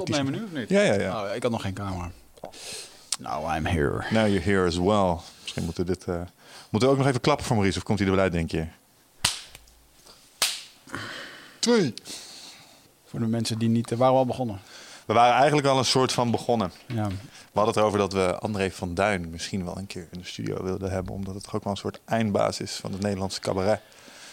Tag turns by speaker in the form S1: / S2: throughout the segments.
S1: Het opnemen nu of niet?
S2: Ja, ja, ja.
S1: Oh, ik had nog geen camera. Now I'm here.
S2: Now you're here as well. Misschien moeten we dit... eh, moeten we ook nog even klappen voor Maurice? Of komt hij er wel uit, denk je? Twee.
S1: Voor de mensen die niet... eh, waren we al begonnen?
S2: We waren eigenlijk al een soort van begonnen.
S1: Ja.
S2: We hadden het erover dat we André van Duin misschien wel een keer in de studio wilden hebben. Omdat het toch ook wel een soort eindbaas is van het Nederlandse cabaret.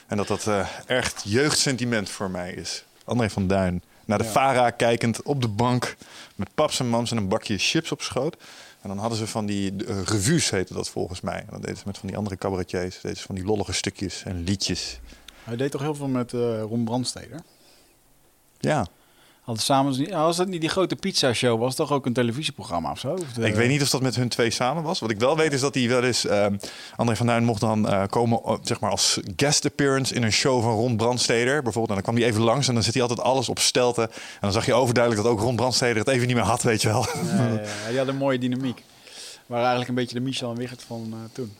S2: En dat dat eh, echt jeugdsentiment voor mij is. André van Duin. Naar de
S1: Ja.
S2: Vara kijkend op de bank. Met paps en mams en een bakje chips op schoot. En dan hadden ze van die eh, revues, heette dat volgens mij. En dat deden ze met van die andere cabaretiers. Deden ze van die lollige stukjes en liedjes.
S1: Hij deed toch heel veel met eh Ron Brandsteder?
S2: Ja,
S1: Hadden samen, ja, was dat niet die grote pizza show? Was toch ook een televisieprogramma of zo? Of de-
S2: Ik weet niet of dat met hun twee samen was. Wat ik wel weet is dat hij wel eens... ehm, André van Duin mocht dan eh, komen eh, zeg maar als guest appearance in een show van Ron Brandsteder. Bijvoorbeeld. En dan kwam hij even langs en dan zit hij altijd alles op stelten. En dan zag je overduidelijk dat ook Ron Brandsteder het even niet meer had, weet je wel.
S1: Ja, ja, had een mooie dynamiek. Waren eigenlijk een beetje de Michel en Wigert van eh, toen.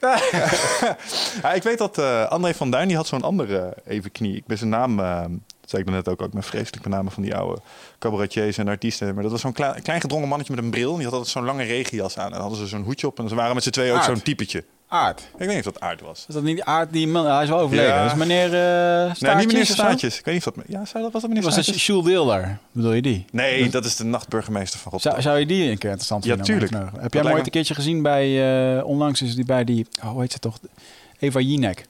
S2: Ja, ik weet dat eh, André van Duin die had zo'n andere uh, even knie. Ik ben zijn naam, eh, dat zei ik net ook, ook met vreselijk met name van die oude cabaretiers en artiesten. Maar dat was zo'n klein, klein gedrongen mannetje met een bril. En die had altijd zo'n lange regenjas aan. En dan hadden ze zo'n hoedje op en ze waren met z'n tweeën ook zo'n typetje.
S1: Aard.
S2: Ik weet niet of dat aard was.
S1: Is dat niet die Aard die man? Hij is wel overleden.
S2: Ja.
S1: Dat is meneer uh, Staartjes
S2: Nee, niet meneer? Staartjes. Ik weet niet of dat... Ja, zou dat, was dat meneer
S1: Was dat
S2: Staartjes?
S1: Jules Deelder? Bedoel je die?
S2: Nee, dat is de nachtburgemeester van Rotterdam.
S1: Zou, zou je die een keer interessant
S2: Ja,
S1: vinden? om
S2: tuurlijk.
S1: Heb jij hem ooit een keertje gezien bij... eh, onlangs is die bij die... Oh, hoe heet ze toch? Eva Jinek.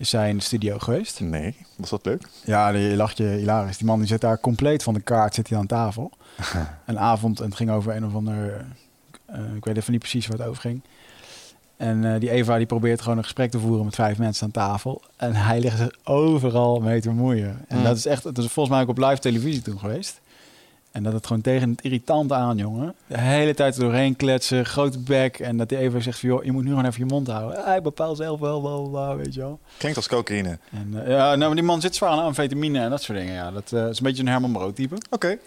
S1: Is zij in de studio geweest?
S2: Nee, was dat leuk?
S1: Ja, die lacht je hilarisch. Die man die zit daar compleet van de kaart zit hij aan tafel. een avond en het ging over een of ander... eh, ik weet even niet precies waar het over ging. En eh, die Eva die probeert gewoon een gesprek te voeren met vijf mensen aan tafel. En hij ligt zich overal mee te bemoeien. En
S2: Mm.
S1: dat is echt, dat is volgens mij ook op live televisie toen geweest. En dat het gewoon tegen het irritant aan, jongen. De hele tijd er doorheen kletsen, grote bek. En dat die Eva zegt van, joh, je moet nu gewoon even je mond houden. Hij bepaalt zelf wel, bla, bla, weet je wel.
S2: Klinkt als cocaïne.
S1: En, eh, ja, nou, maar die man zit zwaar aan amfetamine en dat soort dingen. Ja, dat eh, is een beetje een Herman Brood type.
S2: Oké.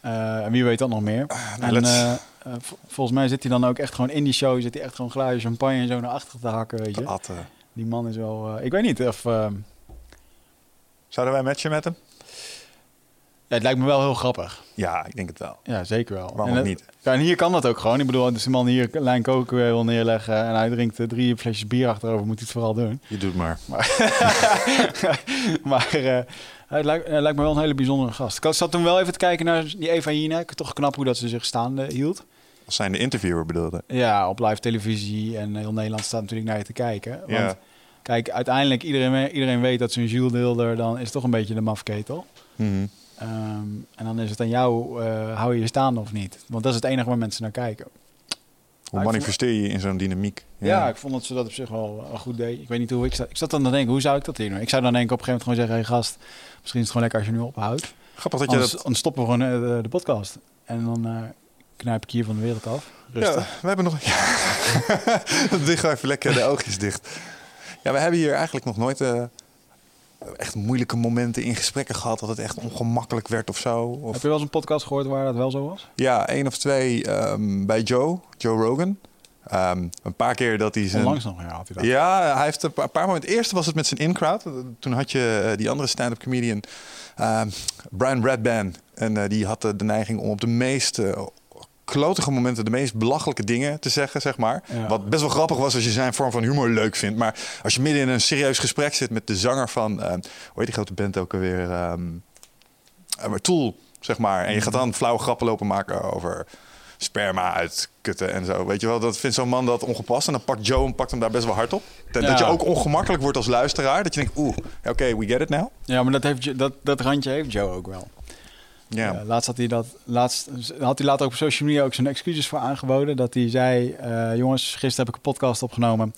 S1: Eh, en wie weet dat nog meer.
S2: nou,
S1: en volgens mij zit hij dan ook echt gewoon in die show... zit hij echt gewoon glazen champagne en zo naar achteren te hakken, weet je.
S2: Atten.
S1: Die man is wel... ik weet niet of...
S2: Zouden wij matchen met hem?
S1: Ja, het lijkt me wel heel grappig.
S2: Ja, ik denk het wel.
S1: Ja, zeker wel.
S2: Waarom
S1: en, het-
S2: niet?
S1: Ja, en hier kan dat ook gewoon. Ik bedoel, als de man hier een lijn koken wil neerleggen... en hij drinkt drie flesjes bier achterover, moet hij het vooral doen.
S2: Je doet maar.
S1: maar eh, het, lijkt, het lijkt me wel een hele bijzondere gast. Ik zat toen wel even te kijken naar die Eva Jinek. Toch knap hoe dat ze zich staande hield.
S2: Als zijn de interviewer bedoelde.
S1: Ja, op live televisie en heel Nederland staat natuurlijk naar je te kijken. Want
S2: Ja.
S1: kijk, uiteindelijk iedereen, iedereen weet dat zo'n Jules Deelder dan is het toch een beetje de mafketel.
S2: Mhm.
S1: Ehm, en dan is het aan jou, eh, hou je je staande of niet? Want dat is het enige waar mensen naar kijken.
S2: Hoe
S1: ik
S2: manifesteer je in zo'n dynamiek?
S1: Ja. ik vond dat ze dat op zich wel, wel goed deed. Ik weet niet hoe ik zat. Ik zat dan te denken, hoe zou ik dat hier doen? Ik zou dan denk ik op een gegeven moment gewoon zeggen, hey gast, misschien is het gewoon lekker als je nu ophoudt.
S2: Grappig dat je dat...
S1: dan stoppen we gewoon eh, de, podcast. En dan eh, knijp ik hier van de wereld af.
S2: Ja,
S1: Rustig.
S2: we hebben nog... Ja. Dicht even lekker de oogjes dicht. Ja, we hebben hier eigenlijk nog nooit echt moeilijke momenten in gesprekken gehad... dat het echt ongemakkelijk werd of zo.
S1: Heb
S2: Of,
S1: je wel eens een podcast gehoord waar dat wel zo was?
S2: ja, één of twee ehm, bij Joe, Joe Rogan. Ehm, een paar keer dat hij zijn...
S1: Onlangs nog, ja, had hij dat.
S2: Ja, hij heeft een paar, paar momenten. Het eerste was het met zijn in-crowd. Toen had je eh, die andere stand-up comedian, ehm, Brian Redban. En eh, die had de neiging om op de meest eh, klotige momenten de meest belachelijke dingen te zeggen, zeg maar.
S1: Ja.
S2: Wat best wel grappig was als je zijn vorm van humor leuk vindt. Maar als je midden in een serieus gesprek zit met de zanger van, eh, hoe heet die grote band ook alweer? eh, Tool, zeg maar. En je gaat dan flauwe grappen lopen maken over sperma uitkutten en zo. Weet je wel, dat vindt zo'n man dat ongepast. En dan pakt Joe en pakt hem daar best wel hard op.
S1: Ja.
S2: Dat je ook ongemakkelijk wordt als luisteraar. Dat je denkt, oeh, oké, we get it now.
S1: Ja, maar dat, heeft, dat, dat randje heeft Joe ook wel.
S2: Ja,
S1: Ja, laatst had hij dat. Laatst had hij later op social media ook zijn excuses voor aangeboden. Dat hij zei: eh, Jongens, gisteren heb ik een podcast opgenomen.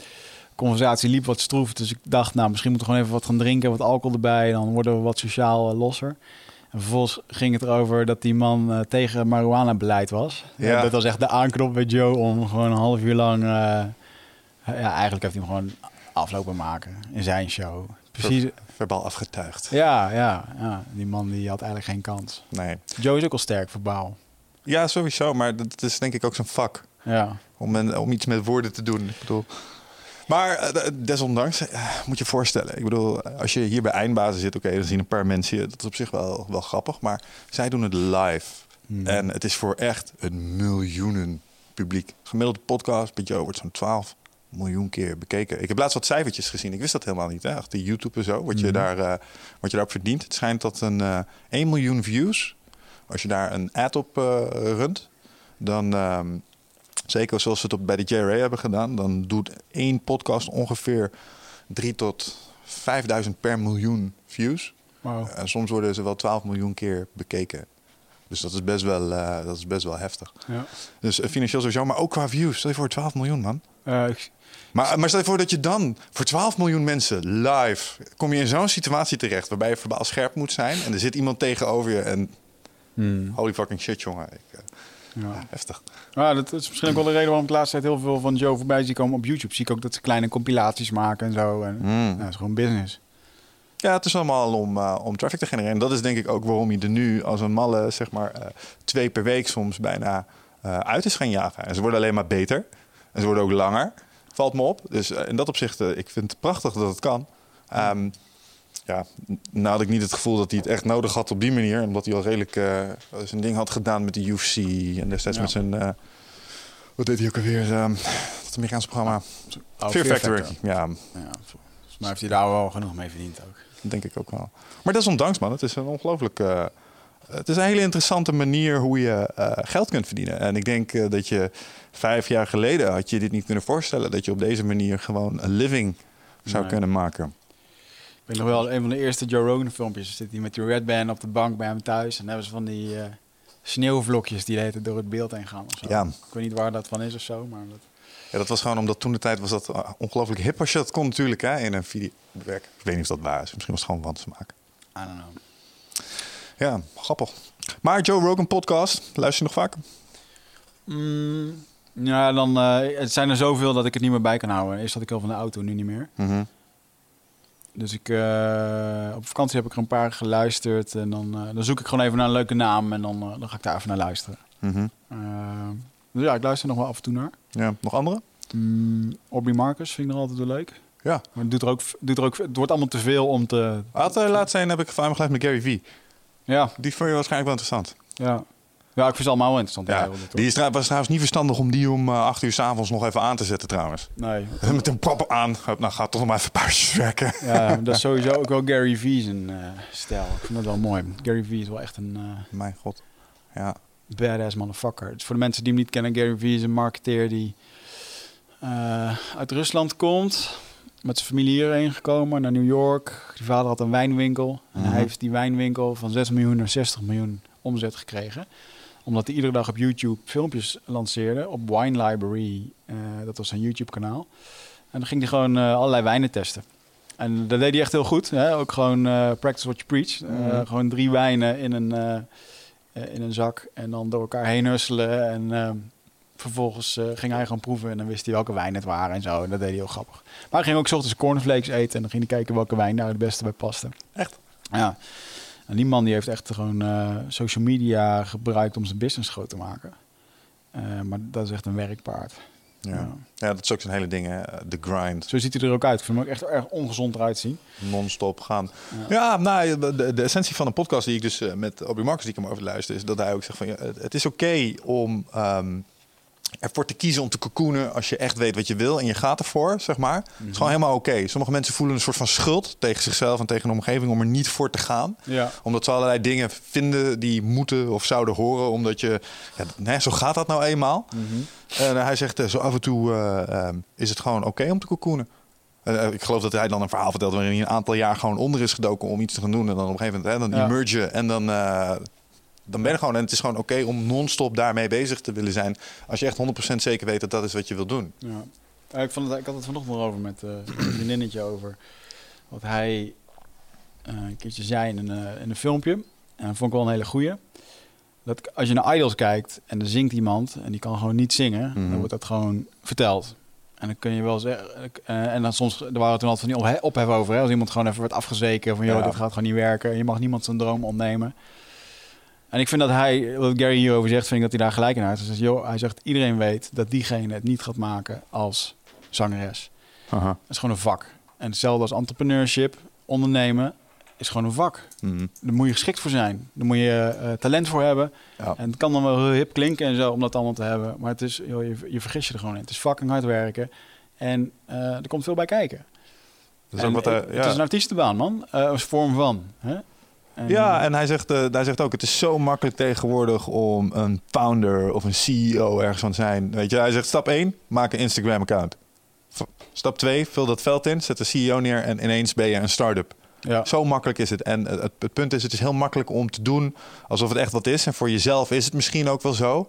S1: Conversatie liep wat stroef. Dus ik dacht, nou, misschien moeten we gewoon even wat gaan drinken. Wat alcohol erbij. Dan worden we wat sociaal eh, losser. En vervolgens ging het erover dat die man eh, tegen marihuana-beleid was.
S2: Ja.
S1: Eh, dat was echt de aanknop bij Joe om gewoon een half uur lang. eh, ja, eigenlijk heeft hij hem gewoon aflopen maken in zijn show. Precies.
S2: Verbaal afgetuigd.
S1: Ja, ja, ja. Die man die had eigenlijk geen kans.
S2: Nee.
S1: Joe is ook al sterk verbaal.
S2: Ja, sowieso. Maar dat is denk ik ook zijn vak.
S1: Ja.
S2: Om, om iets met woorden te doen. Ik bedoel... Maar eh, desondanks, eh, moet je je voorstellen. Ik bedoel, als je hier bij Eindbazen zit, oké, dan zien een paar mensen je. Dat is op zich wel, wel grappig. Maar zij doen het live.
S1: Hmm.
S2: En het is voor echt een miljoenen publiek. Gemiddelde podcast bij Joe wordt zo'n 12 miljoen keer bekeken. Ik heb laatst wat cijfertjes gezien. Ik wist dat helemaal niet. Hè? Achter YouTube en zo. Wat, je
S1: Mhm.
S2: daar, eh, wat je daarop verdient. Het schijnt dat een eh 1 miljoen views. Als je daar een ad op eh, runt. Dan, ehm, zeker zoals we het op, bij de JRA hebben gedaan. Dan doet één podcast ongeveer 3 tot 5000 per miljoen views.
S1: Wow.
S2: En soms worden ze wel 12 miljoen keer bekeken. Dus dat is best wel, dat is best wel heftig.
S1: Ja.
S2: Dus financieel sowieso, maar ook qua views. Stel je voor 12 miljoen, man.
S1: Ik-
S2: Maar, maar stel je voor dat je dan voor 12 miljoen mensen live... kom je in zo'n situatie terecht waarbij je verbaal scherp moet zijn... en er zit iemand tegenover je en
S1: hmm,
S2: holy fucking shit, jongen. Ik, eh,
S1: ja.
S2: heftig.
S1: Ja, dat is misschien ook wel de reden waarom ik de laatste tijd heel veel van Joe voorbij zie komen op YouTube. Zie ik ook dat ze kleine compilaties maken en zo. En,
S2: Mm.
S1: ja, dat is gewoon business.
S2: Ja, het is allemaal om, eh, om traffic te genereren. En dat is denk ik ook waarom je er nu als een malle, zeg maar, eh, twee per week soms bijna eh, uit is gaan jagen. En ze worden alleen maar beter. En ze worden ook langer. Valt me op. Dus eh, in dat opzicht, eh, ik vind het prachtig dat het kan. Ehm, ja, nou had ik niet het gevoel dat hij het echt nodig had op die manier. Omdat hij al redelijk eh, zijn ding had gedaan met de UFC. En destijds
S1: Ja.
S2: met zijn... eh, wat deed hij ook alweer? Ehm het Amerikaanse programma.
S1: Oh,
S2: Fear, Factory.
S1: Factor.
S2: Ja,
S1: Ja, volgens mij heeft hij daar wel genoeg mee verdiend ook.
S2: dat denk ik ook wel. Maar desondanks, man. Het is een ongelooflijk... het is een hele interessante manier hoe je eh, geld kunt verdienen. En ik denk eh, dat je vijf jaar geleden had je dit niet kunnen voorstellen. Dat je op deze manier gewoon een living zou
S1: Nee.
S2: kunnen maken.
S1: Ik weet nog wel, een van de eerste Joe Rogan filmpjes zit hij met die Red Band op de bank bij hem thuis. En dan hebben ze van die eh, sneeuwvlokjes die tijd door het beeld heen gaan. Of zo.
S2: Ja.
S1: Ik weet niet waar dat van is of zo, maar dat...
S2: Ja, dat was gewoon omdat toen de tijd was dat ongelooflijk hip als je dat kon natuurlijk hè, in een videowerk. Ik weet niet of dat waar is. Misschien was het gewoon wansmaak.
S1: I don't know.
S2: Ja, grappig. Maar Joe Rogan podcast, luister je nog vaak?
S1: Mm, ja, dan eh, het zijn er zoveel dat ik het niet meer bij kan houden. Eerst had ik heel van de auto, nu niet meer.
S2: Mhm.
S1: Dus ik, eh, op vakantie heb ik er een paar geluisterd. En dan, eh, dan zoek ik gewoon even naar een leuke naam. En dan, dan ga ik daar even naar luisteren.
S2: Mhm.
S1: Dus ja, ik luister nog wel af en toe naar.
S2: Ja, nog andere?
S1: Mm, Aubrey Marcus vind ik nog altijd wel leuk.
S2: Ja.
S1: Maar het, doet er ook, doet er ook, het wordt allemaal te veel om te...
S2: Laatst zijn heb ik van hem met Gary V.
S1: Ja,
S2: Die vond je waarschijnlijk wel interessant.
S1: ja. ja ik vind ze allemaal wel interessant.
S2: Ja,
S1: wereld,
S2: die is, was trouwens niet verstandig om die om uh, acht uur s'avonds nog even aan te zetten trouwens.
S1: Nee.
S2: Met een proppen aan. Nou, gaat toch nog maar even een paar uurtjes werken.
S1: Ja, dat is sowieso ook wel Gary Vee zijn eh, stijl. Ik vind dat wel mooi. Gary Vee is wel echt een eh,
S2: Mijn god. Ja.
S1: badass motherfucker. Dus voor de mensen die hem niet kennen, Gary Vee is een marketeer die eh, uit Rusland komt. Met zijn familie hierheen gekomen naar New York. Die vader had een wijnwinkel. En
S2: Mhm.
S1: hij heeft die wijnwinkel van 6 miljoen naar 60 miljoen omzet gekregen. Omdat hij iedere dag op YouTube filmpjes lanceerde. Op Wine Library. eh, dat was zijn YouTube kanaal. En dan ging hij gewoon eh, allerlei wijnen testen. En dat deed hij echt heel goed. Hè? Ook gewoon eh, practice what you preach.
S2: Mhm.
S1: gewoon drie wijnen in een, in een zak. En dan door elkaar heen husselen. En vervolgens eh, ging hij gewoon proeven. En dan wist hij welke wijn het waren en zo. En dat deed hij heel grappig. Maar hij ging ook 's ochtends cornflakes eten. En dan ging hij kijken welke wijn daar het beste bij paste.
S2: Echt?
S1: Ja. En die man die heeft echt gewoon eh, social media gebruikt om zijn business groot te maken. Eh, maar dat is echt een werkpaard.
S2: Ja.
S1: Ja.
S2: ja, dat is ook zo'n hele ding, hè. De grind.
S1: Zo ziet hij er ook uit. Ik vind hem ook echt erg ongezond eruit zien.
S2: Non-stop gaan.
S1: Ja.
S2: Ja, nou, de, de essentie van een podcast die ik dus met Obi Marcus die ik hem over luister, is dat hij ook zegt van ja, het, het is oké om ehm, ervoor te kiezen om te cocoonen als je echt weet wat je wil en je gaat ervoor, zeg maar. Het is gewoon helemaal oké. Sommige mensen voelen een soort van schuld tegen zichzelf en tegen de omgeving om er niet voor te gaan.
S1: Ja.
S2: Omdat ze allerlei dingen vinden die moeten of zouden horen, omdat je, ja, nee, zo gaat dat nou eenmaal. En eh, hij zegt, eh, zo af en toe eh, ehm, is het gewoon oké om te cocoonen. Eh, eh, ik geloof dat hij dan een verhaal vertelt waarin hij een aantal jaar gewoon onder is gedoken om iets te gaan doen. En dan op een gegeven moment hè, dan
S1: Ja.
S2: emerge en dan, eh, dan ben je gewoon. En het is gewoon oké om non-stop daarmee bezig te willen zijn. Als je echt 100% zeker weet dat dat is wat je wil doen.
S1: Ja. Ja, ik, vond het, ik had het vanochtend nog over met eh, een vriendinnetje over wat hij eh, een keertje zei in een, eh, in een filmpje. En dat vond ik wel een hele goeie. Dat als je naar Idols kijkt en er zingt iemand en die kan gewoon niet zingen,
S2: Mhm.
S1: dan wordt dat gewoon verteld. En dan kun je wel zeggen, eh, en dan soms, er waren toen altijd van die ophe- ophef over, hè, als iemand gewoon even wordt afgezeken van, joh,
S2: Ja.
S1: dit gaat gewoon niet werken, je mag niemand zijn droom ontnemen. En ik vind dat hij, wat Gary hierover zegt, vind ik dat hij daar gelijk in heeft. Hij zegt, joh, hij zegt, iedereen weet dat diegene het niet gaat maken als zangeres. Dat is gewoon een vak. En hetzelfde als entrepreneurship, ondernemen, is gewoon een vak.
S2: Mhm.
S1: Daar moet je geschikt voor zijn. Daar moet je eh, talent voor hebben.
S2: Ja.
S1: En het kan dan wel heel hip klinken en zo om dat allemaal te hebben. Maar het is, joh, je, je vergis je er gewoon in. Het is fucking hard werken. En eh, er komt veel bij kijken.
S2: Dat is
S1: En
S2: ook wat ja.
S1: het is een artiestenbaan, man. Eh, als vorm van. Hè? En,
S2: Ja, en hij zegt, eh, hij zegt ook, het is zo makkelijk tegenwoordig om een founder of een CEO ergens van te zijn. Weet je, hij zegt stap 1, maak een Instagram account. V- Stap 2, vul dat veld in, zet de CEO neer en ineens ben je een start-up.
S1: ja.
S2: Zo makkelijk is het. En het, het punt is, het is heel makkelijk om te doen alsof het echt wat is. En voor jezelf is het misschien ook wel zo.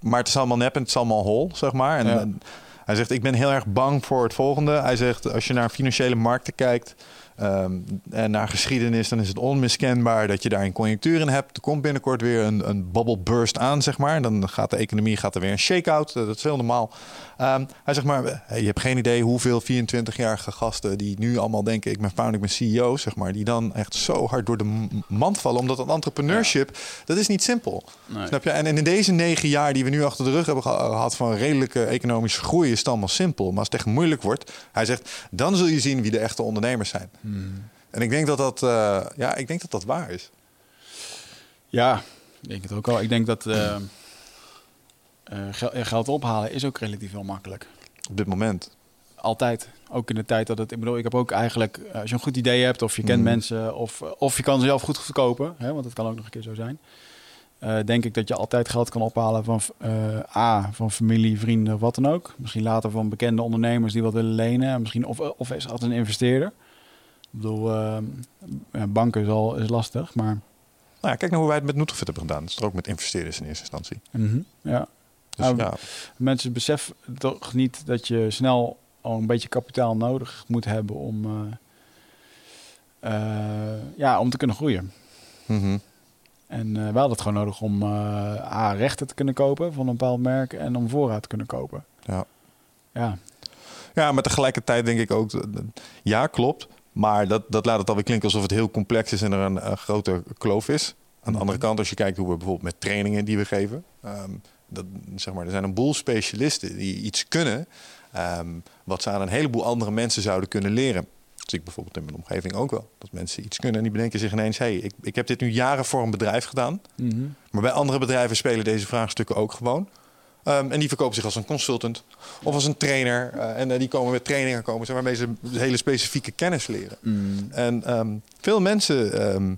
S2: Maar het is allemaal nep en het is allemaal hol, zeg maar. En,
S1: Ja.
S2: en hij zegt, ik ben heel erg bang voor het volgende. Hij zegt, als je naar financiële markten kijkt... ehm, en naar geschiedenis, dan is het onmiskenbaar dat je daar een conjunctuur in hebt. Er komt binnenkort weer een, een bubble burst aan, zeg maar. Dan gaat de economie gaat er weer een shake-out. Eh, Dat is heel normaal. Ehm, hij zegt maar, eh, je hebt geen idee hoeveel 24-jarige gasten die nu allemaal denken, ik ben founder, ik ben CEO, zeg maar, die dan echt zo hard door de mand vallen. Omdat het entrepreneurship, dat is niet simpel.
S1: Nee.
S2: Snap je? En, en in deze negen jaar die we nu achter de rug hebben geha- gehad van redelijke economische groei, is het allemaal simpel. Maar als het echt moeilijk wordt, hij zegt, dan zul je zien wie de echte ondernemers zijn. En ik denk dat dat, eh, ja, ik denk dat dat waar is.
S1: Ja, ik denk het ook al. Ik denk dat eh, eh, gel- geld ophalen is ook relatief wel makkelijk.
S2: Op dit moment.
S1: Altijd. Ook in de tijd dat het... Ik bedoel, ik heb ook eigenlijk... als je een goed idee hebt of je kent
S2: Mhm.
S1: mensen... Of, of je kan zelf goed verkopen, hè, want dat kan ook nog een keer zo zijn. denk ik dat je altijd geld kan ophalen van A, van familie, vrienden wat dan ook. Misschien later van bekende ondernemers die wat willen lenen. Misschien, of, of is altijd een investeerder. Ik bedoel, eh, banken is al is lastig, maar...
S2: Nou ja, kijk naar hoe wij het met Nutrofit hebben gedaan. Dat is er ook met investeerders in eerste instantie.
S1: mhm, ja.
S2: Dus
S1: Nou,
S2: ja,
S1: Mensen beseffen toch niet dat je snel al een beetje kapitaal nodig moet hebben om, eh, eh, ja, om te kunnen groeien.
S2: mhm.
S1: En we hadden het gewoon nodig om A, rechten te kunnen kopen van een bepaald merk en om voorraad te kunnen kopen.
S2: ja.
S1: Ja,
S2: Ja, maar tegelijkertijd denk ik ook, ja, klopt. Maar dat, dat laat het alweer klinken alsof het heel complex is en er een, een grote kloof is. Aan de andere kant, als je kijkt hoe we bijvoorbeeld met trainingen die we geven, ehm, dat, zeg maar, er zijn een boel specialisten die iets kunnen, ehm, wat ze aan een heleboel andere mensen zouden kunnen leren. Dat zie ik bijvoorbeeld in mijn omgeving ook wel. Dat mensen iets kunnen en die bedenken zich ineens, hey, ik, ik heb dit nu jaren voor een bedrijf gedaan.
S1: Mhm.
S2: Maar bij andere bedrijven spelen deze vraagstukken ook gewoon. Ehm, en die verkopen zich als een consultant of als een trainer. eh, en eh, die komen met trainingen komen ze waarmee ze hele specifieke kennis leren.
S1: Mm.
S2: En ehm, veel mensen, ehm,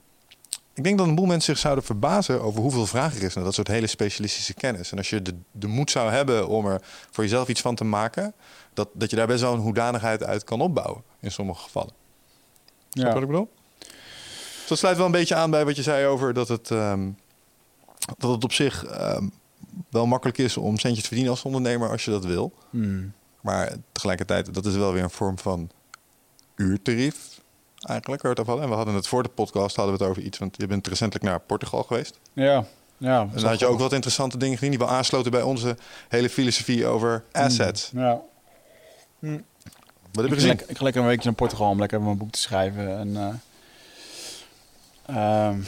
S2: ik denk dat een boel mensen zich zouden verbazen over hoeveel vraag er is naar dat soort hele specialistische kennis. En als je de, de moed zou hebben om er voor jezelf iets van te maken, dat, dat je daar best wel een hoedanigheid uit kan opbouwen in sommige gevallen. Snap
S1: ja.
S2: wat ik bedoel? Dus dat sluit wel een beetje aan bij wat je zei over dat het, dat het op zich wel makkelijk is om centjes te verdienen als ondernemer als je dat wil.
S1: Mm.
S2: Maar tegelijkertijd, dat is wel weer een vorm van uurtarief eigenlijk. Over hadden. En we hadden het voor de podcast hadden we het over iets, want je bent recentelijk naar Portugal geweest.
S1: ja, ja.
S2: En dan had je ook wat interessante dingen gezien die wel aansloten bij onze hele filosofie over assets.
S1: Ja.
S2: Wat heb
S1: Ik
S2: je gezien?
S1: ik ga lekker een weekje naar Portugal om lekker mijn boek te schrijven. En, eh, ehm,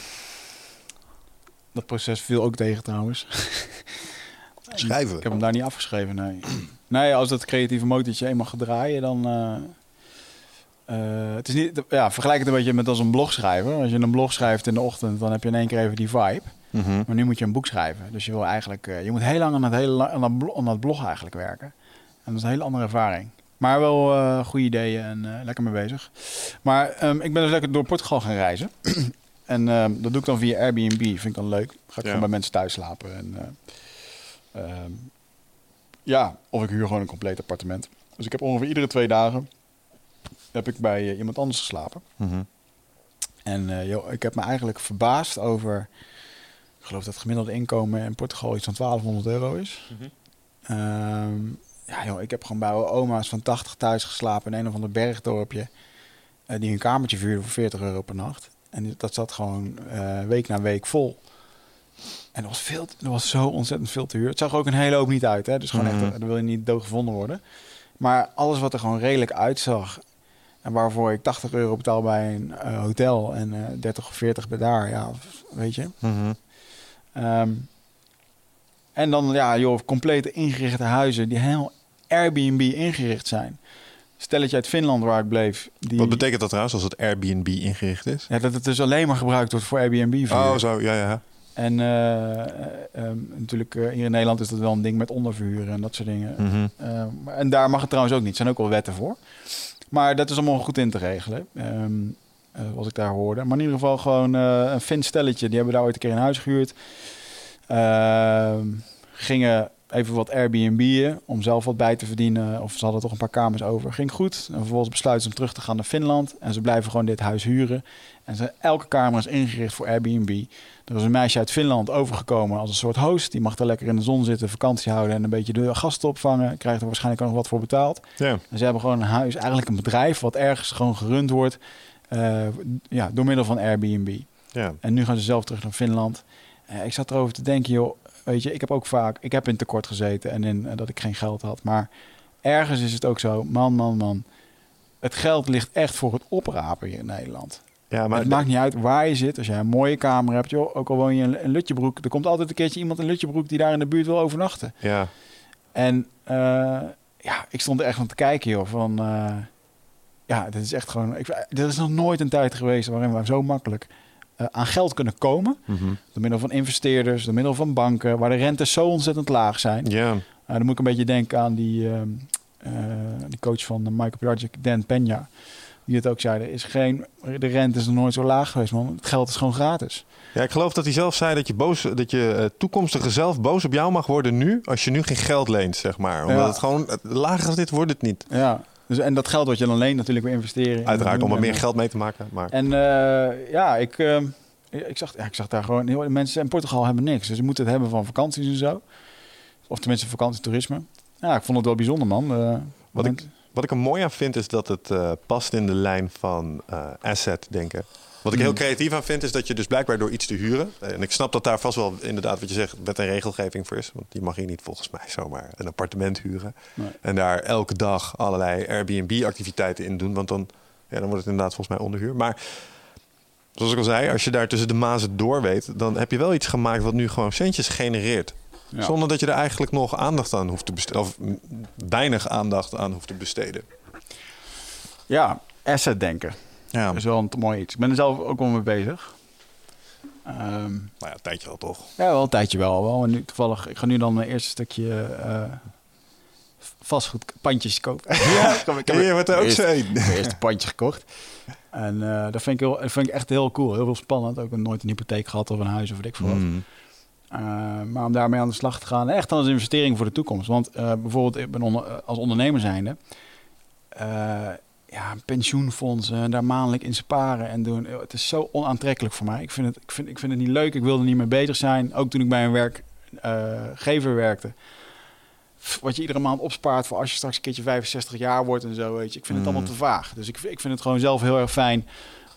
S1: dat proces viel ook tegen trouwens.
S2: Schrijven.
S1: Ik heb hem daar niet afgeschreven, nee. Nee, als dat creatieve motortje eenmaal gaat draaien, dan... eh, het is niet, ja, vergelijk het een beetje met als een blog schrijven. Als je een blog schrijft in de ochtend, dan heb je in één keer even die vibe.
S2: Mhm.
S1: Maar nu moet je een boek schrijven. Dus je wil eigenlijk, eh, je moet heel lang aan het, hele, aan dat, aan dat blog eigenlijk werken. En dat is een hele andere ervaring. Maar wel goede ideeën en lekker mee bezig. Maar ehm, ik ben dus lekker door Portugal gaan reizen. en ehm, dat doe ik dan via Airbnb. Vind ik dan leuk. Ga ik
S2: Ja.
S1: gewoon bij mensen thuis slapen. En, eh, ehm, ja, of ik huur gewoon een compleet appartement. Dus ik heb ongeveer iedere twee dagen heb ik bij eh, iemand anders geslapen.
S2: Mhm.
S1: En eh, joh, ik heb me eigenlijk verbaasd over... Ik geloof dat het gemiddelde inkomen in Portugal iets van 1200 euro is.
S2: Mhm.
S1: Ehm, ja, joh, ik heb gewoon bij oma's van 80 thuis geslapen in een of ander bergdorpje. die een kamertje vuurde voor 40 euro per nacht. En dat zat gewoon eh, week na week vol. En er was, veel, er was zo ontzettend veel te huur. Het zag er ook een hele hoop niet uit. Hè? Dus gewoon
S2: Mhm.
S1: echt, daar wil je niet doodgevonden worden. Maar alles wat er gewoon redelijk uitzag. En waarvoor ik 80 euro betaal bij een eh, hotel en eh 30 of 40 bij daar. Ja, weet je.
S2: Mhm.
S1: Ehm, en dan, ja, joh, complete ingerichte huizen die heel Airbnb ingericht zijn. Stelletje uit Finland waar ik bleef. Die,
S2: Wat betekent dat trouwens als het Airbnb ingericht is?
S1: ja, dat het dus alleen maar gebruikt wordt voor Airbnb. -vuur.
S2: Oh, zo, ja, ja.
S1: En eh, eh, ehm, natuurlijk, eh, hier in Nederland is dat wel een ding met onderverhuren en dat soort dingen.
S2: Mhm.
S1: Eh, maar- en daar mag het trouwens ook niet. Er zijn ook wel wetten voor. Maar dat is allemaal goed in te regelen. ehm, eh, wat ik daar hoorde. Maar in ieder geval gewoon een Fins stelletje. Die hebben daar ooit een keer een huis gehuurd. Ehm, gingen even wat Airbnb'en om zelf wat bij te verdienen. Of ze hadden toch een paar kamers over. Ging goed. En vervolgens besluiten ze om terug te gaan naar Finland. En ze blijven gewoon dit huis huren. En ze, elke kamer is ingericht voor Airbnb. Er is een meisje uit Finland overgekomen als een soort host. Die mag daar lekker in de zon zitten, vakantie houden en een beetje de gasten opvangen. Krijgt er waarschijnlijk ook nog wat voor betaald.
S2: Ja.
S1: En ze hebben gewoon een huis, eigenlijk een bedrijf wat ergens gewoon gerund wordt eh, ja, door middel van Airbnb.
S2: ja.
S1: En nu gaan ze zelf terug naar Finland. Eh, ik zat erover te denken, joh, weet je, ik heb ook vaak, ik heb in tekort gezeten en in eh, dat ik geen geld had. Maar ergens is het ook zo, man, man, man. Het geld ligt echt voor het oprapen hier in Nederland.
S2: Ja, maar
S1: het maakt niet uit waar je zit. Als jij een mooie kamer hebt, joh, ook al woon je in, in Lutjebroek, er komt altijd een keertje iemand in Lutjebroek die daar in de buurt wil overnachten.
S2: Ja,
S1: En eh, ja, ik stond er echt aan te kijken, joh, van eh, ja, dit is echt gewoon. Ik, er is nog nooit een tijd geweest waarin we zo makkelijk eh, aan geld kunnen komen.
S2: Mhm.
S1: Door middel van investeerders, door middel van banken, waar de rentes zo ontzettend laag zijn.
S2: ja.
S1: Uh, dan moet ik een beetje denken aan die, ehm, eh, die coach van de Michael Pilarczyk, Dan Peña. Die het ook zei, er is geen, de rente is nog nooit zo laag geweest, man. Het geld is gewoon gratis.
S2: Ja, ik geloof dat hij zelf zei dat je, boos, dat je eh, toekomstige zelf boos op jou mag worden nu, als je nu geen geld leent, zeg maar. Omdat
S1: Ja.
S2: het gewoon, eh, lager als dit wordt het niet.
S1: Ja. Dus, en dat geld wat je dan leent natuurlijk weer investeren. in
S2: Uiteraard om er meer
S1: eh,
S2: geld mee te maken. Maar
S1: En eh, ja, ik, ehm, ik, zag, ja, ik zag daar gewoon... Heel, mensen in Portugal hebben niks. Dus ze moeten het hebben van vakanties en zo. Of tenminste vakantietoerisme. Ja, ik vond het wel bijzonder, man. Eh,
S2: Wat ik- wat ik er mooi aan vind is dat het eh, past in de lijn van eh, asset denken. Wat ik heel
S1: Mm.
S2: creatief aan vind is dat je dus blijkbaar door iets te huren. eh, En ik snap dat daar vast wel inderdaad wat je zegt met een regelgeving voor is. Want die mag hier niet volgens mij zomaar een appartement huren.
S1: Nee.
S2: En daar elke dag allerlei Airbnb-activiteiten in doen. Want dan, ja, dan wordt het inderdaad volgens mij onderhuur. Maar zoals ik al zei, als je daar tussen de mazen door weet, dan heb je wel iets gemaakt wat nu gewoon centjes genereert.
S1: ja.
S2: Zonder dat je er eigenlijk nog aandacht aan hoeft te besteden. Of weinig aandacht aan hoeft te besteden.
S1: ja, asset denken.
S2: Ja,
S1: Dat is wel een mooi iets. Ik ben er zelf ook wel mee bezig. Ehm,
S2: nou ja, een tijdje al toch.
S1: ja, wel een tijdje wel. wel. En nu toevallig, ik ga nu dan mijn eerste stukje eh vastgoedpandjes kopen. Ja, ik heb,
S2: je wordt er ook
S1: eerste-
S2: een.
S1: mijn eerste pandje gekocht. En eh, dat, vind ik heel, dat vind ik echt heel cool. Heel veel spannend. Ook nooit een hypotheek gehad of een huis of weet ik veel wat.
S2: Mm.
S1: Uh, maar om daarmee aan de slag te gaan, echt als investering voor de toekomst. Want uh, bijvoorbeeld, ik ben onder, als ondernemer zijnde, uh, ja, pensioenfondsen, daar maandelijk in sparen en doen. Het is zo onaantrekkelijk voor mij. Ik vind het, ik vind, ik vind het niet leuk. Ik wilde er niet mee bezig zijn. Ook toen ik bij een werkgever werkte. Wat je iedere maand opspaart voor als je straks een keertje 65 jaar wordt en zo, weet je. Ik vind het allemaal te vaag. Dus ik, ik vind het gewoon zelf heel erg fijn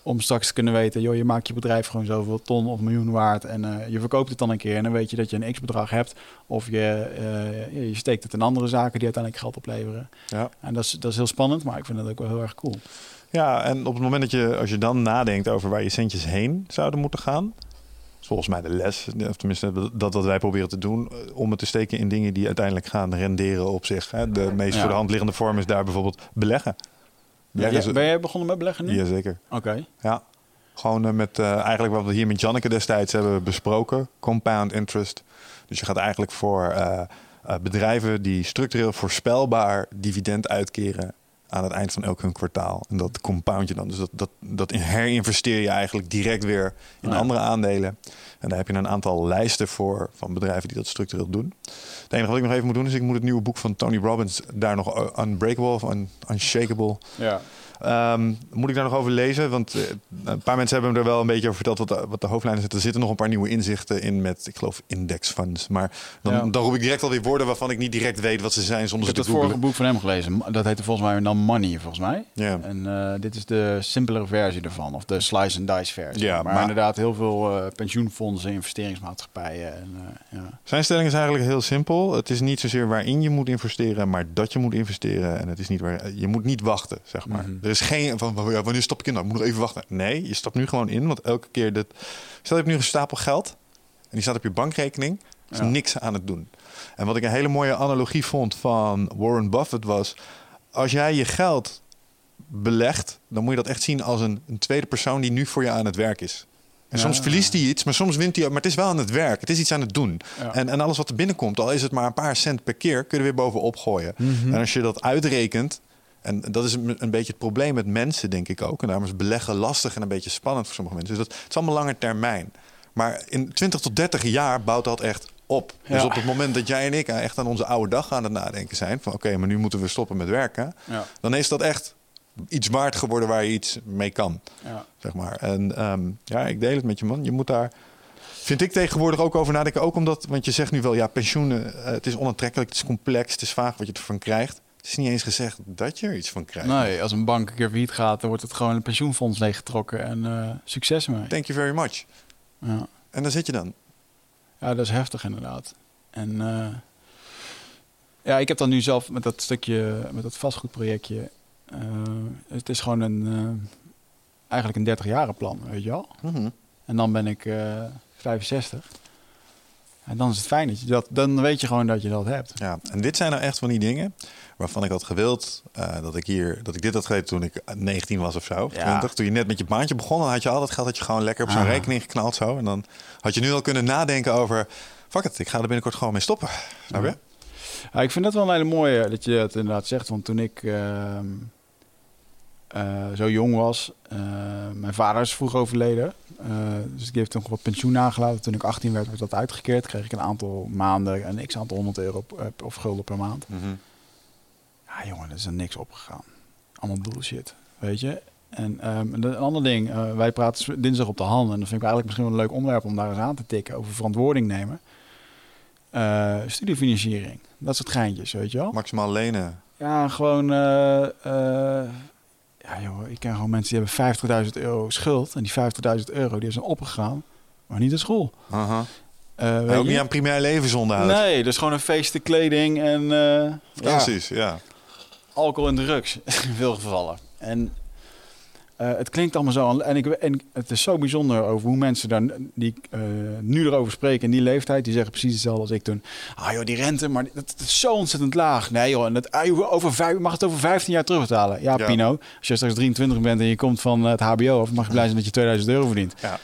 S1: om straks te kunnen weten, joh, je maakt je bedrijf gewoon zoveel ton of miljoen waard en uh, je verkoopt het dan een keer en dan weet je dat je een x-bedrag hebt of je, uh, je steekt het in andere zaken die uiteindelijk geld opleveren.
S2: Ja.
S1: En dat is, dat is heel spannend, maar ik vind dat ook wel heel erg cool.
S2: Ja, en op het moment dat je, als je dan nadenkt over waar je centjes heen zouden moeten gaan, volgens mij de les, of tenminste dat wat wij proberen te doen, eh, om het te steken in dingen die uiteindelijk gaan renderen op zich. Hè. De meest
S1: Ja.
S2: voor de hand liggende vorm is daar bijvoorbeeld beleggen.
S1: Ben jij begonnen met beleggen nu?
S2: Jazeker.
S1: Oké.
S2: Ja. Gewoon eh, met eh, eigenlijk wat we hier met Janneke destijds hebben besproken. Compound interest. Dus je gaat eigenlijk voor eh, bedrijven die structureel voorspelbaar dividend uitkeren aan het eind van elk hun kwartaal. En dat compound je dan. Dus dat, dat, dat herinvesteer je eigenlijk direct weer in
S1: Ja.
S2: andere aandelen. En daar heb je een aantal lijsten voor van bedrijven die dat structureel doen. Het enige wat ik nog even moet doen is ik moet het nieuwe boek van Tony Robbins daar nog Unbreakable of Un- Unshakable
S1: Ja.
S2: Ehm, moet ik daar nog over lezen? Want eh, een paar mensen hebben me er wel een beetje over verteld wat de, wat de hoofdlijnen zitten. Er zitten nog een paar nieuwe inzichten in met, ik geloof, indexfunds. Maar dan,
S1: Ja.
S2: dan roep ik direct alweer woorden waarvan ik niet direct weet wat ze zijn
S1: Ik
S2: zonder
S1: heb het vorige boek van hem gelezen. Dat heette volgens mij dan Money, volgens mij.
S2: Ja.
S1: En eh, dit is de simpelere versie ervan. Of de slice and dice versie.
S2: Ja,
S1: maar,
S2: maar-
S1: inderdaad heel veel eh, pensioenfondsen, investeringsmaatschappijen. En, ja.
S2: Zijn stelling is eigenlijk heel simpel. Het is niet zozeer waarin je moet investeren, maar dat je moet investeren. En het is niet waar je moet niet wachten, zeg maar.
S1: Mhm.
S2: Er is geen van ja, wanneer stop ik in? Nou, ik moet nog even wachten. Nee, je stapt nu gewoon in, want elke keer dat. Stel je hebt nu een stapel geld en die staat op je bankrekening, is
S1: Ja.
S2: niks aan het doen. En wat ik een hele mooie analogie vond van Warren Buffett was, als jij je geld belegt, dan moet je dat echt zien als een, een tweede persoon die nu voor je aan het werk is. En
S1: Ja.
S2: soms verliest hij iets, maar soms wint hij. Maar het is wel aan het werk. Het is iets aan het doen.
S1: Ja.
S2: En, en alles wat er binnenkomt, al is het maar een paar cent per keer, kun je er weer bovenop gooien.
S1: Mhm.
S2: En als je dat uitrekent, en dat is een, een beetje het probleem met mensen, denk ik ook. En daarom is beleggen lastig en een beetje spannend voor sommige mensen. Dus dat, het is allemaal lange termijn. Maar in 20 tot 30 jaar bouwt dat echt op. Dus op het moment dat jij en ik echt aan onze oude dag aan het nadenken zijn... van oké, maar nu moeten we stoppen met werken...
S1: Ja.
S2: dan is dat echt iets waard geworden waar je iets mee kan
S1: Ja.
S2: zeg maar. En ehm, ja, ik deel het met je man. Je moet daar, vind ik tegenwoordig ook over nadenken. Ook omdat, want je zegt nu wel, ja, pensioenen, eh, het is onaantrekkelijk, het is complex, het is vaag wat je ervan krijgt. Het is niet eens gezegd dat je er iets van krijgt.
S1: Nee, als een bank een keer failliet gaat, dan wordt het gewoon een pensioenfonds leeggetrokken. En eh, succes ermee.
S2: Thank you very much.
S1: Ja.
S2: En daar zit je dan.
S1: ja, dat is heftig inderdaad. En eh, ja, ik heb dan nu zelf met dat stukje, met dat vastgoedprojectje. eh, het is gewoon een, eigenlijk een 30 jaren plan, weet je wel.
S2: Mhm.
S1: En dan ben ik eh 65. En dan is het fijn dat je dat, dan weet je gewoon dat je dat hebt.
S2: Ja, en dit zijn nou echt van die dingen waarvan ik had gewild eh, dat ik hier, dat ik dit had geweten toen ik 19 was of zo, of
S1: Ja.
S2: 20. Toen je net met je baantje begon, dan had je al dat geld dat je gewoon lekker op zo'n
S1: Ah.
S2: rekening geknald zo. En dan had je nu al kunnen nadenken over, fuck it, ik ga er binnenkort gewoon mee stoppen. Snap je?
S1: Ja. Ja, ik vind dat wel een hele mooie dat je het inderdaad zegt. Want toen ik ehm, eh, zo jong was, eh, mijn vader is vroeg overleden. Eh, dus ik heeft toen wat pensioen nagelaten. Toen ik 18 werd, werd dat uitgekeerd. Kreeg ik een aantal maanden, een x aantal honderd euro p- of gulden per maand.
S2: Mhm.
S1: Ja, jongen, er is er niks opgegaan. Allemaal bullshit, weet je. En ehm, en een ander ding, wij praten dinsdag op de hand. En dat vind ik eigenlijk misschien wel een leuk onderwerp om daar eens aan te tikken. Over verantwoording nemen. Studiefinanciering, dat soort geintjes, weet je wel.
S2: Maximaal lenen.
S1: Ja, gewoon... ja, joh, ik ken gewoon mensen die hebben 50.000 euro schuld. En die 50.000 euro die zijn opgegaan, maar niet de school.
S2: Aha.
S1: Weet
S2: ook niet aan primair levensonderhoud.
S1: Nee, dus gewoon een feesten, kleding en eh, ja,
S2: ja.
S1: alcohol en drugs in veel gevallen. En eh, het klinkt allemaal zo. En, ik, en het is zo bijzonder over hoe mensen daar die eh, nu erover spreken in die leeftijd. Die zeggen precies hetzelfde als ik toen. Ah joh, die rente, maar dat, dat is zo ontzettend laag. Nee joh, en dat, ah, over vijf, mag het over 15 jaar terugbetalen. Ja,
S2: Ja.
S1: Pino, als je straks 23 bent en je komt van het HBO af, mag je blij zijn dat je 2000 euro verdient.
S2: ja.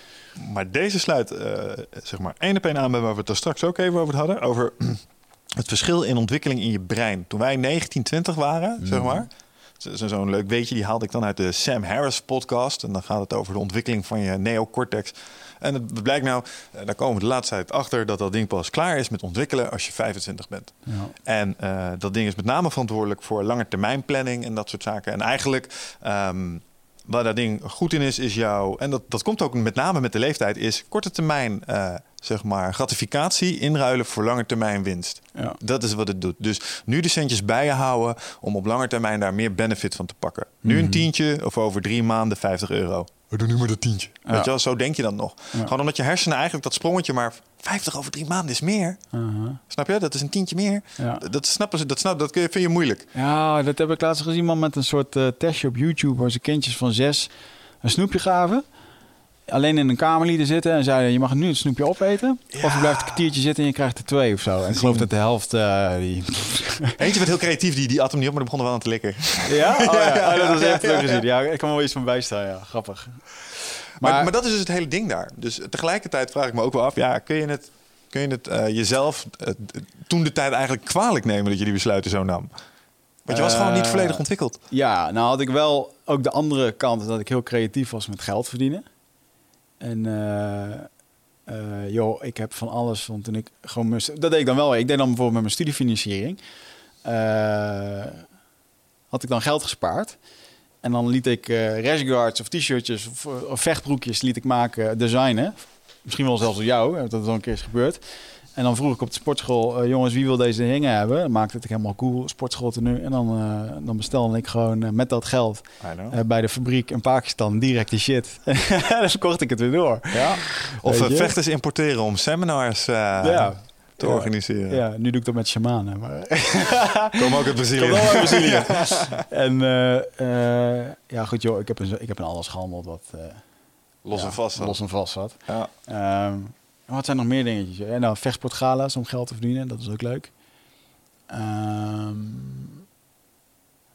S2: Maar deze sluit eh, zeg maar één op één aan bij waar we het er straks ook even over hadden. Over het verschil in ontwikkeling in je brein. Toen wij 19, 20 waren, zeg
S1: Mhm.
S2: maar. Zo- zo- Zo'n leuk weetje, die haalde ik dan uit de Sam Harris podcast. En dan gaat het over de ontwikkeling van je neocortex. En het blijkt nou, eh, daar komen we de laatste tijd achter... dat dat ding pas klaar is met ontwikkelen als je 25 bent.
S1: Ja.
S2: En eh, dat ding is met name verantwoordelijk voor langetermijnplanning en dat soort zaken. En eigenlijk, ehm, waar dat ding goed in is, is jouw... En dat, dat komt ook met name met de leeftijd, is korte termijn, eh, zeg maar, gratificatie inruilen voor langetermijn winst.
S1: Ja.
S2: Dat is wat het doet. Dus nu de centjes bij je houden om op lange termijn daar meer benefit van te pakken. Nu een
S1: Mhm.
S2: tientje of over drie maanden 50 euro. We doen nu maar dat tientje.
S1: Ja.
S2: Weet je wel, zo denk je dan nog.
S1: Ja.
S2: Gewoon omdat je hersenen eigenlijk dat sprongetje maar 50 over drie maanden is meer.
S1: Uh-huh.
S2: Snap je? Dat is een tientje meer.
S1: Ja.
S2: Dat snappen ze. Dat, snap, dat kun je- vind je moeilijk.
S1: Ja, dat heb ik laatst gezien, man, met een soort eh, testje op YouTube waar ze kindjes van zes een snoepje gaven. Alleen in een kamer lieten zitten en zeiden: je mag nu het snoepje opeten, of je blijft een kwartiertje zitten en je krijgt er twee of zo. En ik geloof dat de helft die.
S2: Eentje werd heel creatief, die, die at hem niet op, maar die begon er wel aan te likken.
S1: Ja, oh, ja. Oh, dat was echt leuk gezien. Ja, ik kan wel iets van bijstaan. Ja, grappig.
S2: Maar, maar, dat is dus het hele ding daar. Dus tegelijkertijd vraag ik me ook wel af, ja, kun je het, kun je het eh, jezelf eh, toen de tijd eigenlijk kwalijk nemen dat je die besluiten zo nam? Want je was gewoon niet volledig ontwikkeld.
S1: Ja, nou had ik wel ook de andere kant dat ik heel creatief was met geld verdienen. En eh, eh, joh, ik heb van alles. Want toen ik gewoon mijn, dat deed ik dan wel. Ik deed dan bijvoorbeeld met mijn studiefinanciering. eh, had ik dan geld gespaard. En dan liet ik rashguards of t-shirtjes of, vechtbroekjes liet ik maken, designen. Misschien wel zelfs door jou, dat het al een keer is gebeurd. En dan vroeg ik op de sportschool, eh, jongens, wie wil deze dingen hebben? Dan maakte het helemaal cool, sportschool tenue. En dan, eh, dan bestelde ik gewoon eh, met dat geld bij de fabriek in Pakistan direct die shit. en dan kocht ik het weer door.
S2: ja. Of vechters importeren om seminars
S1: ja.
S2: te
S1: Ja.
S2: organiseren.
S1: Ja, nu doe ik dat met shamanen. Maar
S2: Komen ook uit Brazilië.
S1: Komt wel uit Brazilië. en ja, goed joh, ik heb, een, ik heb in alles gehandeld wat
S2: Los en vast. dan.
S1: los en vast zat.
S2: Ja.
S1: Ehm, en wat zijn nog meer dingetjes? Ja, nou, vechtsportgala's om geld te verdienen, dat is ook leuk. Ehm,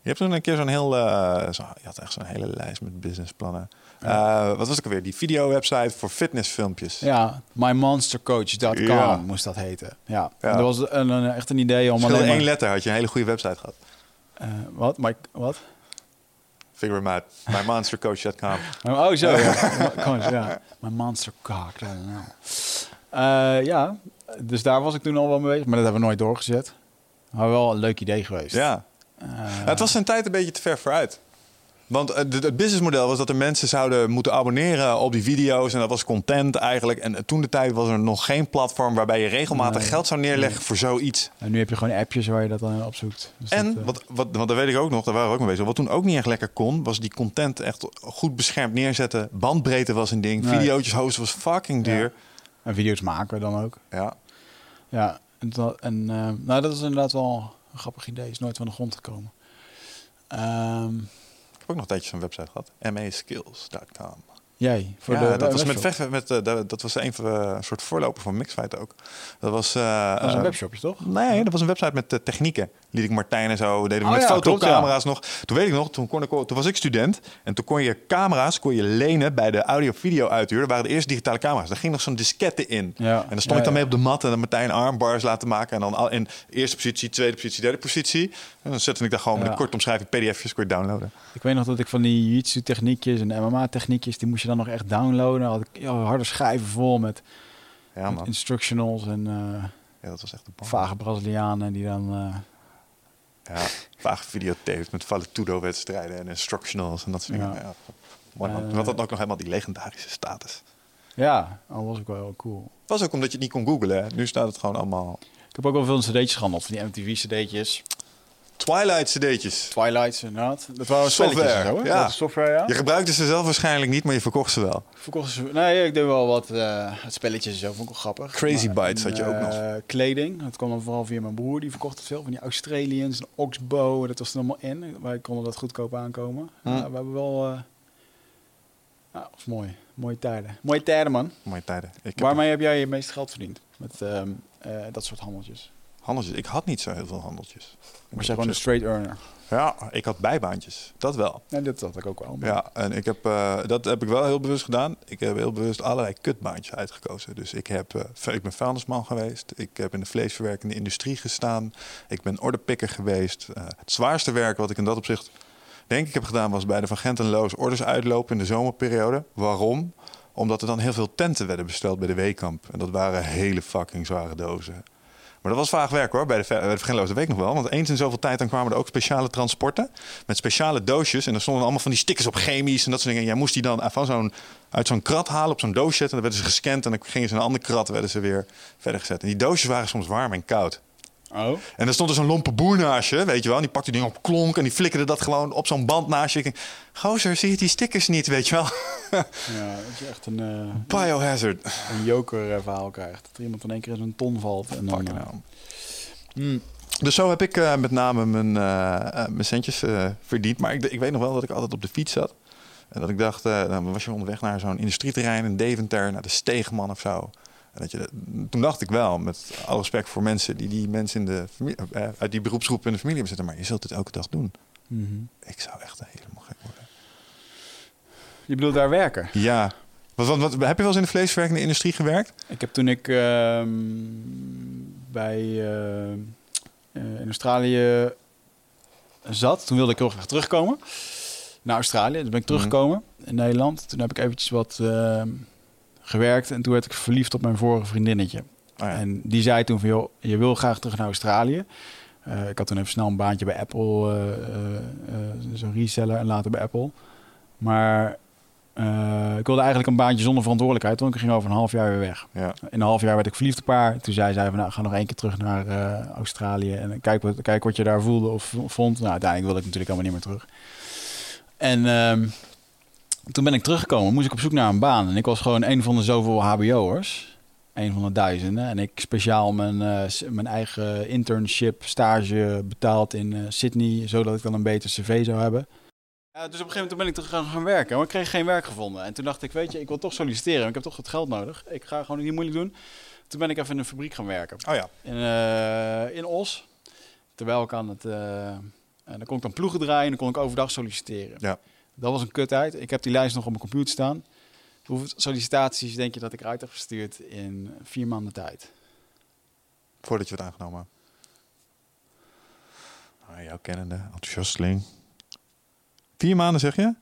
S2: Je hebt toen een keer zo'n heel... eh, zo, je had echt zo'n hele lijst met businessplannen. Eh, wat was ook alweer? Die video-website voor fitnessfilmpjes.
S1: ja, mymonstercoach.com
S2: Ja.
S1: moest dat heten. Ja,
S2: Ja.
S1: dat was een, een- echt een idee om alleen
S2: één
S1: maar...
S2: letter had je een hele goede website gehad.
S1: Eh, wat? My, wat?
S2: Figure hem out. Mymonstercoach.com.
S1: Oh, zo, ja. Coach, ja. My monster don't know. Eh, ja, dus daar was ik toen al wel mee bezig, maar dat hebben we nooit doorgezet. Maar wel een leuk idee geweest.
S2: Ja.
S1: Eh,
S2: Ja, het was zijn tijd een beetje te ver vooruit. Want eh, de- het businessmodel was dat er mensen zouden moeten abonneren op die video's. En dat was content eigenlijk. En toen de tijd was er nog geen platform waarbij je regelmatig
S1: Nee.
S2: geld zou neerleggen voor zoiets.
S1: en nu heb je gewoon appjes waar je dat dan opzoekt. Dus
S2: En,
S1: dat, eh,
S2: wat, wat, want dat weet ik ook nog, daar waren we ook mee bezig. Wat toen ook niet echt lekker kon, was die content echt goed beschermd neerzetten. Bandbreedte was een ding.
S1: Nee.
S2: Videootjes hosten was fucking duur.
S1: En video's maken we dan ook.
S2: Ja.
S1: Ja, en, dat, en eh, nou, dat is inderdaad wel een grappig idee. Is nooit van de grond gekomen. Ehm,
S2: Ik heb ook nog een tijdje zo'n website gehad. maskills.com.
S1: jij, voor
S2: ja,
S1: de
S2: dat, was met, vechten- met, eh, dat, dat was een, van, een soort voorloper van Mixfight ook. Dat was, eh,
S1: Dat is een
S2: eh,
S1: webshopje, toch?
S2: Nee, dat was een website met technieken. Liet ik Martijn en zo, deden we
S1: Oh
S2: met
S1: ja,
S2: fotocamera's nog. Toen weet ik nog, toen, kon ik, toen was ik student. En toen kon je camera's kon je lenen bij de audio-video uithuur. Dat waren de eerste digitale camera's. Daar ging nog zo'n diskette in.
S1: Ja.
S2: En dan stond ik dan mee op de mat en dan Martijn armbars laten maken. En dan al in eerste positie, tweede positie, derde positie. En dan zette ik daar gewoon met een korte omschrijving pdf'jes kon je downloaden.
S1: Ik weet nog dat ik van die jiu-jitsu techniekjes en MMA techniekjes, die moest je dan nog echt downloaden. Had ik harde schijven vol met, instructionals en eh,
S2: ja, dat was echt een
S1: vage Brazilianen die dan... eh,
S2: Ja, vage videotapes met Valetudo-wedstrijden en instructionals en dat soort dingen.
S1: Ja.
S2: Ja. Mooi man.
S1: Eh,
S2: Toen had dat ook nog helemaal die legendarische status.
S1: ja, dat was ook wel heel cool.
S2: Het was ook omdat je het niet kon googlen. Hè? Nu staat het gewoon allemaal...
S1: Ik heb ook wel veel cd'tjes gehandeld, van die MTV-cd'tjes.
S2: Twilight cd'tjes.
S1: Twilights inderdaad. Dat waren
S2: Software,
S1: zo,
S2: ja.
S1: Dat software, ja.
S2: Je gebruikte ze zelf waarschijnlijk niet, maar je verkocht ze wel.
S1: Verkochten ze... Nee, ik deed wel wat eh, spelletjes en zo, vond ik wel grappig.
S2: Crazy
S1: Maar,
S2: Bites had je
S1: en,
S2: ook nog.
S1: eh, Kleding, dat kwam dan vooral via mijn broer, die verkocht het veel. Van die Australians, een Oxbow, dat was er allemaal in. Wij konden dat goedkoop aankomen.
S2: Hm.
S1: We hebben wel... eh ja, dat was mooi. Mooie tijden. Mooie tijden, man.
S2: Mooie tijden. Ik heb
S1: Waarmee heb jij je meeste geld verdiend? Met ehm, eh, dat soort handeltjes.
S2: Handeltjes. Ik had niet zo heel veel handeltjes.
S1: Maar jij gewoon een straight earner.
S2: Ja, ik had bijbaantjes. Dat wel.
S1: Nee, dat had ik ook wel. maar-
S2: Ja, en ik heb, eh, dat heb ik wel heel bewust gedaan. Ik heb heel bewust allerlei kutbaantjes uitgekozen. Dus ik, heb, eh, ik ben vuilnisman geweest. Ik heb in de vleesverwerkende industrie gestaan. Ik ben orderpikker geweest. Eh, het zwaarste werk wat ik in dat opzicht denk ik heb gedaan... was bij de Van Gent en Loos orders uitlopen in de zomerperiode. Waarom? Omdat er dan heel veel tenten werden besteld bij de Weekamp. En dat waren hele fucking zware dozen. Maar dat was vaag werk hoor, bij de, bij ik nog wel. Want eens in zoveel tijd dan kwamen er ook speciale transporten. Met speciale doosjes. En er stonden allemaal van die stickers op chemisch en dat soort dingen. En jij moest die dan van zo'n, uit zo'n krat halen op zo'n doosje zetten. En dan werden ze gescand. En dan gingen ze in een andere krat werden ze weer verder gezet. En die doosjes waren soms warm en koud.
S1: Oh?
S2: En er stond er zo'n lompe boer naast je, weet je wel. En die pakte die ding op klonk en die flikkerde dat gewoon op zo'n band naast je. Ik denk, gozer, zie je die stickers niet, weet je wel?
S1: Ja, dat je echt een, eh,
S2: Biohazard.
S1: een joker verhaal krijgt. Dat er iemand in één keer in een ton valt. En dan, mm,
S2: Dus zo heb ik eh, met name mijn, mijn centjes verdiend. Maar ik, ik weet nog wel dat ik altijd op de fiets zat. En dat ik dacht, eh, dan was je onderweg naar zo'n industrieterrein in Deventer, naar de Steegman of zo. En dat je, toen dacht ik wel, met alle respect voor mensen die die mensen in de familie, eh, uit die beroepsgroep in de familie hebben zitten, maar je zult het elke dag doen. Ik zou echt helemaal gek worden.
S1: Je bedoelt daar werken?
S2: Ja. Wat, wat, wat, heb je wel eens in de vleesverwerkende industrie gewerkt?
S1: Ik heb toen ik ehm, bij eh, eh, in Australië zat, toen wilde ik heel graag terugkomen naar Australië. Dus ben ik teruggekomen in Nederland. Toen heb ik eventjes wat ehm, gewerkt en toen werd ik verliefd op mijn vorige vriendinnetje.
S2: Oh ja.
S1: En die zei toen van, joh, je wil graag terug naar Australië. Eh, ik had toen even snel een baantje bij Apple, eh, zo'n reseller en later bij Apple. Maar ik wilde eigenlijk een baantje zonder verantwoordelijkheid, want ik ging over een half jaar weer weg.
S2: ja.
S1: In een half jaar werd ik verliefd op haar. Toen zei zij van, nou, ga nog één keer terug naar Australië en kijk wat, kijk wat je daar voelde of vond. Nou, uiteindelijk wilde ik natuurlijk allemaal niet meer terug. En ehm, toen ben ik teruggekomen, moest ik op zoek naar een baan. En ik was gewoon een van de zoveel hbo'ers. Een van de duizenden. En ik speciaal mijn, eh, mijn eigen internship, stage betaald in eh, Sydney, zodat ik dan een beter cv zou hebben. Dus op een gegeven moment ben ik terug gaan, gaan werken, maar ik kreeg geen werk gevonden. En toen dacht ik, weet je, ik wil toch solliciteren, ik heb toch wat geld nodig. Ik ga gewoon niet moeilijk doen. Toen ben ik even in een fabriek gaan werken.
S2: Oh ja.
S1: In, eh, in Os. Terwijl ik aan het... en dan kon ik dan ploegen draaien en dan kon ik overdag solliciteren.
S2: Ja.
S1: Dat was een kut uit. Ik heb die lijst nog op mijn computer staan. Hoeveel sollicitaties denk je dat ik eruit heb gestuurd in vier maanden tijd?
S2: Voordat je werd aangenomen. Ah, jouw kennende, enthousiasteling. Vier maanden zeg je?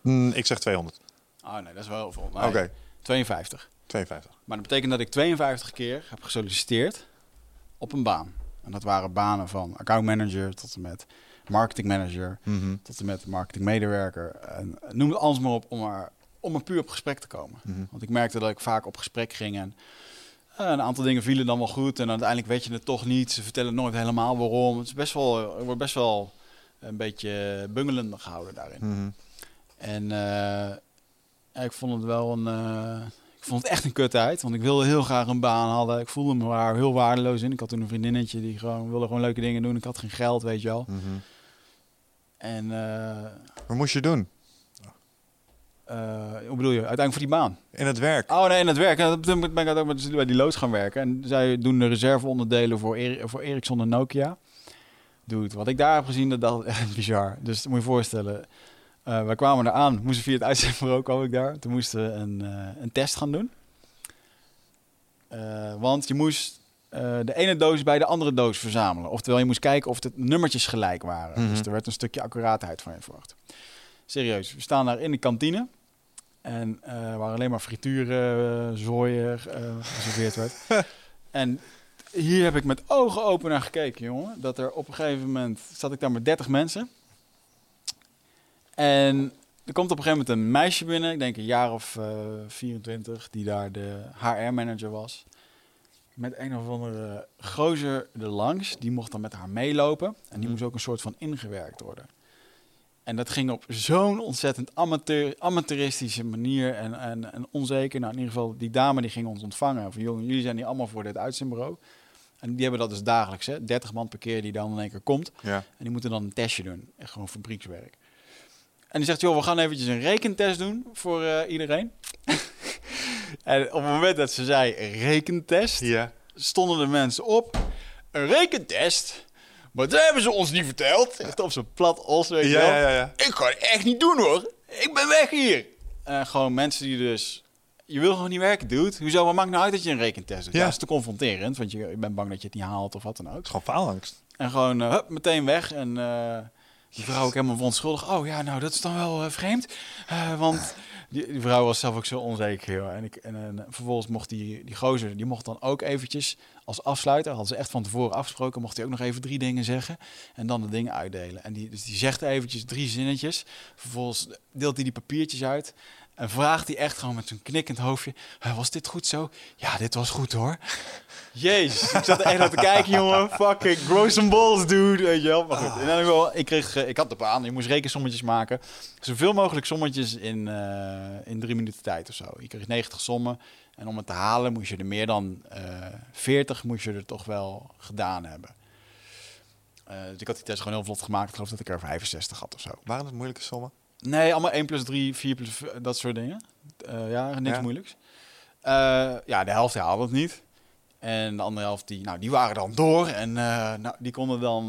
S2: Mm, ik zeg 200.
S1: Oh nee, dat is wel heel veel.
S2: Oké,
S1: Nee, 52.
S2: 52.
S1: Maar dat betekent dat ik 52 keer heb gesolliciteerd op een baan. En dat waren banen van accountmanager tot en met marketingmanager,
S2: Mhm.
S1: tot en met marketingmedewerker. En noem het alles maar op om maar, om maar puur op gesprek te komen.
S2: Mhm.
S1: Want ik merkte dat ik vaak op gesprek ging en eh, een aantal dingen vielen dan wel goed. En uiteindelijk weet je het toch niet. Ze vertellen nooit helemaal waarom. Het is best wel, ik word best wel een beetje bungelender gehouden daarin.
S2: Mhm.
S1: En eh, ja, ik vond het wel een. eh, vond het echt een kut uit. Want ik wilde heel graag een baan hadden. Ik voelde me daar heel waardeloos in. Ik had toen een vriendinnetje die gewoon wilde gewoon leuke dingen doen. Ik had geen geld, weet je wel.
S2: Mhm.
S1: En eh,
S2: Wat moest je doen?
S1: eh, hoe bedoel je? Uiteindelijk voor die baan.
S2: In het werk?
S1: Oh nee, in het werk. En dat- toen ben ik ook met- bij die loods gaan werken. En zij doen de reserveonderdelen voor, Eri- voor Ericsson en Nokia. Dude, wat ik daar heb gezien, dat ik echt bizar. Dus dat moet je voorstellen. Eh wij kwamen eraan, moesten via het uitzendbureau kwam ik daar. Toen moesten we een, eh, een test gaan doen. Eh, want je moest de ene doos bij de andere doos verzamelen. Oftewel, je moest kijken of de nummertjes gelijk waren.
S2: Mhm.
S1: Dus er werd een stukje accuraatheid van je verwacht. Serieus, we staan daar in de kantine. En eh waar alleen maar frituren, uh, zooien geserveerd werd. en hier heb ik met ogen open naar gekeken, jongen. Dat er op een gegeven moment zat ik daar met 30 mensen. En er komt op een gegeven moment een meisje binnen, ik denk een jaar of eh 24, die daar de HR-manager was. Met een of andere gozer erlangs, die mocht dan met haar meelopen. En die
S2: Mhm.
S1: moest ook een soort van ingewerkt worden. En dat ging op zo'n ontzettend amateur, amateuristische manier en, en, en onzeker. Nou, in ieder geval, die dame die ging ons ontvangen. Van, jongen, jullie zijn hier allemaal voor dit uitzendbureau. En die hebben dat dus dagelijks, hè. 30 man per keer die dan in één keer komt.
S2: Ja.
S1: En die moeten dan een testje doen. Echt gewoon fabriekswerk. En die zegt, joh, we gaan eventjes een rekentest doen voor eh, iedereen. en op het moment dat ze zei rekentest,
S2: Ja.
S1: stonden de mensen op. Een rekentest? Maar dat hebben ze ons niet verteld. Echt op zo'n plat os, weet je
S2: Ja,
S1: wel.
S2: ja, ja.
S1: Ik ga het echt niet doen, hoor. Ik ben weg hier. En gewoon mensen die dus... Je wil gewoon niet werken, dude. Hoezo? Wat maakt nou uit dat je een rekentest doet?
S2: Ja.
S1: Ja. Dat is te confronterend, want je, je bent bang dat je het niet haalt of wat dan ook.
S2: Het is gewoon faalangst.
S1: En gewoon eh, hup, meteen weg. En eh, die vrouw ook helemaal verontschuldigd. Oh ja, nou, dat is dan wel eh, vreemd. Eh, want die, die vrouw was zelf ook zo onzeker. Joh. En, ik, en vervolgens mocht die, die gozer, die mocht dan ook eventjes als afsluiter, hadden ze echt van tevoren afgesproken, mocht hij ook nog even drie dingen zeggen en dan de dingen uitdelen. En die, dus die zegt eventjes drie zinnetjes. Vervolgens deelt hij die papiertjes uit. En vraagt hij echt gewoon met zo'n knikkend hoofdje: "Eh, Was dit goed zo? Ja, dit was goed hoor. Jezus, ik zat er echt naar te kijken, jongen. Fucking grow some balls, dude. Weet je wel. Maar goed, in ieder geval, ik, kreeg, eh, ik had de baan. Je moest rekensommetjes maken. Zoveel mogelijk sommetjes in, eh, in drie minuten tijd of zo. Je kreeg 90 sommen. En om het te halen moest je er meer dan eh 40 moest je er toch wel gedaan hebben. Eh, dus ik had die test gewoon heel vlot gemaakt. Ik geloof dat ik er 65 had of zo.
S2: Waren het moeilijke sommen?
S1: Nee, allemaal 1 plus 3, 4 plus dat soort dingen. Eh, ja, niks
S2: Ja.
S1: moeilijks. Eh, ja, de helft haalde het niet. En de andere helft, die, nou, die waren dan door. En eh, nou, die konden dan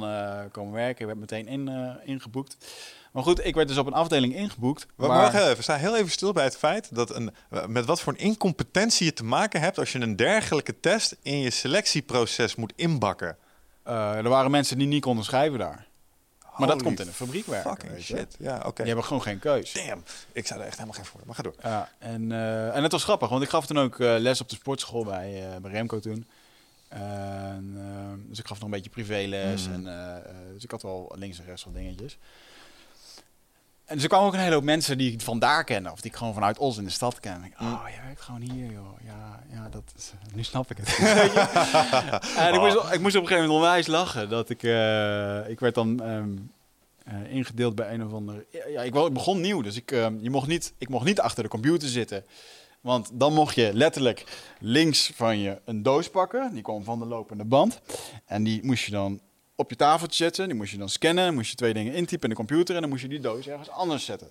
S1: komen werken. Ik werd meteen in, ingeboekt. Maar goed, ik werd dus op een afdeling ingeboekt.
S2: Maar
S1: waar-
S2: even, sta heel even stil bij het feit dat een, met wat voor een incompetentie je te maken hebt als je een dergelijke test in je selectieproces moet inbakken.
S1: er waren mensen die niet konden schrijven daar. Maar dat komt in een fabriek werken.
S2: Fucking
S1: weet je.
S2: shit. Ja, oké.
S1: Die hebben gewoon geen keus.
S2: Damn. Ik zou er echt helemaal geen voor. Maar ga door.
S1: Ja, en, eh, en het was grappig, want ik gaf toen ook eh, les op de sportschool bij, eh, bij Remco toen. En, dus ik gaf nog een beetje privéles.
S2: Mhm.
S1: En, dus ik had wel links en rechts wat dingetjes. En dus er kwamen ook een hele hoop mensen die ik vandaar kennen. Of die ik gewoon vanuit Os in de stad ken. En ik, oh, jij werkt gewoon hier, joh. Ja, ja dat is, nu snap ik het. En ik moest, ik moest op een gegeven moment onwijs lachen. Dat ik, eh, ik werd dan ehm, eh, ingedeeld bij een of ander... Ja, ik, ik begon nieuw, dus ik, ehm, je mocht niet, ik mocht niet achter de computer zitten. Want dan mocht je letterlijk links van je een doos pakken. Die kwam van de lopende band. En die moest je dan op je tafeltje zetten. Die moest je dan scannen. Moest je twee dingen intypen in de computer. En dan moest je die doos ergens anders zetten.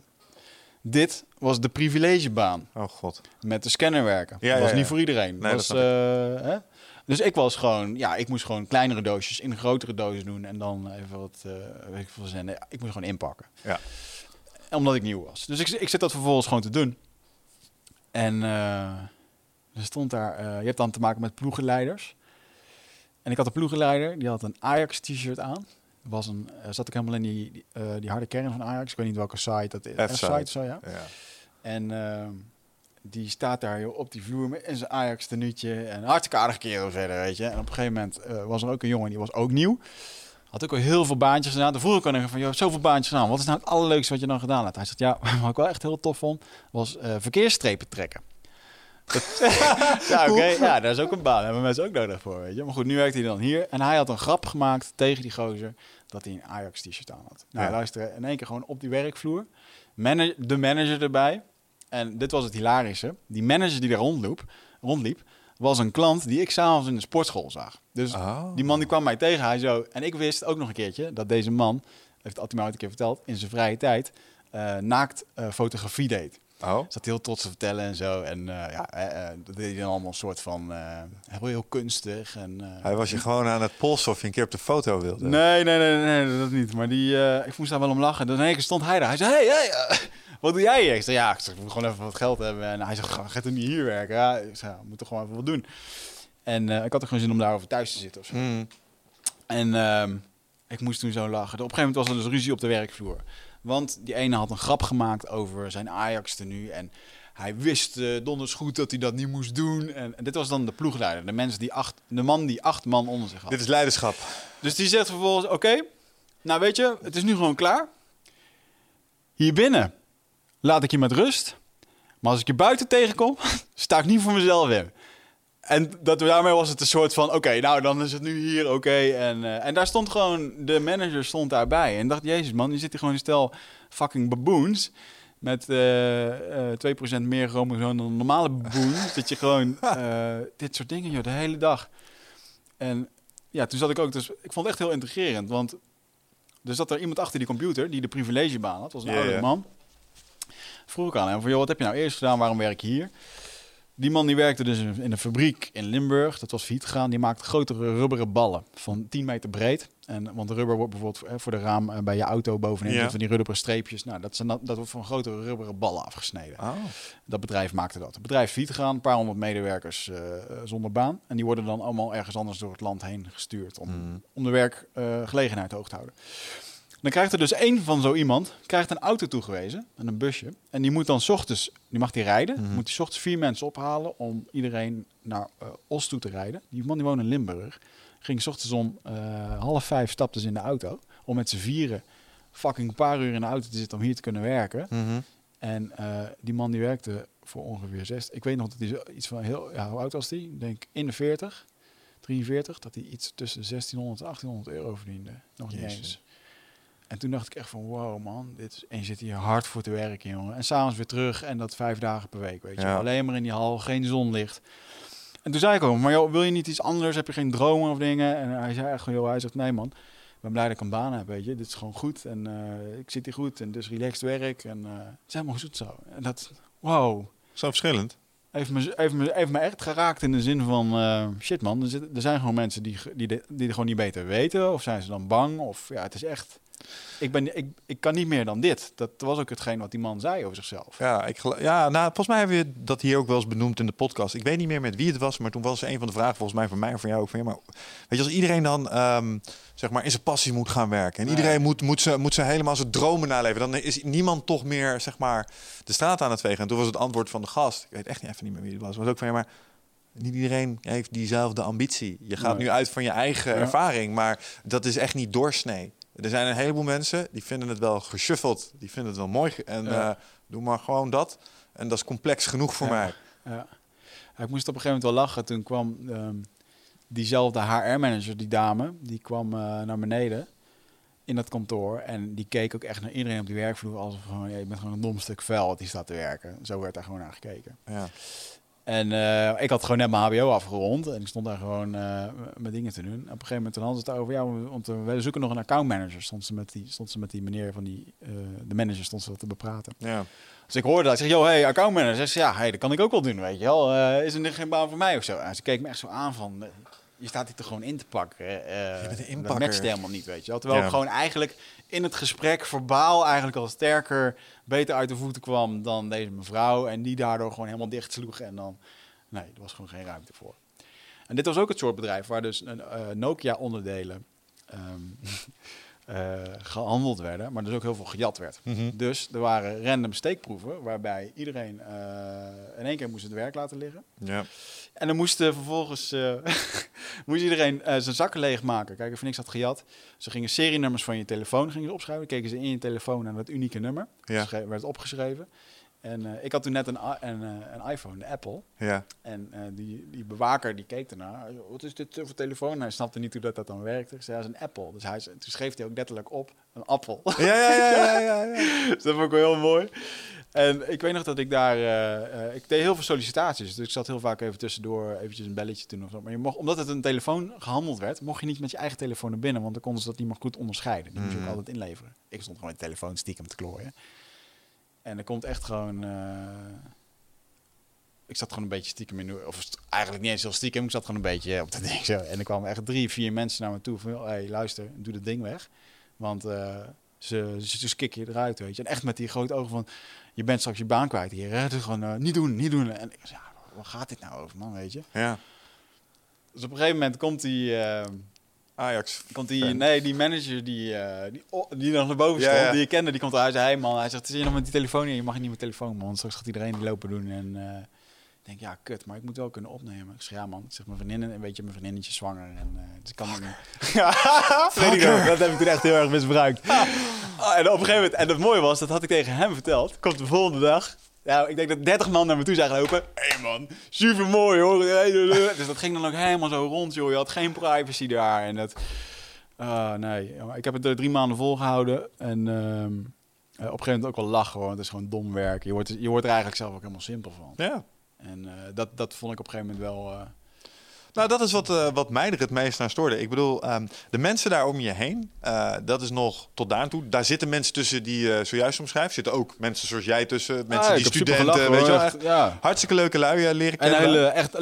S1: Dit was de privilegebaan.
S2: Oh god.
S1: Met de scanner werken.
S2: Ja,
S1: dat was
S2: ja.
S1: niet voor iedereen.
S2: Nee,
S1: was,
S2: dat
S1: eh, hè? Dus ik was gewoon, ja, ik moest gewoon kleinere doosjes in grotere dozen doen. En dan even wat, eh weet ik veel zenden. Ik moest gewoon inpakken.
S2: Ja.
S1: Omdat ik nieuw was. Dus ik, ik zit dat vervolgens gewoon te doen. En eh, er stond daar, je hebt dan te maken met ploegenleiders. En ik had een ploegenleider, die had een Ajax-t-shirt aan. Was een, eh, zat ik helemaal in die, die, eh, die harde kern van Ajax. Ik weet niet welke site dat is.
S2: F-site.
S1: Zo, ja.
S2: Ja.
S1: En ehm, die staat daar joh, op die vloer met in zijn Ajax tenuutje. En hartstikke aardige kerel verder, weet je. En op een gegeven moment eh, was er ook een jongen, die was ook nieuw. Had ook al heel veel baantjes gedaan. Toen vroeg ik aan hem van, joh, zoveel baantjes gedaan. Wat is nou het allerleukste wat je dan gedaan hebt? Hij zegt, ja, wat ik wel echt heel tof vond, was verkeersstrepen trekken. Ja, oké. Ja, daar is ook een baan. Daar hebben mensen ook nodig voor, weet je. Maar goed, nu werkt hij dan hier. En hij had een grap gemaakt tegen die gozer dat hij een Ajax-t-shirt aan had. Nou,
S2: Ja.
S1: luister, in één keer gewoon op die werkvloer. De manager erbij. En dit was het hilarische. Die manager die daar rondliep, rondliep was een klant die ik s'avonds in de sportschool zag. Dus
S2: Oh.
S1: die man die kwam mij tegen. Hij zo, en ik wist ook nog een keertje dat deze man, heeft mij ooit een keer verteld, in zijn vrije tijd eh, naakt eh, fotografie deed.
S2: Oh.
S1: Zat heel trots te vertellen en zo. En eh, ja, eh, eh, dat deed hij dan allemaal een soort van eh, heel, heel kunstig. En,
S2: Hij was je gewoon aan het polsen of je een keer op de foto wilde.
S1: Nee, nee, nee, nee, dat niet. Maar die, ik moest daar wel om lachen. Één keer stond hij daar. Hij zei, hey, hey, wat doe jij hier? Ik zei, ja, ik, zeg, moet gewoon even wat geld hebben. En hij zegt, ga gaat er niet hier werken? Ja, ik zei, we moeten gewoon even wat doen. En ik had er gewoon zin om daarover thuis te zitten of zo.
S2: Hmm.
S1: En ehm, ik moest toen zo lachen. Op een gegeven moment was er dus ruzie op de werkvloer. Want die ene had een grap gemaakt over zijn Ajax-tenue. En hij wist eh, donders goed dat hij dat niet moest doen. En, en dit was dan de ploegleider. De, mensen die acht, de man die acht man onder zich had.
S2: Dit is leiderschap.
S1: Dus die zegt vervolgens: Oké, nou weet je, het is nu gewoon klaar. Hier binnen laat ik je met rust. Maar als ik je buiten tegenkom, sta ik niet voor mezelf in. En dat, daarmee was het een soort van: Oké, nou dan is het nu hier, oké. En, eh, en daar stond gewoon, de manager stond daarbij. En dacht: Jezus man, je zit hier gewoon een stel fucking baboons. Met eh, eh, 2% meer chromosomen dan een normale baboon. dat je gewoon eh, dit soort dingen, joh, de hele dag. En ja, toen zat ik ook, dus ik vond het echt heel integrerend. Want er zat er iemand achter die computer die de privilegebaan had. was een
S2: ja.
S1: man. Vroeg ik aan hem van, joh, wat heb je nou eerst gedaan? Waarom werk je hier? Die man die werkte dus in een fabriek in Limburg. Dat was failliet gegaan. Die maakte grotere rubberen ballen van 10 meter breed. En, want rubber wordt bijvoorbeeld eh, voor de raam eh, bij je auto bovenin.
S2: Ja.
S1: van die rubberen streepjes. Nou, dat, zijn, dat, dat wordt van grotere rubberen ballen afgesneden.
S2: Oh.
S1: Dat bedrijf maakte dat. Het bedrijf failliet gegaan, een paar honderd medewerkers eh, zonder baan. En die worden dan allemaal ergens anders door het land heen gestuurd om,
S2: Mm.
S1: om de werkgelegenheid hoog te houden. Dan krijgt er dus één van zo iemand krijgt een auto toegewezen, en een busje. En die moet dan 's ochtends, die mag die rijden,
S2: Mhm.
S1: moet die 's ochtends vier mensen ophalen om iedereen naar eh, Os toe te rijden. Die man die woont in Limburg. Ging 's ochtends om eh, half vijf stapte ze in de auto om met z'n vieren fucking een paar uur in de auto te zitten om hier te kunnen werken.
S2: Mhm.
S1: En eh, die man die werkte voor ongeveer zes. Ik weet nog dat hij iets van heel. Ja, hoe oud was die? Ik denk in de 40, 43. Dat hij iets tussen 1600 en 1800 euro verdiende. Nog niet
S2: Jezus.
S1: eens. En toen dacht ik echt van wow man, dit is, en je zit hier hard voor te werken jongen. En s'avonds weer terug en dat vijf dagen per week, weet je.
S2: Ja.
S1: Alleen maar in die hal, geen zonlicht. En toen zei ik ook, maar joh, wil je niet iets anders? Heb je geen dromen of dingen? En hij zei echt, joh, hij zegt nee man. ben blij dat ik een baan heb, weet je. Dit is gewoon goed en eh, ik zit hier goed en dus relaxed werk en eh, het is helemaal goed zo. En dat, wow,
S2: Zo verschillend.
S1: heeft me, heeft me, heeft me echt geraakt in de zin van, eh, shit man, er, zit, er zijn gewoon mensen die, die, de- die het gewoon niet beter weten. Of zijn ze dan bang? Of ja, het is echt, ik, ben, ik, ik kan niet meer dan dit. Dat was ook hetgeen wat die man zei over zichzelf.
S2: Ja, ik ja nou, volgens mij hebben we dat hier ook wel eens benoemd in de podcast. Ik weet niet meer met wie het was, maar toen was een van de vragen volgens mij van mij of van jou ook van ja, maar weet je, als iedereen dan ehm, zeg maar in zijn passie moet gaan werken en iedereen moet, moet, ze, moet ze helemaal zijn dromen naleven, dan is niemand toch meer zeg maar de straat aan het vegen. En toen was het antwoord van de gast, ik weet echt niet even niet meer wie het was, was ook van ja, maar niet iedereen heeft diezelfde ambitie. Je gaat
S1: Nee.
S2: nu uit van je eigen
S1: Ja.
S2: ervaring, maar dat is echt niet doorsnee. Er zijn een heleboel mensen die vinden het wel geshuffeld, die vinden het wel mooi en
S1: Ja.
S2: eh, doe maar gewoon dat. En dat is complex genoeg voor
S1: Ja.
S2: mij.
S1: Ja. Ik moest op een gegeven moment wel lachen. Toen kwam ehm, diezelfde HR-manager, die dame, die kwam eh, naar beneden in dat kantoor. En die keek ook echt naar iedereen op die werkvloer alsof gewoon, ja, je bent gewoon een dom stuk vuil die staat te werken. Zo werd daar gewoon naar gekeken.
S2: Ja.
S1: En eh, ik had gewoon net mijn HBO afgerond en ik stond daar gewoon eh, mijn dingen te doen. En op een gegeven moment hadden ze het over, ja, we- want we zoeken nog een accountmanager. Stond ze met die, stond ze met die meneer van die, eh, de manager stond ze wat te bepraten.
S2: Ja.
S1: Dus ik hoorde dat. Ik zeg, joh, hey, accountmanager. Zegt ze, ja, hey, dat kan ik ook wel doen, weet je wel. Is er geen baan voor mij of zo? En ze keek me echt zo aan van, je staat hier toch gewoon in te pakken.
S2: Je
S1: Dat matcht helemaal niet, weet je wel. Terwijl
S2: Ja.
S1: ik gewoon eigenlijk in het gesprek verbaal eigenlijk al sterker, beter uit de voeten kwam dan deze mevrouw. En die daardoor gewoon helemaal dicht sloeg. En dan, nee, er was gewoon geen ruimte voor. En dit was ook het soort bedrijf waar dus een eh, Nokia-onderdelen ehm, eh, gehandeld werden, maar dus ook heel veel gejat werd.
S2: Mhm.
S1: Dus er waren random steekproeven waarbij iedereen eh, in één keer moest het werk laten liggen.
S2: Ja.
S1: En dan moest eh, vervolgens eh, moest iedereen eh, zijn zakken leegmaken. Kijk, of niks had gejat. Ze gingen serienummers van je telefoon gingen ze opschrijven. Keken ze in je telefoon naar dat unieke nummer.
S2: Ja.
S1: Schre- werd opgeschreven. En eh, ik had toen net een, een, eh, een iPhone, de Apple.
S2: Ja.
S1: En eh, die, die bewaker die keek ernaar. Wat is dit voor telefoon? En hij snapte niet hoe dat, dat dan werkte. Ik zei, dat is een Apple. Dus hij, toen schreef hij ook letterlijk op een appel.
S2: Ja, ja, ja, ja, ja, ja.
S1: dus dat vond ik wel heel mooi. En ik weet nog dat ik daar... ik deed heel veel sollicitaties. Dus ik zat heel vaak even tussendoor eventjes een belletje doen of zo. Maar je mocht, omdat het een telefoon gehandeld werd... mocht je niet met je eigen telefoon naar binnen. Want dan konden ze dat niet meer goed onderscheiden. Die moest je ook
S2: Mhm.
S1: altijd inleveren. Ik stond gewoon met de telefoon stiekem te klooien. En er komt echt gewoon... eh, ik zat gewoon een beetje stiekem in... Of eigenlijk niet eens heel stiekem. Ik zat gewoon een beetje op dat ding zo. En er kwamen echt drie, vier mensen naar me toe. Van, hé, hey, luister, doe dat ding weg. Want eh, ze, ze, ze kicken je eruit, weet je. En echt met die grote ogen van... Je bent straks je baan kwijt hier. Hè? Dus gewoon, eh, niet doen, niet doen. En ik zei, ja, waar gaat dit nou over, man, weet je?
S2: ja.
S1: Dus op een gegeven moment komt die...
S2: Ajax.
S1: Die, nee, die manager die, eh, die, oh, die nog naar boven stond,
S2: ja.
S1: die je kende, die komt eruit. Hij zei, hey man, hij zegt, zit je nog met die telefoon in? Je mag niet met telefoon, man. Straks gaat iedereen die lopen doen. En eh, ik denk, ja, kut, maar ik moet wel kunnen opnemen. Ik zeg, ja man, ik zeg, mijn vriendin, een beetje mijn vriendinnetje is zwanger. En uh, dus ik kan het niet. ja, weet ik nog. dat heb ik toen echt heel erg misbruikt. Ah, en op een gegeven moment, en het mooie was, dat had ik tegen hem verteld. Komt de volgende dag. Ja, ik denk dat 30 man naar me toe zijn gelopen. Hé hey man, super mooi hoor. Dus dat ging dan ook helemaal zo rond, joh. Je had geen privacy daar. En dat. Ah, nee, ik heb het er drie maanden volgehouden. En ehm, eh, op een gegeven moment ook wel lachen hoor. Het is gewoon dom werk. Je wordt, je wordt er eigenlijk zelf ook helemaal simpel van.
S2: Ja.
S1: En eh, dat, dat vond ik op een gegeven moment wel. eh,
S2: Nou, dat is wat, eh, wat mij er het meest aan stoorde. Ik bedoel, ehm, de mensen daar om je heen, eh, dat is nog tot daar toe. Daar zitten mensen tussen die je zojuist omschrijft. Zitten ook mensen zoals jij tussen, mensen
S1: ah,
S2: die studenten,
S1: gelachen,
S2: weet je wel.
S1: Echt, ja.
S2: hartstikke leuke lui leren
S1: En
S2: kennen.
S1: hele echt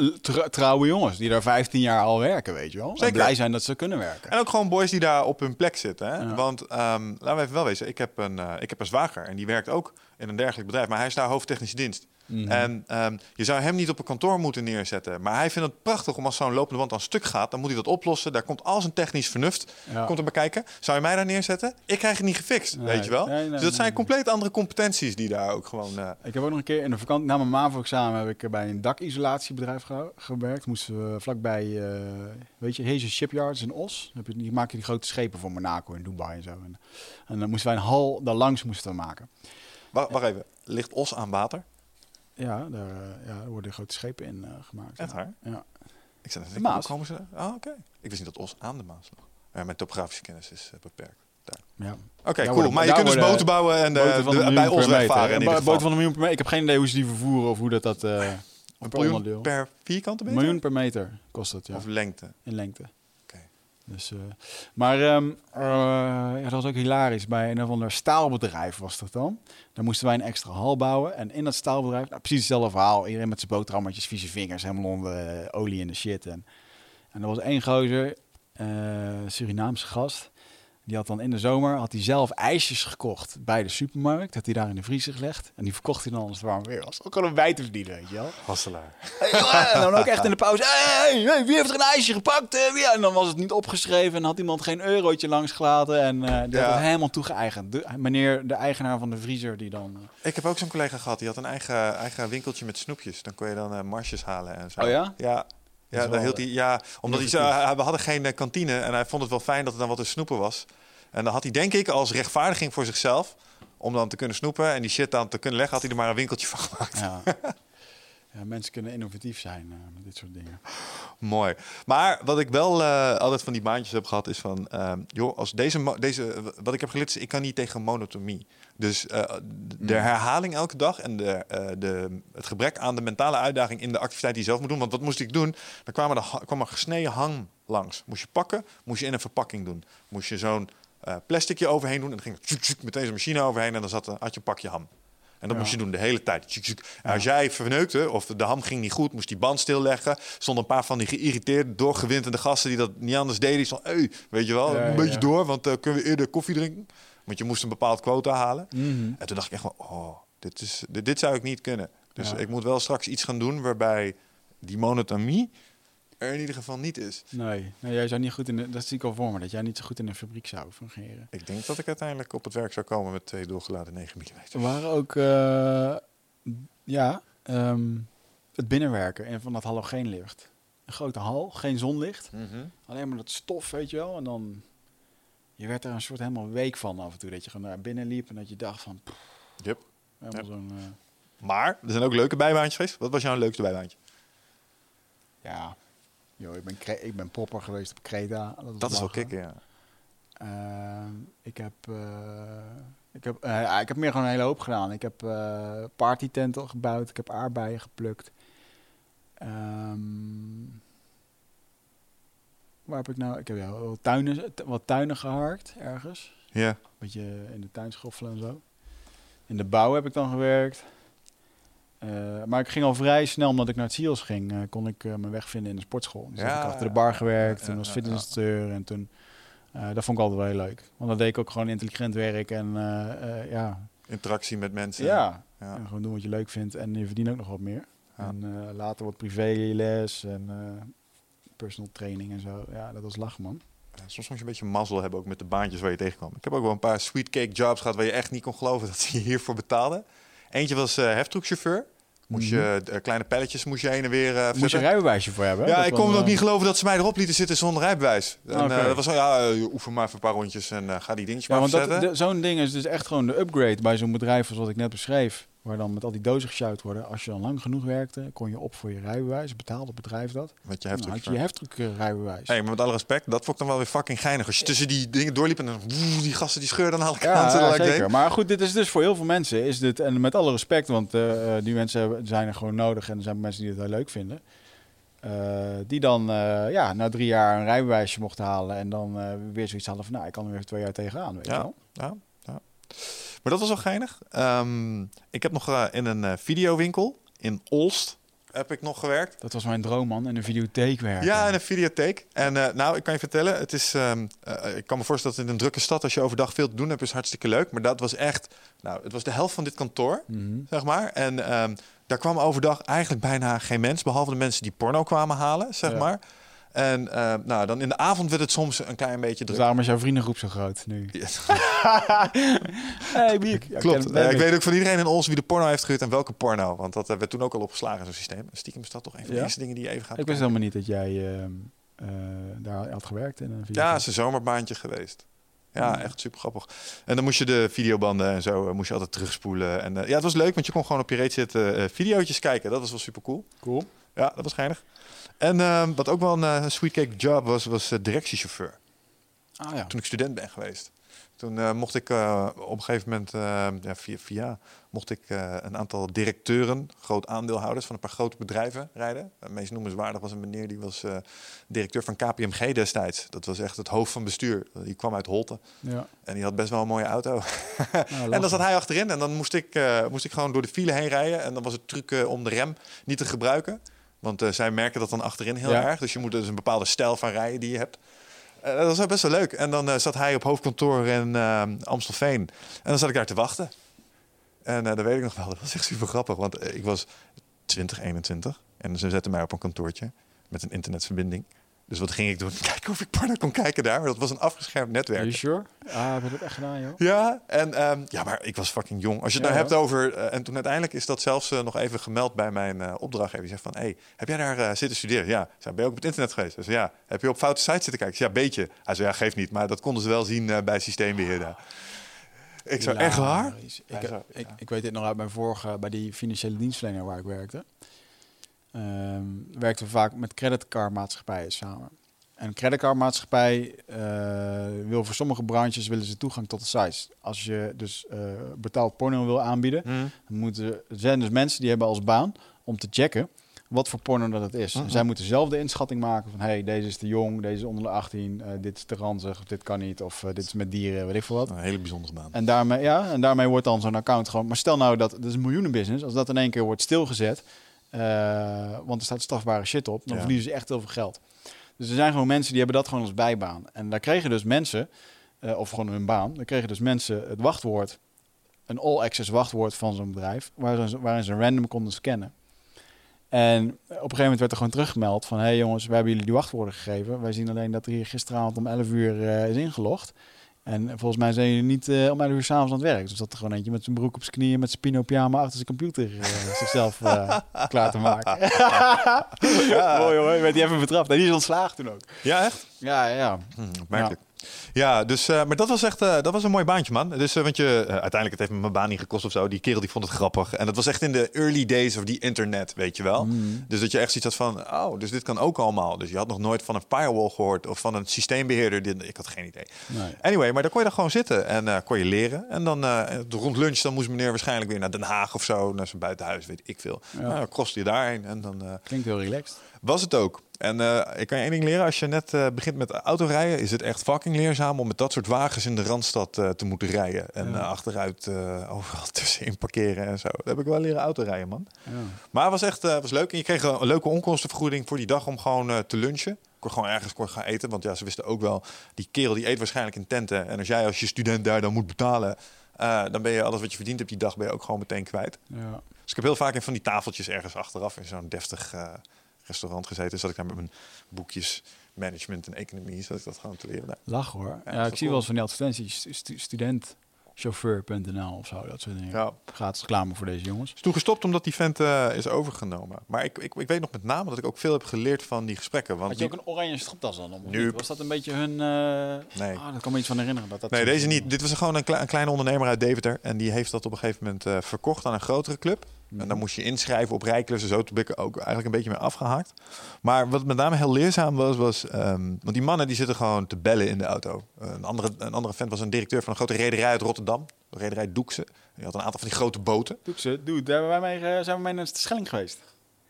S1: trouwe jongens die daar 15 jaar al werken, weet je wel. En
S2: Zeker.
S1: blij zijn dat ze kunnen werken.
S2: En ook gewoon boys die daar op hun plek zitten. Hè?
S1: Ja.
S2: Want ehm, laten we even wel wezen, ik heb, een, ik heb een zwager en die werkt ook in een dergelijk bedrijf. Maar hij is daar hoofdtechnische dienst.
S1: Mhm.
S2: En ehm, je zou hem niet op een kantoor moeten neerzetten. Maar hij vindt het prachtig om als zo'n lopende wand aan stuk gaat, dan moet hij dat oplossen. Daar komt al zijn technisch vernuft
S1: Ja.
S2: komt er bij kijken. Zou je mij daar neerzetten? Ik krijg het niet gefixt,
S1: Nee.
S2: weet je wel.
S1: Nee, nee,
S2: dus dat zijn compleet andere competenties die daar ook gewoon... eh,
S1: Ik heb ook nog een keer in de vakantie, na mijn MAVO-examen, heb ik bij een dakisolatiebedrijf ge- gewerkt. Moesten we vlakbij, eh, weet je, Hazen Shipyards in Os. Heb je, die maken die grote schepen voor Monaco en Dubai en zo. En, en dan moesten wij een hal daar langs moesten maken.
S2: wacht, wacht even, ligt Os aan water?
S1: Ja, daar, eh, ja, daar worden grote schepen in eh, gemaakt.
S2: Echt
S1: ja.
S2: waar?
S1: Ja.
S2: Ik zei,
S1: De Maas.
S2: Hoe komen ze? Ah, oké. Ik wist niet dat Os aan de Maas lag. Ja, mijn topografische kennis is eh, beperkt.
S1: ja.
S2: Oké,
S1: Daar
S2: cool.
S1: worden-
S2: maar je
S1: daar
S2: kunt dus boten bouwen en
S1: Boten
S2: de-
S1: een
S2: bij ons wegvaren
S1: Een boot van een miljoen per meter. Ik heb geen idee hoe ze die vervoeren of hoe dat, dat eh
S2: Een
S1: per
S2: miljoen
S1: onderdeel.
S2: per vierkante
S1: Een
S2: meter?
S1: miljoen per meter kost het, ja.
S2: Of lengte?
S1: In lengte. Dus, eh, maar ehm, eh, dat was ook hilarisch. Bij een of ander staalbedrijf was dat dan. Dan moesten wij een extra hal bouwen. En in dat staalbedrijf, nou, precies hetzelfde verhaal. Iedereen met zijn boterhammetjes, vieze vingers, helemaal onder de olie in de shit. En, en er was één gozer, eh, Surinaamse gast. Die had dan in de zomer had hij zelf ijsjes gekocht bij de supermarkt. Had hij daar in de vriezer gelegd. En die verkocht hij dan als het warm weer was. Ook gewoon een bij te verdienen, weet je wel.
S2: Hasselaar.
S1: En dan ook echt in de pauze. Hey, wie heeft er een ijsje gepakt? Eh, wie? En dan was het niet opgeschreven en had iemand geen eurotje langs gelaten. En eh die
S2: Ja.
S1: had het helemaal toegeëigend. De, meneer, de eigenaar van de vriezer, die dan... eh,
S2: Ik heb ook zo'n collega gehad, die had een eigen, eigen winkeltje met snoepjes. Dan kon je dan marsjes halen en zo.
S1: Oh ja?
S2: Ja. Ja,
S1: wel,
S2: daar hield hij, ja omdat hij hij- we hadden geen eh, kantine en hij vond het wel fijn dat er dan wat te snoepen was. En dan had hij denk ik als rechtvaardiging voor zichzelf, om dan te kunnen snoepen en die shit dan te kunnen leggen, had hij er maar een winkeltje van gemaakt.
S1: Ja. ja, mensen kunnen innovatief zijn eh, met dit soort dingen.
S2: Mooi. Maar wat ik wel eh, altijd van die maandjes heb gehad is van, ehm, joh, als deze, deze, wat ik heb geleerd is, ik kan niet tegen monotonie. Dus eh, de herhaling elke dag en de, eh, de, het gebrek aan de mentale uitdaging in de activiteit die je zelf moet doen. Want wat moest ik doen? Dan kwam er, kwam er gesneden hang langs. Moest je pakken, moest je in een verpakking doen. Moest je zo'n eh plasticje overheen doen en dan ging er tjuk, meteen zo'n machine overheen en dan zat, had je een pakje ham. En dat
S1: Ja.
S2: moest je doen de hele tijd. En als jij verneukte of de ham ging niet goed, moest die band stilleggen. Stonden een paar van die geïrriteerde, doorgewinterde gasten die dat niet anders deden. Die van, hey, weet je wel, een beetje door, want eh, kunnen we eerder koffie drinken? Want je moest een bepaald quota halen.
S1: Mhm.
S2: En toen dacht ik echt van, oh, dit, is, dit, dit zou ik niet kunnen. Dus ik moet wel straks iets gaan doen waarbij die monotonie er in ieder geval niet is.
S1: Nee, nee, jij zou niet goed in de, dat zie ik al voor me, dat jij niet zo goed in een fabriek zou fungeren.
S2: Ik denk dat ik uiteindelijk op het werk zou komen met twee doorgeladen 9 mm.
S1: Er waren ook, eh, ja, ehm, het binnenwerken en van dat halogeenlicht. Een grote hal, geen zonlicht, alleen maar dat stof, weet je wel. En dan, je werd er een soort helemaal week van af en toe, dat je gewoon naar binnen liep en dat je dacht van, pff,
S2: Yep.
S1: helemaal
S2: Yep.
S1: zo'n, eh,
S2: Maar er zijn ook leuke bijbaantjes geweest. Wat was jouw leukste bijbaantje?
S1: ja, joh, ik ben, ik ben popper geweest op Creta.
S2: Dat is wel kicken, ja.
S1: Ehm, ik heb, eh, ik heb, eh, ja, ik heb meer gewoon een hele hoop gedaan. Ik heb eh partytenten gebouwd. Ik heb aardbeien geplukt. Ehm, waar heb ik nou? Ik heb ja, wat tuinen, wat tuinen geharkt ergens.
S2: Ja.
S1: beetje in de tuin schoffelen en zo. In de bouw heb ik dan gewerkt. Eh, maar ik ging al vrij snel, omdat ik naar het SIOS ging, eh, kon ik eh, mijn weg vinden in de sportschool. Dus
S2: Ja,
S1: heb ik achter de bar gewerkt,
S2: ja,
S1: toen
S2: ja,
S1: was fitnessinstructeur en toen... dat vond ik altijd wel heel leuk. Want dan deed ik ook gewoon intelligent werk en ja,
S2: Interactie met mensen.
S1: ja.
S2: Ja.
S1: En gewoon doen wat je leuk vindt en je verdient ook nog wat meer. En later wat privéles en personal training en zo. Ja, dat was lachen, man.
S2: Soms moet je een beetje mazzel hebben ook met de baantjes waar je tegenkwam. Ik heb ook wel een paar sweet cake jobs gehad waar je echt niet kon geloven dat ze je hiervoor betaalden. Eentje was eh heftruckchauffeur. Moest je eh, kleine pelletjes moest je heen en weer eh,
S1: Moest je een rijbewijsje voor hebben.
S2: Ja,
S1: Dat
S2: ik kon ook
S1: eh,
S2: niet geloven dat ze mij erop lieten zitten zonder rijbewijs. En, dat was ja, oefen maar even een paar rondjes en ga die dingetjes
S1: Ja,
S2: maar
S1: want zo'n ding is dus echt gewoon de upgrade bij zo'n bedrijf als wat ik net beschreef. Waar dan met al die dozen gesjouwd worden. Als je dan lang genoeg werkte, kon je op voor je rijbewijs. Betaalde het bedrijf dat.
S2: Met je
S1: Dan had je je
S2: heftruck.
S1: heftruck rijbewijs.
S2: Hey, maar met alle respect, dat vond ik dan wel weer fucking geinig. Als je tussen die dingen doorliep en dan woe, die gasten die scheurden aan alle
S1: Ja,
S2: kanten.
S1: ja, zeker. Maar goed, dit is dus voor heel veel mensen. Is dit, en met alle respect, want eh, eh, die mensen zijn er gewoon nodig. En er zijn mensen die het heel leuk vinden. Eh, die dan eh, ja, na drie jaar een rijbewijsje mochten halen. En dan eh, weer zoiets hadden van, nou, ik kan er weer twee jaar tegenaan. Weet je
S2: Ja,
S1: wel?
S2: ja, ja. Maar dat was wel geinig. Ehm, ik heb nog eh, in een eh, videowinkel in Olst heb ik nog gewerkt.
S1: Dat was mijn droom, man. In een videotheek werken.
S2: Ja, in een videotheek. En eh, nou, ik kan je vertellen, het is, ehm, eh, ik kan me voorstellen dat in een drukke stad, als je overdag veel te doen hebt, is hartstikke leuk. Maar dat was echt, nou, het was de helft van dit kantoor,
S1: Mhm.
S2: zeg maar. En ehm, daar kwam overdag eigenlijk bijna geen mens, behalve de mensen die porno kwamen halen, zeg
S1: Ja.
S2: maar. En eh, nou, dan in de avond werd het soms een klein beetje druk.
S1: daarom is jouw vriendengroep zo groot nu. Hey, Biek. Ja,
S2: Klopt. Eh, ik weet ook van iedereen in Ols wie de porno heeft gehuurd en welke porno. Want dat eh, werd toen ook al opgeslagen, zo'n systeem. Stiekem is dat toch een van de eerste dingen die je even gaat
S1: Ik wist helemaal niet dat jij daar had gewerkt in een
S2: Ja,
S1: videotheek.
S2: het is een zomerbaantje geweest. Ja, echt super grappig. En dan moest je de videobanden en zo moest je altijd terugspoelen. En ja, het was leuk, want je kon gewoon op je reet zitten eh videootjes kijken. Dat was wel super cool.
S1: cool.
S2: Ja, dat was geinig. En ehm, wat ook wel een eh, sweet cake job was, was eh, directiechauffeur.
S1: Ah ja.
S2: Toen ik student ben geweest. Toen eh, mocht ik op een gegeven moment, eh, ja, via, via mocht ik een aantal directeuren, groot aandeelhouders van een paar grote bedrijven rijden. Het meest noemenswaardig was een meneer die was directeur van KPMG destijds. Dat was echt het hoofd van bestuur. Die kwam uit Holte
S1: Ja.
S2: en die had best wel een mooie auto. en dan zat hij achterin en dan moest ik, moest ik gewoon door de file heen rijden. En dan was het truc om de rem niet te gebruiken. Want eh, zij merken dat dan achterin heel
S1: Ja.
S2: erg. Dus je moet dus een bepaalde stijl van rijden die je hebt. Eh, dat was best wel leuk. En dan eh, zat hij op hoofdkantoor in Amstelveen. En dan zat ik daar te wachten. En dat weet ik nog wel. Dat was echt super grappig. Want ik was 20, 21. En ze zetten mij op een kantoortje met een internetverbinding. Dus wat ging ik doen? Kijken of ik porno kon kijken daar. Maar dat was een afgeschermd netwerk.
S1: Are you sure? Ah, heb je dat echt gedaan, joh?
S2: Ja, en, ehm, ja, maar ik was fucking jong. Als je het
S1: Ja,
S2: nou hebt over... eh, en toen uiteindelijk is dat zelfs eh, nog even gemeld bij mijn eh, opdrachtgever. Die zegt van, hey, heb jij daar zitten studeren? Ja. Ik Zei, ben je ook op het internet geweest? Zei, ja. Heb je op foute sites zitten kijken? Ik zei, ja, beetje. Hij zei, ja, geeft niet. Maar dat konden ze wel zien bij systeembeheer daar. Ik zou echt waar?
S1: Ik,
S2: Ja,
S1: ik, ik weet dit nog uit mijn vorige, bij die financiële dienstverlener waar ik werkte. Ehm, werkten we vaak met creditcardmaatschappijen samen. En een creditcardmaatschappij eh, wil voor sommige branches willen ze toegang tot de sites. Als je dus eh, betaald porno wil aanbieden,
S2: Hm.
S1: dan moeten, er zijn dus mensen die hebben als baan om te checken wat voor porno dat het is.
S2: Mhm.
S1: Zij moeten zelf de inschatting maken van... hey, deze is te jong, deze is onder de 18, eh, dit is te ranzig, of dit kan niet... of dit is met dieren, weet ik veel wat.
S2: Een hele bijzondere baan.
S1: En daarmee, ja, en daarmee wordt dan zo'n account gewoon... Maar stel nou dat, dat is een miljoenenbusiness, als dat in één keer wordt stilgezet... eh, want er staat strafbare shit op, dan
S2: Ja.
S1: verliezen ze echt heel veel geld. Dus er zijn gewoon mensen die hebben dat gewoon als bijbaan. En daar kregen dus mensen, eh, of gewoon hun baan... daar kregen dus mensen het wachtwoord... een all-access wachtwoord van zo'n bedrijf... Waarin ze, waarin ze random konden scannen. En op een gegeven moment werd er gewoon teruggemeld van... hé hey jongens, we hebben jullie die wachtwoorden gegeven. Wij zien alleen dat er hier gisteravond om 11 uur eh, is ingelogd. En volgens mij zijn jullie niet eh, om 11 uur s'avonds aan het werk. Dus dat er gewoon eentje met zijn broek op zijn knieën... met zijn pino pyjama achter zijn computer eh, zichzelf eh, klaar te maken. Mooi hoor, werd die even betrapt. En die is ontslagen toen ook.
S2: Ja, echt?
S1: Ja, ja.
S2: Hm, opmerkelijk. Ja, dus, eh, maar dat was echt eh, dat was een mooi baantje, man. Dus, eh, want je, uiteindelijk, het heeft me mijn baan niet gekost of zo. Die kerel die vond het grappig. En dat was echt in de early days of die internet, weet je wel.
S1: Mm.
S2: Dus dat je echt zoiets had van, oh, dus dit kan ook allemaal. Dus je had nog nooit van een firewall gehoord of van een systeembeheerder. Ik had geen idee.
S1: Nee.
S2: Anyway, maar dan kon je daar gewoon zitten en kon je leren. En dan rond lunch dan moest meneer waarschijnlijk weer naar Den Haag of zo. Naar zijn buitenhuis, weet ik veel.
S1: Ja.
S2: Nou, dan je daarheen en dan...
S1: Klinkt heel relaxed.
S2: was het ook. En eh, ik kan je één ding leren. Als je net eh, begint met autorijden, is het echt fucking leerzaam om met dat soort wagens in de Randstad eh, te moeten rijden. En
S1: Ja.
S2: achteruit overal tussenin parkeren en zo. Dat heb ik wel leren autorijden, man.
S1: Ja.
S2: Maar het was echt was leuk. En je kreeg een leuke onkostenvergoeding voor die dag om gewoon te lunchen. Ik kon gewoon ergens kon gaan eten. Want ja, ze wisten ook wel, die kerel die eet waarschijnlijk in tenten. En als jij als je student daar dan moet betalen, dan ben je alles wat je verdient op die dag ben je ook gewoon meteen kwijt.
S1: Ja.
S2: Dus ik heb heel vaak in van die tafeltjes ergens achteraf in zo'n deftig restaurant gezeten. Zat ik daar met mijn boekjes management en economie, zat ik dat gewoon te leren. daar.
S1: Lach hoor.
S2: Ja,
S1: ik zie
S2: cool.
S1: wel eens van die advertenties. stu- studentchauffeur.nl of zo, dat soort dingen.
S2: Ja.
S1: Gratis reclame voor deze jongens.
S2: Is toen gestopt omdat die vent eh, is overgenomen. Maar ik, ik, ik weet nog met name dat ik ook veel heb geleerd van die gesprekken. Want
S1: Had je
S2: die-
S1: ook een oranje stropdas dan? Om, niet? Was dat een beetje hun... eh,
S2: Nee.
S1: Ah, dat kan me iets van herinneren. Dat dat
S2: Nee, deze niet. Dit was gewoon een, kle- een kleine ondernemer uit Deventer. En die heeft dat op een gegeven moment eh, verkocht aan een grotere club. En dan moest je inschrijven op rijklussen. Zo ben ik ook eigenlijk een beetje mee afgehaakt. Maar wat met name heel leerzaam was, was... ehm, want die mannen die zitten gewoon te bellen in de auto. Een andere, een andere vent was een directeur van een grote rederij uit Rotterdam. De rederij Doekse. Die had een aantal van die grote boten.
S1: Doe ik ze. Doe, daar hebben wij mee, eh, zijn we mee naar de Schelling geweest.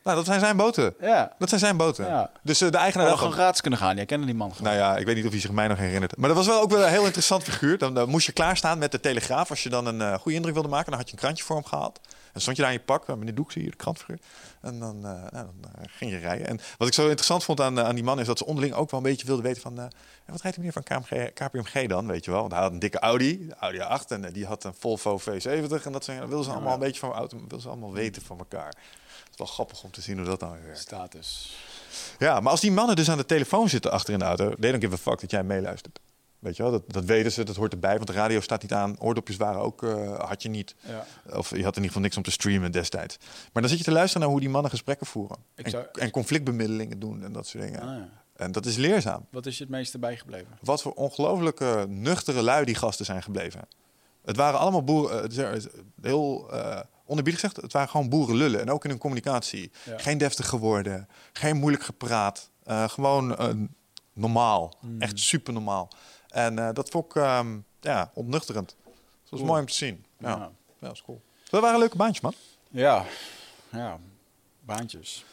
S2: Nou, dat zijn zijn boten.
S1: Ja.
S2: Dat zijn zijn boten.
S1: Ja.
S2: Dus eh, de eigenaar daarvan...
S1: gewoon gratis kunnen gaan. Jij kende die man gewoon.
S2: Nou ja, ik weet niet of hij zich mij nog herinnert. Maar dat was wel ook wel een heel interessant figuur. Dan, dan moest je klaarstaan met de Telegraaf. Als je dan een eh, goede indruk wilde maken, dan had je een krantje voor hem gehaald. En stond je daar in je pak, eh, meneer Doek, zie je de krantfiguur. En dan, eh, nou, dan eh, ging je rijden. En wat ik zo interessant vond aan, aan die man is dat ze onderling ook wel een beetje wilden weten van... wat rijdt die meneer van KMG, KPMG dan, weet je wel? Want hij had een dikke Audi, Audi A8. En die had een Volvo V70. En dat zijn, dat wilden ze allemaal een beetje van auto, wilden ze allemaal weten van elkaar. Het is wel grappig om te zien hoe dat nou weer werkt.
S1: Status.
S2: Ja, maar als die mannen dus aan de telefoon zitten achter in de auto, they don't give a fuck dat jij meeluistert. Weet je wel, dat, dat weten ze, dat hoort erbij, want de radio staat niet aan. Oordopjes waren ook, eh, had je niet.
S1: Ja.
S2: Of je had in ieder geval niks om te streamen destijds. Maar dan zit je te luisteren naar hoe die mannen gesprekken voeren.
S1: Ik
S2: En,
S1: zou-
S2: en conflictbemiddelingen doen en dat soort dingen.
S1: Ah, ja.
S2: En dat is leerzaam.
S1: Wat is je het meeste bijgebleven?
S2: Wat voor ongelooflijke nuchtere lui die gasten zijn gebleven. Het waren allemaal boeren, eh, is heel uh, onderbiedig gezegd, het waren gewoon boerenlullen. En ook in hun communicatie.
S1: Ja.
S2: Geen deftige woorden, geen moeilijk gepraat. Eh, gewoon een normaal. Echt super normaal. En eh, dat vond ik ehm, ja, ontnuchterend. Het was
S1: Cool.
S2: mooi om te zien. Ja, ja.
S1: Ja.
S2: dat is cool. Dat waren leuke baantjes, man.
S1: Ja, ja, baantjes.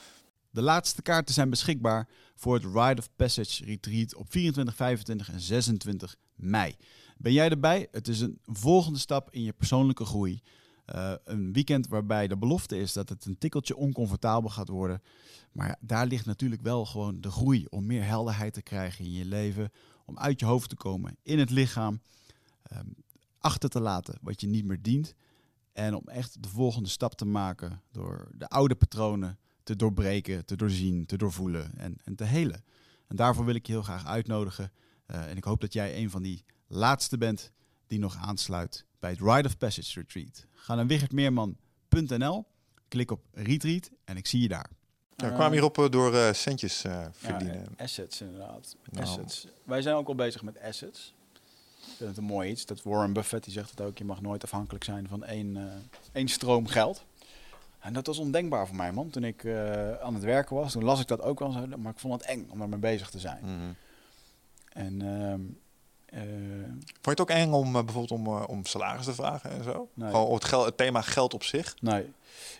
S1: De laatste kaarten zijn beschikbaar voor het Rite of Passage Retreat op 24, 25 en 26 mei. Ben jij erbij? Het is een volgende stap in je persoonlijke groei. Eh, een weekend waarbij de belofte is dat het een tikkeltje oncomfortabel gaat worden. Maar ja, daar ligt natuurlijk wel gewoon de groei om meer helderheid te krijgen in je leven. Om uit je hoofd te komen, in het lichaam. ehm, achter te laten wat je niet meer dient. En om echt de volgende stap te maken door de oude patronen te doorbreken, te doorzien, te doorvoelen en, en te helen. En daarvoor wil ik je heel graag uitnodigen. Eh, en ik hoop dat jij een van die laatste bent die nog aansluit bij het Rite of Passage Retreat. Ga naar wichertmeerman.nl, klik op Retreat en ik zie je daar.
S2: Ja, we kwamen hierop eh, door eh, centjes eh, verdienen.
S1: Ja, assets inderdaad.
S2: Nou.
S1: Assets. Wij zijn ook al bezig met assets. Ik vind het een mooi iets. Dat Warren Buffett die zegt het ook. Je mag nooit afhankelijk zijn van één, één stroom geld. En dat was ondenkbaar voor mij, man. Toen ik aan het werken was, toen las ik dat ook wel zo. Maar ik vond het eng om daarmee bezig te zijn.
S2: Mhm.
S1: En ehm, eh,
S2: Vond je het ook eng om eh, bijvoorbeeld om, eh, om salaris te vragen en zo?
S1: Nee.
S2: Gewoon het, het thema geld op zich?
S1: nee.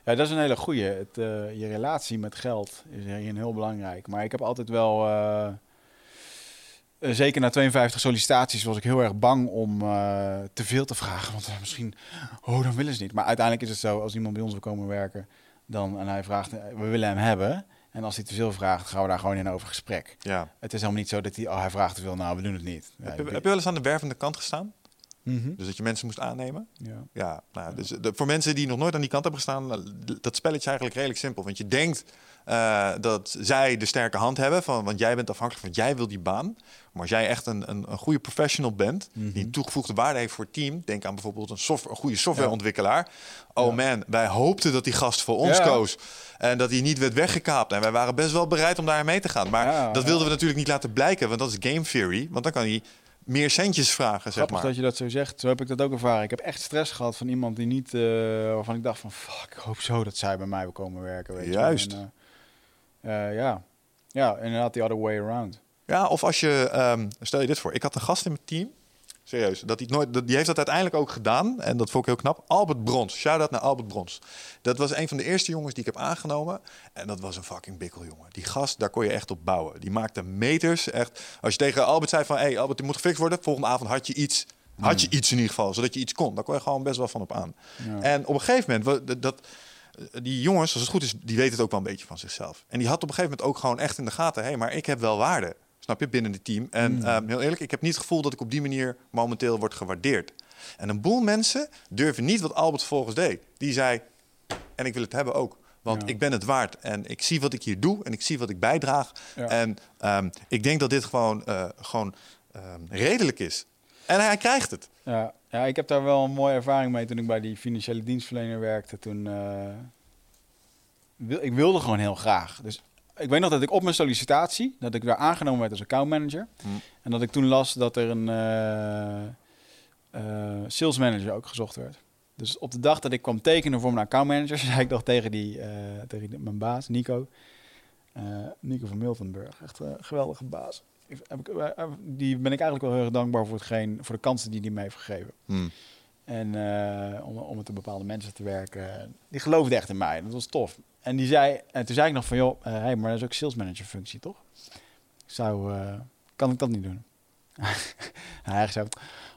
S1: Ja, dat is een hele goeie. Het, eh, je relatie met geld is hierin heel belangrijk. Maar ik heb altijd wel... eh, eh, zeker na 52 sollicitaties was ik heel erg bang om eh, te veel te vragen. Want eh, misschien, oh, dan willen ze niet. Maar uiteindelijk is het zo, als iemand bij ons wil komen werken, dan, en hij vraagt, eh, we willen hem hebben. En als hij te veel vraagt, gaan we daar gewoon in over gesprek.
S2: Ja.
S1: Het is helemaal niet zo dat hij, oh, hij vraagt te veel, nou, we doen het niet. Ja,
S2: heb, je,
S1: ik-
S2: heb je wel eens aan de wervende kant gestaan?
S1: Mhm.
S2: Dus dat je mensen moest aannemen?
S1: Ja.
S2: Ja, nou, dus de, voor mensen die nog nooit aan die kant hebben gestaan, dat spelletje is eigenlijk redelijk simpel. Want je denkt eh, dat zij de sterke hand hebben, van, want jij bent afhankelijk, want jij wil die baan. Maar als jij echt een, een, een goede professional bent,
S1: Mhm.
S2: die een toegevoegde waarde heeft voor het team, denk aan bijvoorbeeld een, een goede softwareontwikkelaar. Oh man, wij hoopten dat die gast voor ons
S1: Ja.
S2: koos en dat hij niet werd weggekaapt. En wij waren best wel bereid om daarin mee te gaan. Maar
S1: Ja,
S2: dat wilden we natuurlijk niet laten blijken, want dat is game theory. Want dan kan hij meer centjes vragen, zeg maar.
S1: dat je dat zo zegt. Zo heb ik dat ook ervaren. Ik heb echt stress gehad van iemand die niet... eh, waarvan ik dacht van... Fuck, ik hoop zo dat zij bij mij wil komen werken. Weet je.
S2: Juist.
S1: En, eh, eh, ja. ja, inderdaad the other way around.
S2: Ja, of als je, ehm, stel je dit voor, ik had een gast in mijn team, serieus, dat het nooit, dat, die heeft dat uiteindelijk ook gedaan en dat vond ik heel knap. Albert Brons, shout-out naar Albert Brons. Dat was een van de eerste jongens die ik heb aangenomen en dat was een fucking bikkeljongen. Die gast, daar kon je echt op bouwen. Die maakte meters, echt. Als je tegen Albert zei van, hé hey, Albert, die moet gefixt worden, volgende avond had je iets. Had je iets in ieder geval, zodat je iets kon. Daar kon je gewoon best wel van op aan.
S1: Ja.
S2: En op een gegeven moment, dat, die jongens, als het goed is, die weten het ook wel een beetje van zichzelf. En die had op een gegeven moment ook gewoon echt in de gaten, hé, hey, maar ik heb wel waarde. Snap je, binnen het team. En ehm, heel eerlijk, ik heb niet het gevoel dat ik op die manier momenteel word gewaardeerd. En een boel mensen durven niet wat Albert volgens deed. Die zei, en ik wil het hebben ook. Want
S1: Ja.
S2: ik ben het waard. En ik zie wat ik hier doe. En ik zie wat ik bijdraag.
S1: Ja.
S2: En ehm, ik denk dat dit gewoon, eh, gewoon ehm, redelijk is. En hij krijgt het.
S1: Ja, ja, ik heb daar wel een mooie ervaring mee toen ik bij die financiële dienstverlener werkte. Toen, eh, wil, ik wilde gewoon heel graag. Dus ik weet nog dat ik op mijn sollicitatie, dat ik daar aangenomen werd als accountmanager.
S2: Hmm.
S1: En dat ik toen las dat er een eh, sales manager ook gezocht werd. Dus op de dag dat ik kwam tekenen voor mijn accountmanager, zei ik nog tegen, die, tegen die- mijn baas, Nico. Nico van Miltenburg, echt een geweldige baas. Ik, eh, die ben ik eigenlijk wel heel erg dankbaar voor, hetgeen, voor de kansen die hij me heeft gegeven.
S2: Hmm.
S1: En eh, om, om met de bepaalde mensen te werken. Die geloofde echt in mij. Dat was tof. En, die zei, en toen zei ik nog van, joh, eh, hey, maar dat is ook sales manager functie, toch? Ik zou, eh, kan ik dat niet doen? Hij zei,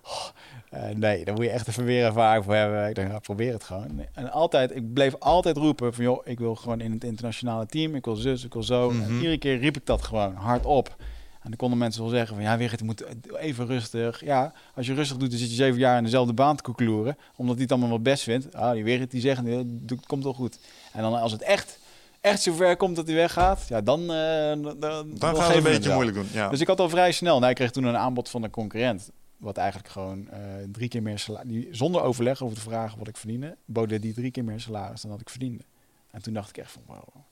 S1: oh, eh, nee, daar moet je echt even weer ervaring voor hebben. Ik dacht, probeer het gewoon. Nee. En altijd, ik bleef altijd roepen van, joh, ik wil gewoon in het internationale team. Ik wil zus, ik wil zo. En
S2: Mhm.
S1: iedere keer riep ik dat gewoon hardop. En dan konden mensen wel zeggen van, ja, Wigert, je moet even rustig. Ja, als je rustig doet, dan zit je zeven jaar in dezelfde baan te koekloeren. Omdat hij het allemaal wel best vindt. Ah, die Wigert, die zegt, het komt wel goed. En dan als het echt, echt zover komt dat hij weggaat, ja, dan... eh, dan,
S2: we
S1: geven
S2: een
S1: het
S2: beetje moeilijk doen. Ja.
S1: Dus ik had al vrij snel. Nou, ik kreeg toen een aanbod van een concurrent. Wat eigenlijk gewoon eh, drie keer meer salaris. Die, zonder overleg over te vragen wat ik verdiende. boden die drie keer meer salaris dan dat ik verdiende. En toen dacht ik echt van wow.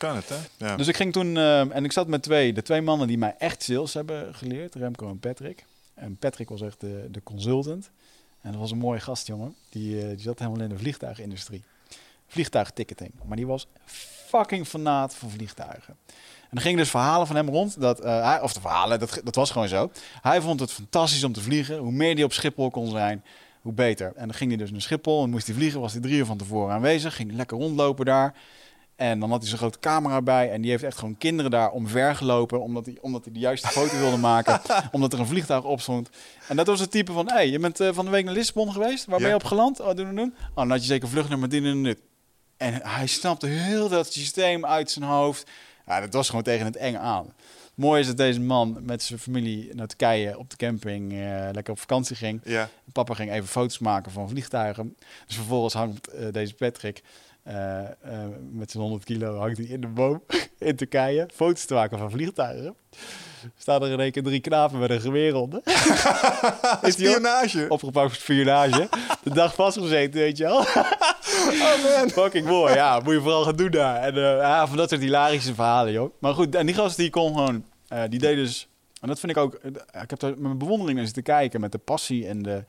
S2: Kan het, hè? Ja.
S1: Dus ik ging toen. eh, en ik zat met twee. De twee mannen die mij echt sales hebben geleerd. Remco en Patrick. En Patrick was echt de, de consultant. En dat was een mooie gast, jongen. Die, eh, die zat helemaal in de vliegtuigindustrie. vliegtuigticketing. Maar die was fucking fanaat van vliegtuigen. En er gingen dus verhalen van hem rond. Dat, eh, hij, of de verhalen, dat, dat was gewoon zo. Hij vond het fantastisch om te vliegen. Hoe meer hij op Schiphol kon zijn, hoe beter. En dan ging hij dus naar Schiphol en moest hij vliegen. Was hij drie uur van tevoren aanwezig. Ging lekker rondlopen daar. En dan had hij zijn grote camera bij. En die heeft echt gewoon kinderen daar omvergelopen. Omdat hij, omdat hij de juiste foto wilde maken. omdat er een vliegtuig op stond. En dat was het type van... Hé, hey, je bent uh, van de week naar Lissabon geweest. Waar ben je op geland? Oh, doen, doen. Oh, dan had je zeker vlucht dit en dit. En hij snapte heel dat systeem uit zijn hoofd. Ja, dat was gewoon tegen het eng aan. Mooi is dat deze man met zijn familie naar Turkije op de camping uh, lekker op vakantie ging.
S2: Ja.
S1: Papa ging even foto's maken van vliegtuigen. Dus vervolgens hangt uh, deze Patrick met zijn 100 kilo hangt hij in de boom in Turkije foto's te maken van vliegtuigen. Staan er in één keer drie knapen met een geweer onder.
S2: is spionage.
S1: Opgepakt voor spionage. De dag vastgezeten, weet je wel. oh man. Fucking mooi, ja. Moet je vooral gaan doen daar. En uh, ja, van dat soort hilarische verhalen, joh. Maar goed, en die gast die kon gewoon... Uh, die deed dus... En dat vind ik ook... Ik heb met mijn bewondering naar zitten kijken. Met de passie en de...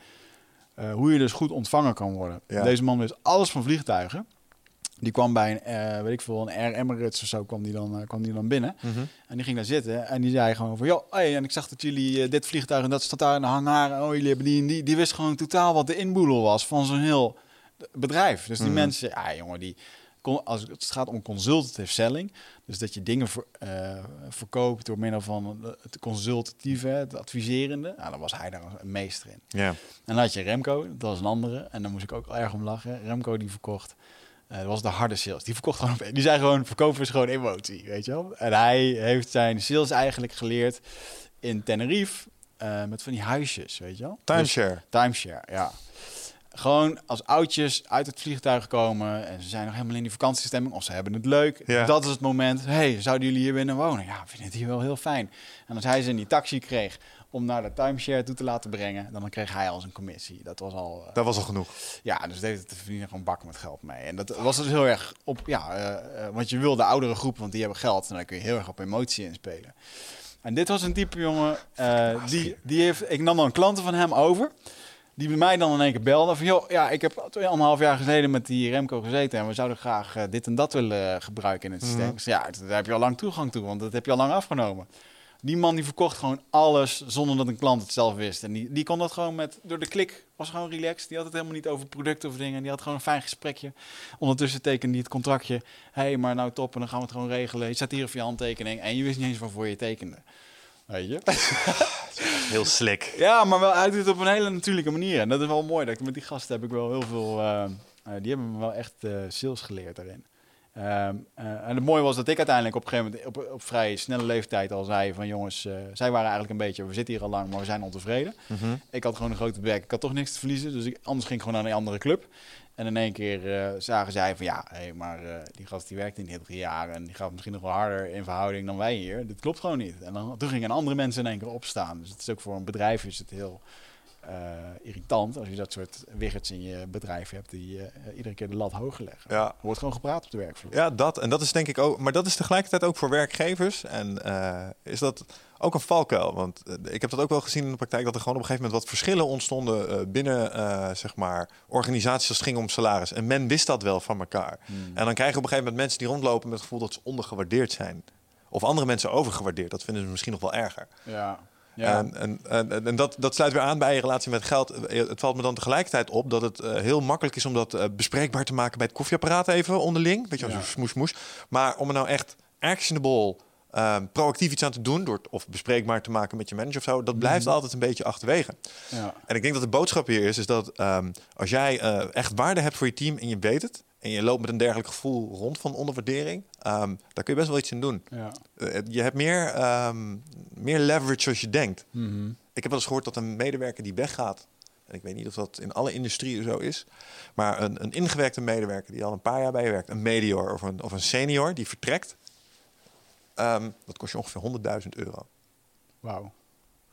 S1: Hoe je dus goed ontvangen kan worden. Ja. Deze man wist alles van vliegtuigen. Die kwam bij een, uh, weet ik veel, een Air Emirates of zo, kwam die dan, uh, kwam die dan binnen.
S2: Mm -hmm.
S1: En die ging daar zitten en die zei gewoon van, joh, hey, en ik zag dat jullie uh, dit vliegtuig en dat staat daar in de hangar. Oh, jullie hebben die die. Die wist gewoon totaal wat de inboedel was van zo'n heel bedrijf. Dus die mm -hmm. mensen, ja jongen, die, als het gaat om consultative selling, dus dat je dingen ver, verkoopt door middel van het consultatieve, het adviserende, nou, dan was hij daar een meester in.
S2: Yeah.
S1: En dan had je Remco, dat was een andere, en daar moest ik ook erg om lachen. Remco die verkocht uh, dat was de harde sales. Die verkocht gewoon. Die zei gewoon: verkopen is gewoon emotie, weet je wel. En hij heeft zijn sales eigenlijk geleerd in Tenerife uh, met van die huisjes, weet je wel.
S2: Timeshare.
S1: Dus, timeshare, ja. Gewoon als oudjes uit het vliegtuig komen en ze zijn nog helemaal in die vakantiestemming of ze hebben het leuk.
S2: Ja.
S1: Dat is het moment. hey, zouden jullie hier binnen wonen? Ja, we vinden het hier wel heel fijn. En als hij ze in die taxi kreeg om naar de timeshare toe te laten brengen, dan kreeg hij al zijn commissie. Dat was al.
S2: Uh, dat was al genoeg.
S1: Ja, dus deed het te verdienen gewoon bakken met geld mee. En dat was dus heel erg op, ja, uh, uh, want je wil de oudere groep, want die hebben geld en dan kun je heel erg op emotie inspelen. En dit was een type jongen, uh, die, die heeft, ik nam dan klanten van hem over. Die bij mij dan in één keer belde van, joh, ja, ik heb anderhalf jaar geleden met die Remco gezeten en we zouden graag uh, dit en dat willen gebruiken in het systeem. Mm. Dus ja, daar heb je al lang toegang toe, want dat heb je al lang afgenomen. Die man die verkocht gewoon alles zonder dat een klant het zelf wist. En die, die kon dat gewoon met, door de klik, was gewoon relaxed. Die had het helemaal niet over producten of dingen. Die had gewoon een fijn gesprekje. Ondertussen tekende hij het contractje. Hé, hey, maar nou top, en dan gaan we het gewoon regelen. Je zet hier op je handtekening en je wist niet eens waarvoor je tekende. Weet je?
S2: Heel slick.
S1: Ja, maar wel, hij doet het op een hele natuurlijke manier. En dat is wel mooi. Dat ik, met die gasten heb ik wel heel veel... Uh, uh, die hebben me wel echt uh, sales geleerd daarin. Um, uh, en het mooie was dat ik uiteindelijk op een gegeven moment op, op vrij snelle leeftijd al zei van jongens, uh, zij waren eigenlijk een beetje, we zitten hier al lang, maar we zijn ontevreden.
S2: Mm
S1: -hmm. Ik had gewoon een grote bek, ik had toch niks te verliezen, dus ik, anders ging ik gewoon naar een andere club. En in één keer uh, zagen zij van ja, hey, maar die gast die werkt in heel drie jaar en die gaat misschien nog wel harder in verhouding dan wij hier. Dit klopt gewoon niet. En dan, toen gingen andere mensen in één keer opstaan. Dus het is ook voor een bedrijf is het heel irritant als je dat soort wiggers in je bedrijf hebt die uh, iedere keer de lat hoger leggen.
S2: Ja.
S1: Er wordt gewoon gepraat op de werkvloer.
S2: Ja, dat. En dat is denk ik ook. Maar dat is tegelijkertijd ook voor werkgevers. En uh, is dat ook een valkuil? Want ik heb dat ook wel gezien in de praktijk dat er gewoon op een gegeven moment wat verschillen ontstonden binnen zeg maar organisaties als het ging om salaris. En men wist dat wel van elkaar.
S1: Hmm.
S2: En dan krijg je op een gegeven moment mensen die rondlopen met het gevoel dat ze ondergewaardeerd zijn. Of andere mensen overgewaardeerd. Dat vinden ze misschien nog wel erger.
S1: Ja. Ja.
S2: En, en, en, en dat, dat sluit weer aan bij je relatie met geld. Het valt me dan tegelijkertijd op dat het uh, heel makkelijk is om dat uh, bespreekbaar te maken bij het koffieapparaat even onderling. Weet je
S1: Ja.
S2: smoes, smoes. Maar om er nou echt actionable, um, proactief iets aan te doen, door het of bespreekbaar te maken met je manager of zo, dat blijft
S1: Mhm.
S2: altijd een beetje achterwege.
S1: Ja.
S2: En ik denk dat de boodschap hier is, is dat um, als jij uh, echt waarde hebt voor je team en je weet het, en je loopt met een dergelijk gevoel rond van onderwaardering, um, daar kun je best wel iets in doen.
S1: Ja.
S2: Uh, je hebt meer, um, meer leverage als je denkt.
S1: Mhm.
S2: Ik heb wel eens gehoord dat een medewerker die weggaat, en ik weet niet of dat in alle industrieën zo is, maar een, een ingewerkte medewerker die al een paar jaar bij je werkt, een medior of een, of een senior die vertrekt, um, dat kost je ongeveer 100.000 euro.
S1: Wauw.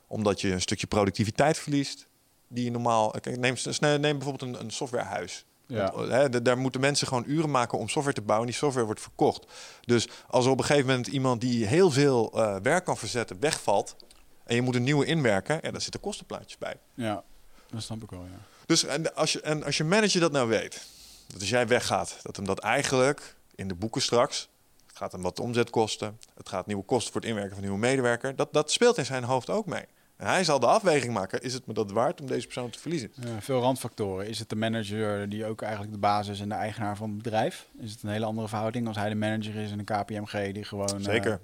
S2: Omdat je een stukje productiviteit verliest, die je normaal. Kijk, neem, neem bijvoorbeeld een, een softwarehuis.
S1: Ja.
S2: Want, hè, daar moeten mensen gewoon uren maken om software te bouwen. Die software wordt verkocht. Dus als er op een gegeven moment iemand die heel veel uh, werk kan verzetten wegvalt. en je moet een nieuwe inwerken. Ja, dan zitten kostenplaatjes bij.
S1: Ja, dat snap ik wel, ja.
S2: Dus en als, je, en als je manager dat nou weet. Dat als jij weggaat, dat hem dat eigenlijk in de boeken straks... Het gaat hem wat omzet kosten. Het gaat nieuwe kosten voor het inwerken van een nieuwe medewerker. Dat, dat speelt in zijn hoofd ook mee. En hij zal de afweging maken. Is het me dat waard om deze persoon te verliezen?
S1: Ja, veel randfactoren. Is het de manager die ook eigenlijk de basis en de eigenaar van het bedrijf? Is het een hele andere verhouding als hij de manager is en een KPMG die gewoon...
S2: Zeker.
S1: eh,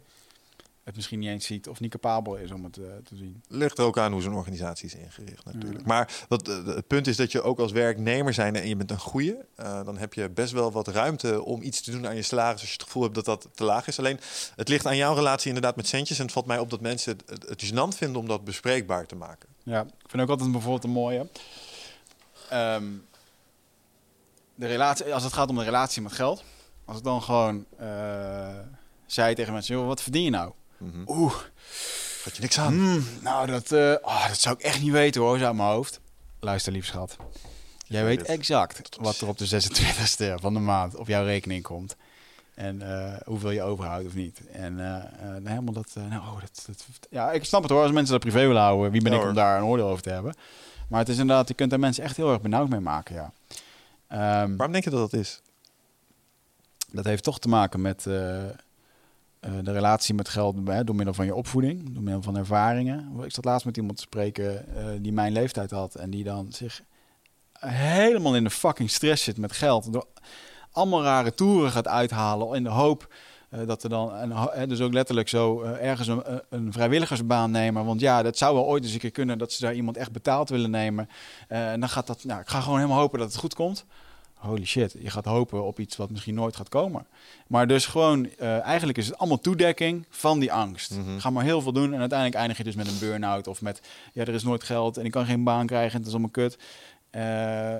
S1: het misschien niet eens ziet of niet capabel is om het eh, te zien.
S2: Ligt er ook aan hoe zo'n organisatie is ingericht natuurlijk. Maar wat, eh, het punt is dat je ook als werknemer zijn en je bent een goeie, eh, dan heb je best wel wat ruimte om iets te doen aan je salaris als je het gevoel hebt dat dat te laag is. Alleen het ligt aan jouw relatie inderdaad met centjes en het valt mij op dat mensen het, het, gênant vinden om dat bespreekbaar te maken.
S1: Ja, ik vind ook altijd bijvoorbeeld een mooie. Ehm, de relatie, als het gaat om de relatie met geld. Als ik dan gewoon zei tegen mensen, joh, wat verdien je nou? Oeh,
S2: Gaat je niks aan.
S1: hmm, nou dat, eh, oh, dat zou ik echt niet weten hoor, zo uit mijn hoofd. Luister lief schat. Jij weet
S2: dit-
S1: exact wat er op de 26e van de maand op jouw rekening komt. En eh, hoeveel je overhoudt of niet. En eh, helemaal dat, nou, oh, dat, dat... Ja, ik snap het hoor, als mensen dat privé willen houden. Wie ben
S2: Ja,
S1: ik om daar een oordeel over te hebben? Maar het is inderdaad, je kunt daar mensen echt heel erg benauwd mee maken, ja. Ehm,
S2: Waarom denk je dat dat is?
S1: dat heeft toch te maken met de relatie met geld hè, door middel van je opvoeding, door middel van ervaringen. Ik zat laatst met iemand te spreken eh, die mijn leeftijd had en die dan zich helemaal in de fucking stress zit met geld. Door allemaal rare toeren gaat uithalen in de hoop eh, dat er dan, hè, dus ook letterlijk zo eh, ergens een, een vrijwilligersbaan nemen. Want ja, dat zou wel ooit eens een keer kunnen dat ze daar iemand echt betaald willen nemen. Eh, en dan gaat dat, nou, ik ga gewoon helemaal hopen dat het goed komt. Holy shit, je gaat hopen op iets wat misschien nooit gaat komen. Maar dus gewoon, eh, eigenlijk is het allemaal toedekking van die angst.
S2: Mhm.
S1: Ga maar heel veel doen en uiteindelijk eindig je dus met een burn-out of met, ja, er is nooit geld en ik kan geen baan krijgen en het is allemaal kut. Eh,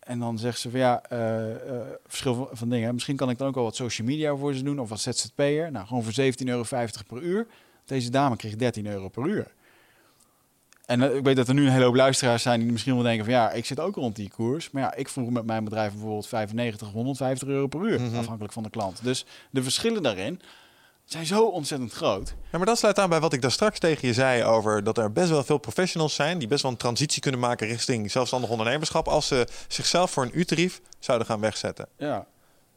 S1: en dan zegt ze van ja, eh, verschil van, van dingen. Misschien kan ik dan ook wel wat social media voor ze doen of wat ZZP'er. Nou, gewoon voor 17,50 euro per uur. Deze dame kreeg 13 euro per uur. En eh, ik weet dat er nu een hele hoop luisteraars zijn die misschien wel denken van ja, ik zit ook rond die koers. Maar ja, ik vroeg met mijn bedrijf bijvoorbeeld 95 of 150 euro per uur,
S2: Mhm.
S1: afhankelijk van de klant. Dus de verschillen daarin zijn zo ontzettend groot.
S2: Ja, maar dat sluit aan bij wat ik daar straks tegen je zei over dat er best wel veel professionals zijn die best wel een transitie kunnen maken richting zelfstandig ondernemerschap als ze zichzelf voor een U-tarief zouden gaan wegzetten.
S1: Ja,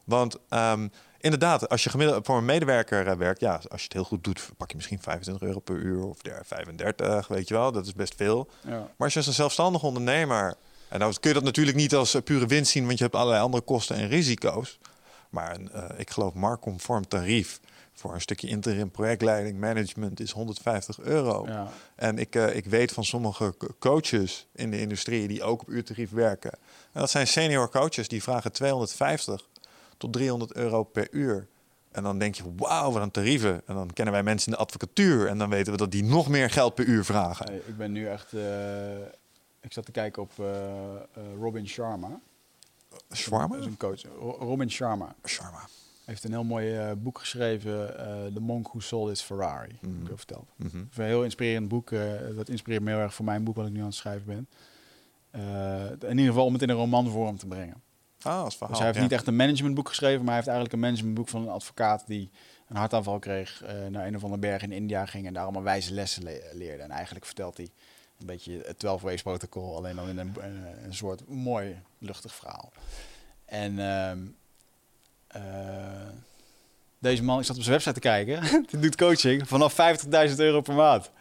S2: Want ehm, inderdaad, als je gemiddeld voor een medewerker eh, werkt, ja, als je het heel goed doet, pak je misschien 25 euro per uur of der 35, weet je wel, dat is best veel.
S1: ja.
S2: Maar als je als een zelfstandig ondernemer, en nou kun je dat natuurlijk niet als eh, pure winst zien, want je hebt allerlei andere kosten en risico's. Maar een, eh, ik geloof marktconform tarief voor een stukje interim projectleiding, management is 150 euro.
S1: ja.
S2: En ik, ik weet van sommige co- coaches in de industrie die ook op uurtarief werken. En dat zijn senior coaches die vragen 250 tot 300 euro per uur. En dan denk je, wauw, wat een tarieven. En dan kennen wij mensen in de advocatuur. En dan weten we dat die nog meer geld per uur vragen.
S1: Hey, ik ben nu echt. eh, ik zat te kijken op eh, eh, Robin Sharma.
S2: Shawarma?
S1: Dat is een coach. Ro- Robin Sharma
S2: Shawarma.
S1: heeft een heel mooi boek geschreven. The Monk Who Sold His Ferrari. Ik al verteld.
S2: Mhm.
S1: Een heel inspirerend boek. dat inspireert me heel erg voor mijn boek wat ik nu aan het schrijven ben. In ieder geval om het in een romanvorm te brengen.
S2: Ah, als verhaal.
S1: Dus hij heeft
S2: ja.
S1: niet echt een managementboek geschreven, maar hij heeft eigenlijk een managementboek van een advocaat die een hartaanval kreeg, eh, naar een of andere berg in India ging en daar allemaal wijze lessen le- leerde. En eigenlijk vertelt hij een beetje het 12 ways protocol, alleen dan in een, een, een soort mooi luchtig verhaal. En ehm, eh, deze man, ik zat op zijn website te kijken, die doet coaching vanaf 50.000 euro per maand.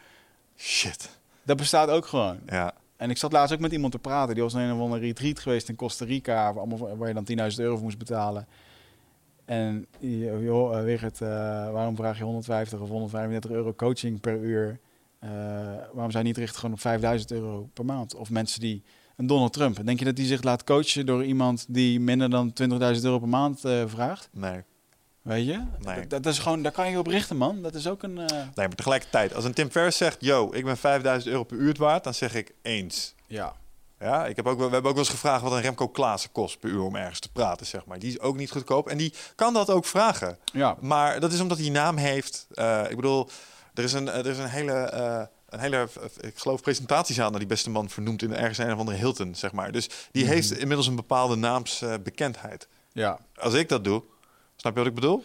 S2: Shit.
S1: Dat bestaat ook gewoon.
S2: Ja.
S1: En ik zat laatst ook met iemand te praten. Die was een of andere retreat geweest in Costa Rica. Waar, allemaal, waar je dan 10.000 euro voor moest betalen. En joh, eh, Wigert, eh, waarom vraag je 150 of 135 euro coaching per uur? Eh, waarom je niet richten gewoon op 5000 euro per maand? Of mensen die... Een Donald Trump. Denk je dat die zich laat coachen door iemand die minder dan 20.000 euro per maand vraagt?
S2: Nee.
S1: Weet je?
S2: Nee.
S1: Dat, dat is gewoon, daar kan je op richten, man. Dat is ook een... eh,
S2: Nee, maar tegelijkertijd, als een Tim Ferriss zegt, yo, ik ben 5000 euro per uur waard, dan zeg ik eens.
S1: ja.
S2: Ja, ik heb ook, wel- we hebben ook wel eens gevraagd wat een Remco Klaassen kost per uur om ergens te praten, zeg maar. Die is ook niet goedkoop en die kan dat ook vragen.
S1: Ja.
S2: Maar dat is omdat hij naam heeft. Eh, ik bedoel, er is een, er is een hele, eh, een hele, eh, ik geloof, presentatieszaal naar die beste man vernoemd in ergens een of andere Hilton, zeg maar. Dus die
S1: Mhm.
S2: heeft inmiddels een bepaalde naamsbekendheid.
S1: Ja.
S2: Als ik dat doe, snap je wat ik bedoel?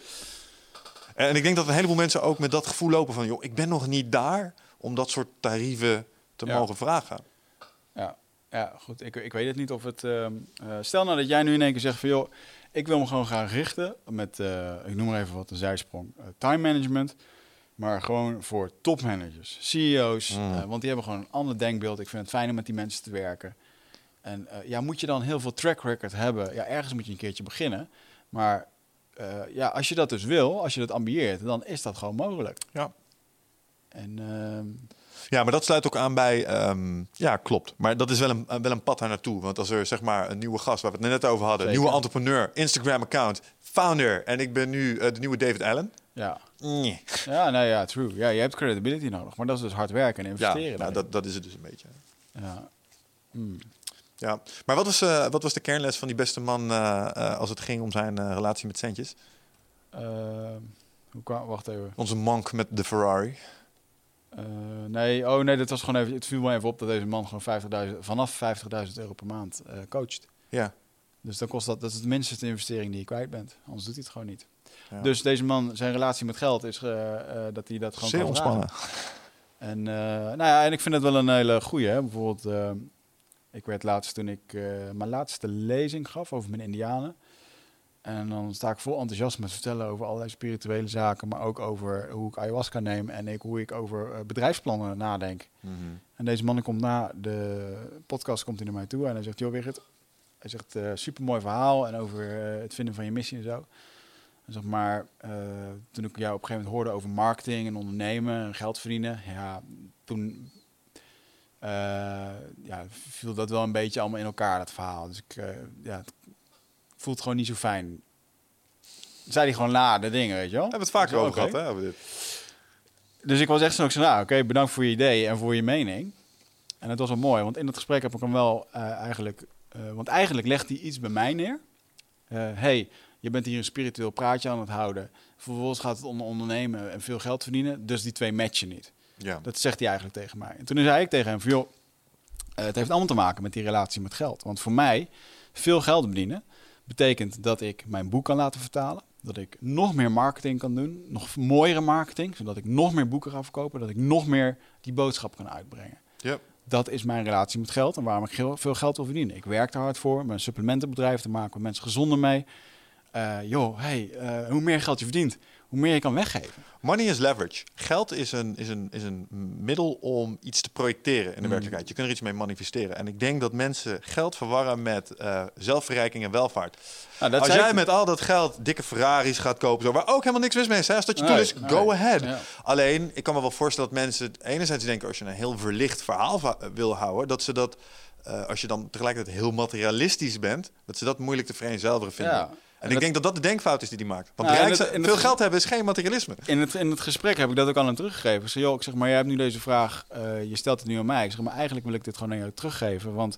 S2: En ik denk dat een heleboel mensen ook met dat gevoel lopen van, joh, ik ben nog niet daar om dat soort tarieven te
S1: Ja.
S2: mogen vragen.
S1: Ja. Ja, goed. Ik, ik weet het niet of het... ehm, eh, stel nou dat jij nu in één keer zegt van... joh, ik wil me gewoon gaan richten met... eh, ik noem maar even wat, een zijsprong. eh, time management. Maar gewoon voor topmanagers, CEO's.
S2: Mm.
S1: eh, want die hebben gewoon een ander denkbeeld. Ik vind het fijn om met die mensen te werken. En ja, moet je dan heel veel track record hebben? Ja, ergens moet je een keertje beginnen. Maar eh, ja, als je dat dus wil, als je dat ambieert... dan is dat gewoon mogelijk.
S2: Ja.
S1: En ehm,
S2: Ja, maar dat sluit ook aan bij. ehm, ja, klopt. Maar dat is wel een, wel een pad daar naartoe. Want als er zeg maar een nieuwe gast, waar we het net over hadden,
S1: Zeker.
S2: nieuwe entrepreneur, Instagram-account, founder. En ik ben nu eh, de nieuwe David Allen.
S1: ja,
S2: Nee.
S1: Ja, nou ja, true. Ja, je hebt credibility nodig, maar dat is dus hard werken en
S2: Ja,
S1: investeren.
S2: nou,
S1: daarin.
S2: dat, dat is het dus een beetje.
S1: ja. Hmm.
S2: Ja. Maar wat was, eh, wat was de kernles van die beste man eh, eh, als het ging om zijn relatie met centjes?
S1: Hoe kwam, wacht even.
S2: Onze monk met de Ferrari.
S1: Nee, oh nee, dat was gewoon even. Het viel me even op dat deze man gewoon 50.000 vanaf 50.000 euro per maand coacht.
S2: Ja.
S1: Dus dan kost dat, dat is het minste de investering die je kwijt bent. Anders doet hij het gewoon niet.
S2: Ja.
S1: Dus deze man, zijn relatie met geld is dat hij dat gewoon
S2: Zeer
S1: dragen.
S2: ontspannen.
S1: En, nou ja, en ik vind het wel een hele goeie. Hè? Bijvoorbeeld, ik werd laatst toen ik eh, mijn laatste lezing gaf over mijn indianen. En dan sta ik vol enthousiasme te vertellen over allerlei spirituele zaken, maar ook over hoe ik ayahuasca neem en ik, hoe ik over eh, bedrijfsplannen nadenk.
S2: Mhm.
S1: En deze man komt na de podcast komt hij naar mij toe en hij zegt, joh Wigert, hij zegt, eh supermooi verhaal en over het vinden van je missie en zo. En zeg maar, toen ik jou op een gegeven moment hoorde over marketing en ondernemen en geld verdienen, ja, toen eh, ja, viel dat wel een beetje allemaal in elkaar, dat verhaal. Dus ik, eh, ja, het voelt gewoon niet zo fijn. Zei hij gewoon na de dingen, weet je wel?
S2: Hebben we het vaker over gehad, hè? Over dit.
S1: Dus ik was echt zo, nou oké, bedankt voor je idee en voor je mening. En het was wel mooi, want in dat gesprek heb ik hem wel eh, eigenlijk... want eigenlijk legt hij iets bij mij neer. Hey, je bent hier een spiritueel praatje aan het houden. Vervolgens gaat het om ondernemen en veel geld verdienen. Dus die twee matchen niet.
S2: Ja.
S1: Dat zegt hij eigenlijk tegen mij. En toen zei ik tegen hem van, joh, eh, het heeft allemaal te maken met die relatie met geld. Want voor mij, veel geld verdienen betekent dat ik mijn boek kan laten vertalen. Dat ik nog meer marketing kan doen. Nog mooiere marketing. Zodat ik nog meer boeken ga verkopen. Dat ik nog meer die boodschap kan uitbrengen.
S2: Ja.
S1: Dat is mijn relatie met geld en waarom ik heel veel geld wil verdienen. Ik werk er hard voor. Mijn supplementenbedrijf, daar maken mensen gezonder mee. Eh, joh, hey, eh, hoe meer geld je verdient, hoe meer je kan weggeven.
S2: Money is leverage. Geld is een, is, een, is een middel om iets te projecteren in de
S1: Mm.
S2: werkelijkheid. Je kunt er iets mee manifesteren. En ik denk dat mensen geld verwarren met eh, zelfverrijking en welvaart.
S1: Nou, dat
S2: Als jij
S1: ik-
S2: met al dat geld dikke Ferraris gaat kopen, zo, waar ook helemaal niks mis mee is, hè, als dat je
S1: Nee,
S2: is,
S1: nee.
S2: go ahead.
S1: Ja.
S2: Alleen, ik kan me wel voorstellen dat mensen enerzijds denken, als je een heel verlicht verhaal wil houden, dat ze dat, eh, als je dan tegelijkertijd heel materialistisch bent, dat ze dat moeilijk te vereenzelvigen vinden.
S1: Ja.
S2: En,
S1: En
S2: ik denk dat dat de denkfout is die die maakt. Want
S1: Nou,
S2: rijk
S1: het- het-
S2: veel geld hebben is geen materialisme.
S1: In het, in het gesprek heb ik dat ook aan hem teruggegeven. Ik zei, joh, ik zeg maar, jij hebt nu deze vraag, eh, je stelt het nu aan mij. Ik zeg, maar eigenlijk wil ik dit gewoon aan jou teruggeven. Want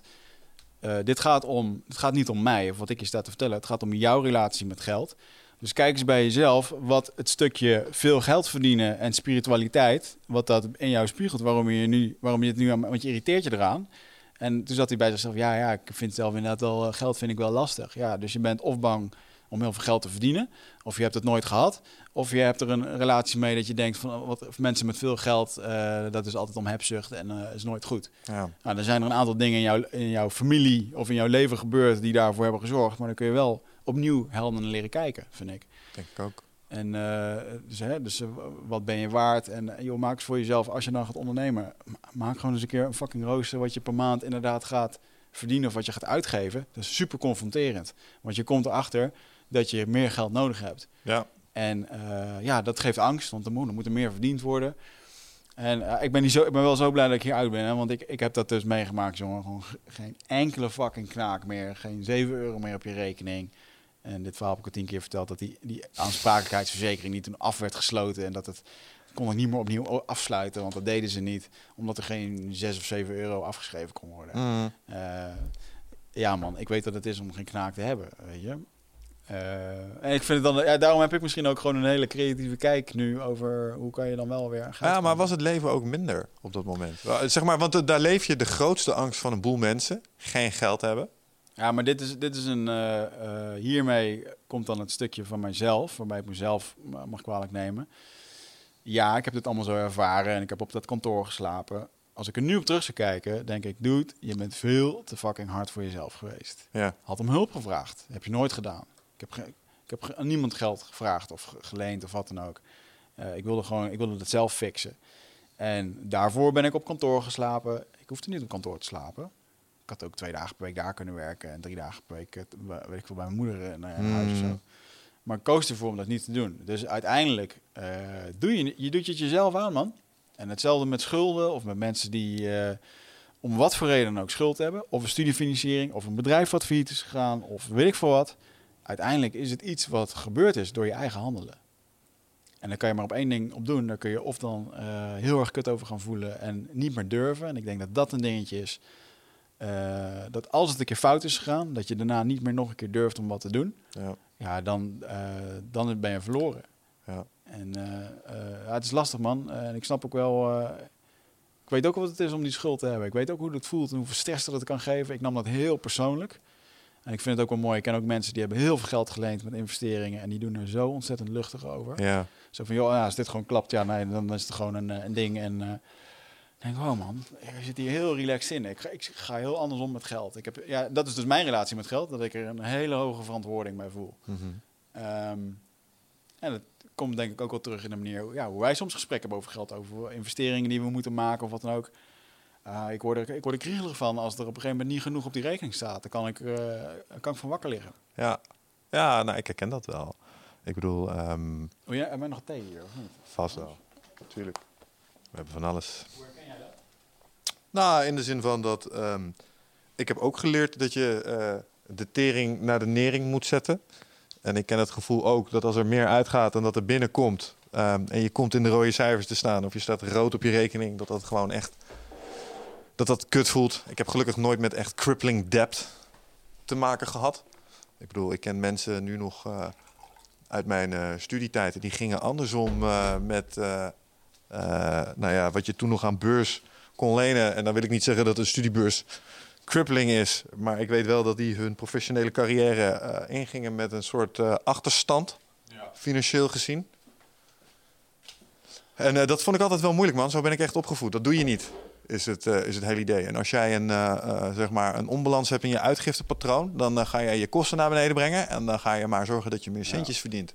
S1: eh, dit gaat om, het gaat niet om mij of wat ik je sta te vertellen. Het gaat om jouw relatie met geld. Dus kijk eens bij jezelf wat het stukje veel geld verdienen en spiritualiteit, wat dat in jou spiegelt, waarom je, nu, waarom je het nu aan, want je irriteert je eraan. En toen zat hij bij zichzelf, ja, ja, ik vind zelf inderdaad wel, eh, geld vind ik wel lastig. Ja, dus je bent of bang om heel veel geld te verdienen, of je hebt het nooit gehad, of je hebt er een relatie mee dat je denkt van, wat, mensen met veel geld, eh, dat is altijd om hebzucht en eh, is nooit goed.
S2: Ja.
S1: Nou, dan zijn er een aantal dingen in jouw, in jouw familie of in jouw leven gebeurd die daarvoor hebben gezorgd, maar dan kun je wel opnieuw helder naar leren kijken, vind ik.
S2: Denk ik ook.
S1: En eh, dus, hè, dus wat ben je waard? En joh, maak eens voor jezelf, als je dan gaat ondernemen, ma- maak gewoon eens een keer een fucking rooster wat je per maand inderdaad gaat verdienen of wat je gaat uitgeven. Dat is super confronterend. Want je komt erachter dat je meer geld nodig hebt.
S2: Ja.
S1: En eh, ja, dat geeft angst, want er moet, er moet er meer verdiend worden. En eh, ik, ben niet zo, ik ben wel zo blij dat ik hier uit ben, hè, want ik, ik heb dat dus meegemaakt, jongen. Gewoon ge- geen enkele fucking knaak meer, geen 7 euro meer op je rekening. En dit verhaal heb ik al tien keer verteld, dat die, die aansprakelijkheidsverzekering niet toen af werd gesloten. En dat het kon ik niet meer opnieuw afsluiten, want dat deden ze niet. Omdat er geen 6 of 7 euro afgeschreven kon worden.
S2: Mm.
S1: Eh, ja man, ik weet dat het is om geen knaak te hebben, weet je. Eh, en ik vind het dan, ja, daarom heb ik misschien ook gewoon een hele creatieve kijk nu over hoe kan je dan wel weer geld
S2: Ja, maar was het leven ook minder op dat moment? Wel, Zeg maar, want eh, daar leef je de grootste angst van een boel mensen. Geen geld hebben.
S1: Ja, maar dit is, dit is een. eh, eh, hiermee komt dan het stukje van mijzelf, waarbij ik mezelf ma- mag kwalijk nemen. Ja, ik heb dit allemaal zo ervaren en ik heb op dat kantoor geslapen. als ik er nu op terug zou kijken, denk ik, dude, je bent veel te fucking hard voor jezelf geweest.
S2: Ja.
S1: Had om hulp gevraagd. heb je nooit gedaan. Ik heb, ge- ik heb ge- aan niemand geld gevraagd of ge- geleend of wat dan ook. Eh, ik wilde gewoon, ik wilde het zelf fixen. En daarvoor ben ik op kantoor geslapen. Ik hoefde niet op kantoor te slapen. Ik had ook twee dagen per week daar kunnen werken en drie dagen per week, weet ik veel, bij mijn moeder in, eh, in huis of zo.
S2: Mm.
S1: Maar ik koos ervoor om dat niet te doen. Dus uiteindelijk eh, doe je, je doet het jezelf aan, man. En hetzelfde met schulden of met mensen die om wat voor reden ook schuld hebben. Of een studiefinanciering, of een bedrijf wat failliet is gegaan, of weet ik veel wat. Uiteindelijk is het iets wat gebeurd is door je eigen handelen. En dan kan je maar op één ding op doen. Daar kun je of dan eh, heel erg kut over gaan voelen en niet meer durven. En ik denk dat dat een dingetje is. eh, dat als het een keer fout is gegaan, dat je daarna niet meer nog een keer durft om wat te doen.
S2: Ja.
S1: Ja, dan, eh, dan ben je verloren.
S2: Ja.
S1: En ja, het is lastig, man. En ik snap ook wel. ik weet ook wat het is om die schuld te hebben. Ik weet ook hoe het voelt en hoeveel stress dat het kan geven. Ik nam dat heel persoonlijk. En ik vind het ook wel mooi. Ik ken ook mensen die hebben heel veel geld geleend met investeringen. En die doen er zo ontzettend luchtig over.
S2: Ja.
S1: Zo van, joh, ja, als dit gewoon klapt, ja, nee, dan is het gewoon een, eh, een ding. En ik denk, oh man, ik zit hier heel relaxed in. Ik ga, ik ga heel anders om met geld. Ik heb, ja, dat is dus mijn relatie met geld, dat ik er een hele hoge verantwoording bij voel.
S2: Mhm.
S1: Ehm, en dat komt denk ik ook wel terug in de manier ja, hoe wij soms gesprekken hebben over geld, over investeringen die we moeten maken of wat dan ook. Ah, ik, word er, ik word er kriegelig van als er op een gegeven moment niet genoeg op die rekening staat. Dan kan ik, eh, kan ik van wakker liggen.
S2: Ja. Ja, nou, ik herken dat wel. Ik bedoel, ehm,
S1: Oh ja, hebben wij nog thee hier? Of niet?
S2: vast wel. Tuurlijk. We hebben van alles.
S1: Hoe herken jij dat?
S2: Nou, in de zin van dat ehm, ik heb ook geleerd dat je eh, de tering naar de nering moet zetten. En ik ken het gevoel ook dat als er meer uitgaat dan dat er binnenkomt. ehm, en je komt in de rode cijfers te staan of je staat rood op je rekening, dat dat gewoon echt dat dat kut voelt. Ik heb gelukkig nooit met echt crippling debt te maken gehad. Ik bedoel, ik ken mensen nu nog eh, uit mijn eh studietijden die gingen andersom eh, met nou ja, wat je toen nog aan beurs kon lenen. En dan wil ik niet zeggen dat een studiebeurs crippling is. Maar ik weet wel dat die hun professionele carrière ingingen met een soort achterstand,
S1: Ja.
S2: financieel gezien. En dat vond ik altijd wel moeilijk, man. Zo ben ik echt opgevoed. Dat doe je niet, is het, eh, is het hele idee. En als jij een, eh, zeg maar een onbalans hebt in je uitgiftepatroon... dan ga je je kosten naar beneden brengen... en dan ga je maar zorgen dat je meer centjes verdient.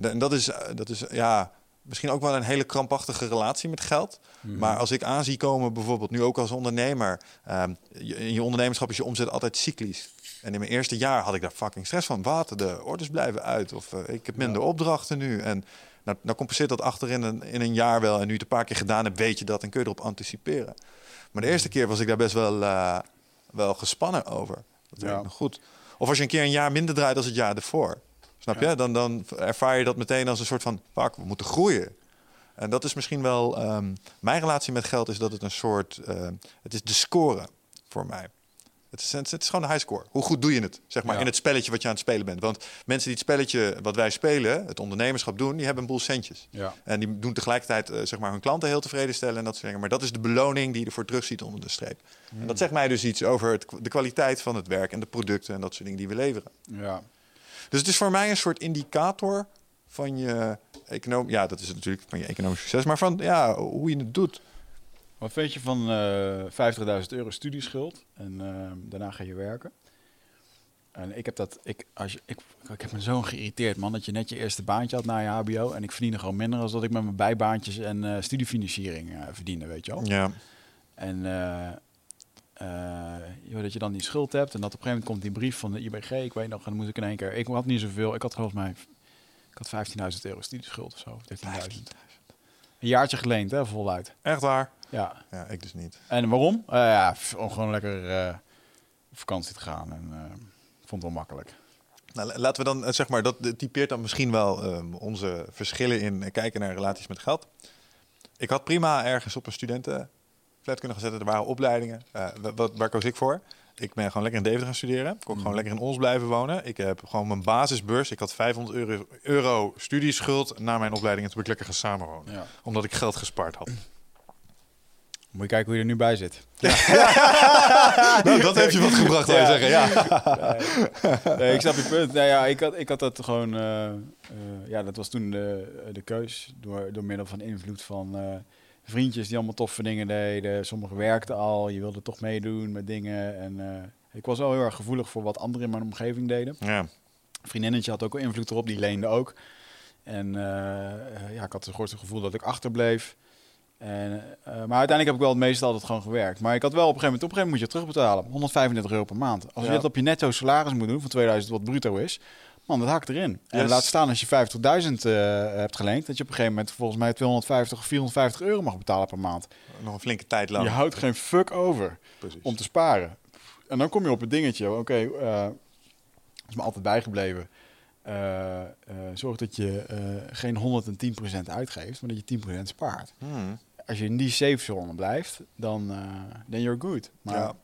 S2: En dat is, dat is ja, misschien ook wel een hele krampachtige relatie met geld.
S1: Mhm.
S2: Maar als ik aan zie komen, bijvoorbeeld nu ook als ondernemer... ehm, je, in je ondernemerschap is je omzet altijd cyclisch. En in mijn eerste jaar had ik daar fucking stress van. Wat, de orders blijven uit. Of ik heb minder opdrachten nu. En nou, nou compenseert dat achter in een, in een jaar wel. En nu je het een paar keer gedaan hebt, weet je dat. En kun je erop anticiperen. Maar de eerste keer was ik daar best wel, eh, wel gespannen over. Dat
S1: Ja.
S2: nog goed. Of als je een keer een jaar minder draait dan het jaar ervoor. Snap
S1: Ja.
S2: je? Dan, dan ervaar je dat meteen als een soort van... Fuck, we moeten groeien. En dat is misschien wel... ehm, mijn relatie met geld is dat het een soort... eh, het is de score voor mij. Het is, het is gewoon een high score. Hoe goed doe je het, zeg maar,
S1: Ja.
S2: in het spelletje wat je aan het spelen bent. Want mensen die het spelletje wat wij spelen, het ondernemerschap doen... die hebben een boel centjes.
S1: Ja.
S2: En die doen tegelijkertijd eh, zeg maar, hun klanten heel tevreden stellen en dat soort dingen. Maar dat is de beloning die je ervoor terugziet onder de streep. En dat zegt mij dus iets over het, de kwaliteit van het werk en de producten en dat soort dingen die we leveren.
S1: ja.
S2: Dus het is voor mij een soort indicator van je econoom. Ja, dat is natuurlijk van je economisch succes, maar van ja, hoe je het doet.
S1: Wat vind je van eh 50.000 euro studieschuld en eh, daarna ga je werken? En ik heb dat, ik, als je, ik, ik heb me zo geïrriteerd man, dat je net je eerste baantje had na je HBO en ik verdiende gewoon minder dan dat ik met mijn bijbaantjes en eh, studiefinanciering eh, verdiende, weet je wel.
S2: Ja,
S1: En joh, dat je dan die schuld hebt en dat op een gegeven moment komt die brief van de IBG, ik weet nog, en dan moest ik in één keer, ik had niet zoveel, ik had volgens mij, ik had 15.000 euro studieschuld of zo, of 13.000. Een jaartje geleend, hè, voluit.
S2: echt waar.
S1: Ja,
S2: Ja, ik dus niet.
S1: en waarom? Eh, ja, om gewoon lekker eh, op vakantie te gaan. En eh, vond het wel makkelijk.
S2: Nou, la- laten we dan, zeg maar, dat typeert dan misschien wel ehm, onze verschillen in kijken naar relaties met geld. Ik had prima ergens op een studentenflat kunnen gaan zetten. Er waren opleidingen. Eh, wa- wat, waar koos ik voor? Ik ben gewoon lekker in Deventer gaan studeren. Ik kon gewoon lekker in ons blijven wonen. Ik heb gewoon mijn basisbeurs. Ik had 500 euro, euro studieschuld na mijn opleiding. En toen ben ik lekker gaan samenwonen.
S1: Ja.
S2: Omdat ik geld gespaard had.
S1: Moet je kijken hoe je er nu bij zit.
S2: nou, dat heeft je wat gebracht, zou je
S1: Ja.
S2: zeggen. Ja.
S1: nee, ik snap je punt. Nou ja, ik had, ik had dat gewoon... eh, eh, ja, dat was toen de, de keus door, door middel van invloed van eh, vriendjes die allemaal toffe dingen deden. Sommigen werkten al, je wilde toch meedoen met dingen. En eh, ik was wel heel erg gevoelig voor wat anderen in mijn omgeving deden.
S2: Ja.
S1: Vriendinnetje had ook wel invloed erop, die leende ook. En eh, ja, ik had het gevoel dat ik achterbleef. En, eh, maar uiteindelijk heb ik wel het meeste altijd gewoon gewerkt. Maar ik had wel op een gegeven moment, op een gegeven moment moet je terugbetalen. 135 euro per maand. Als je dat op je netto salaris moet doen van 2000 wat bruto is, man, dat hakt erin. En laat staan als je 50.000 eh, hebt geleend, dat je op een gegeven moment volgens mij 250 of 450 euro mag betalen per maand.
S2: Nog een flinke tijd lang.
S1: Je houdt geen fuck over
S2: Precies.
S1: om te sparen. En dan kom je op het dingetje. Oké, eh, is me altijd bijgebleven. Eh, zorg dat je geen 110% uitgeeft, maar dat je 10% spaart.
S2: Hmm.
S1: Als je in die safe zone blijft, dan then you're good. Maar
S2: Ja.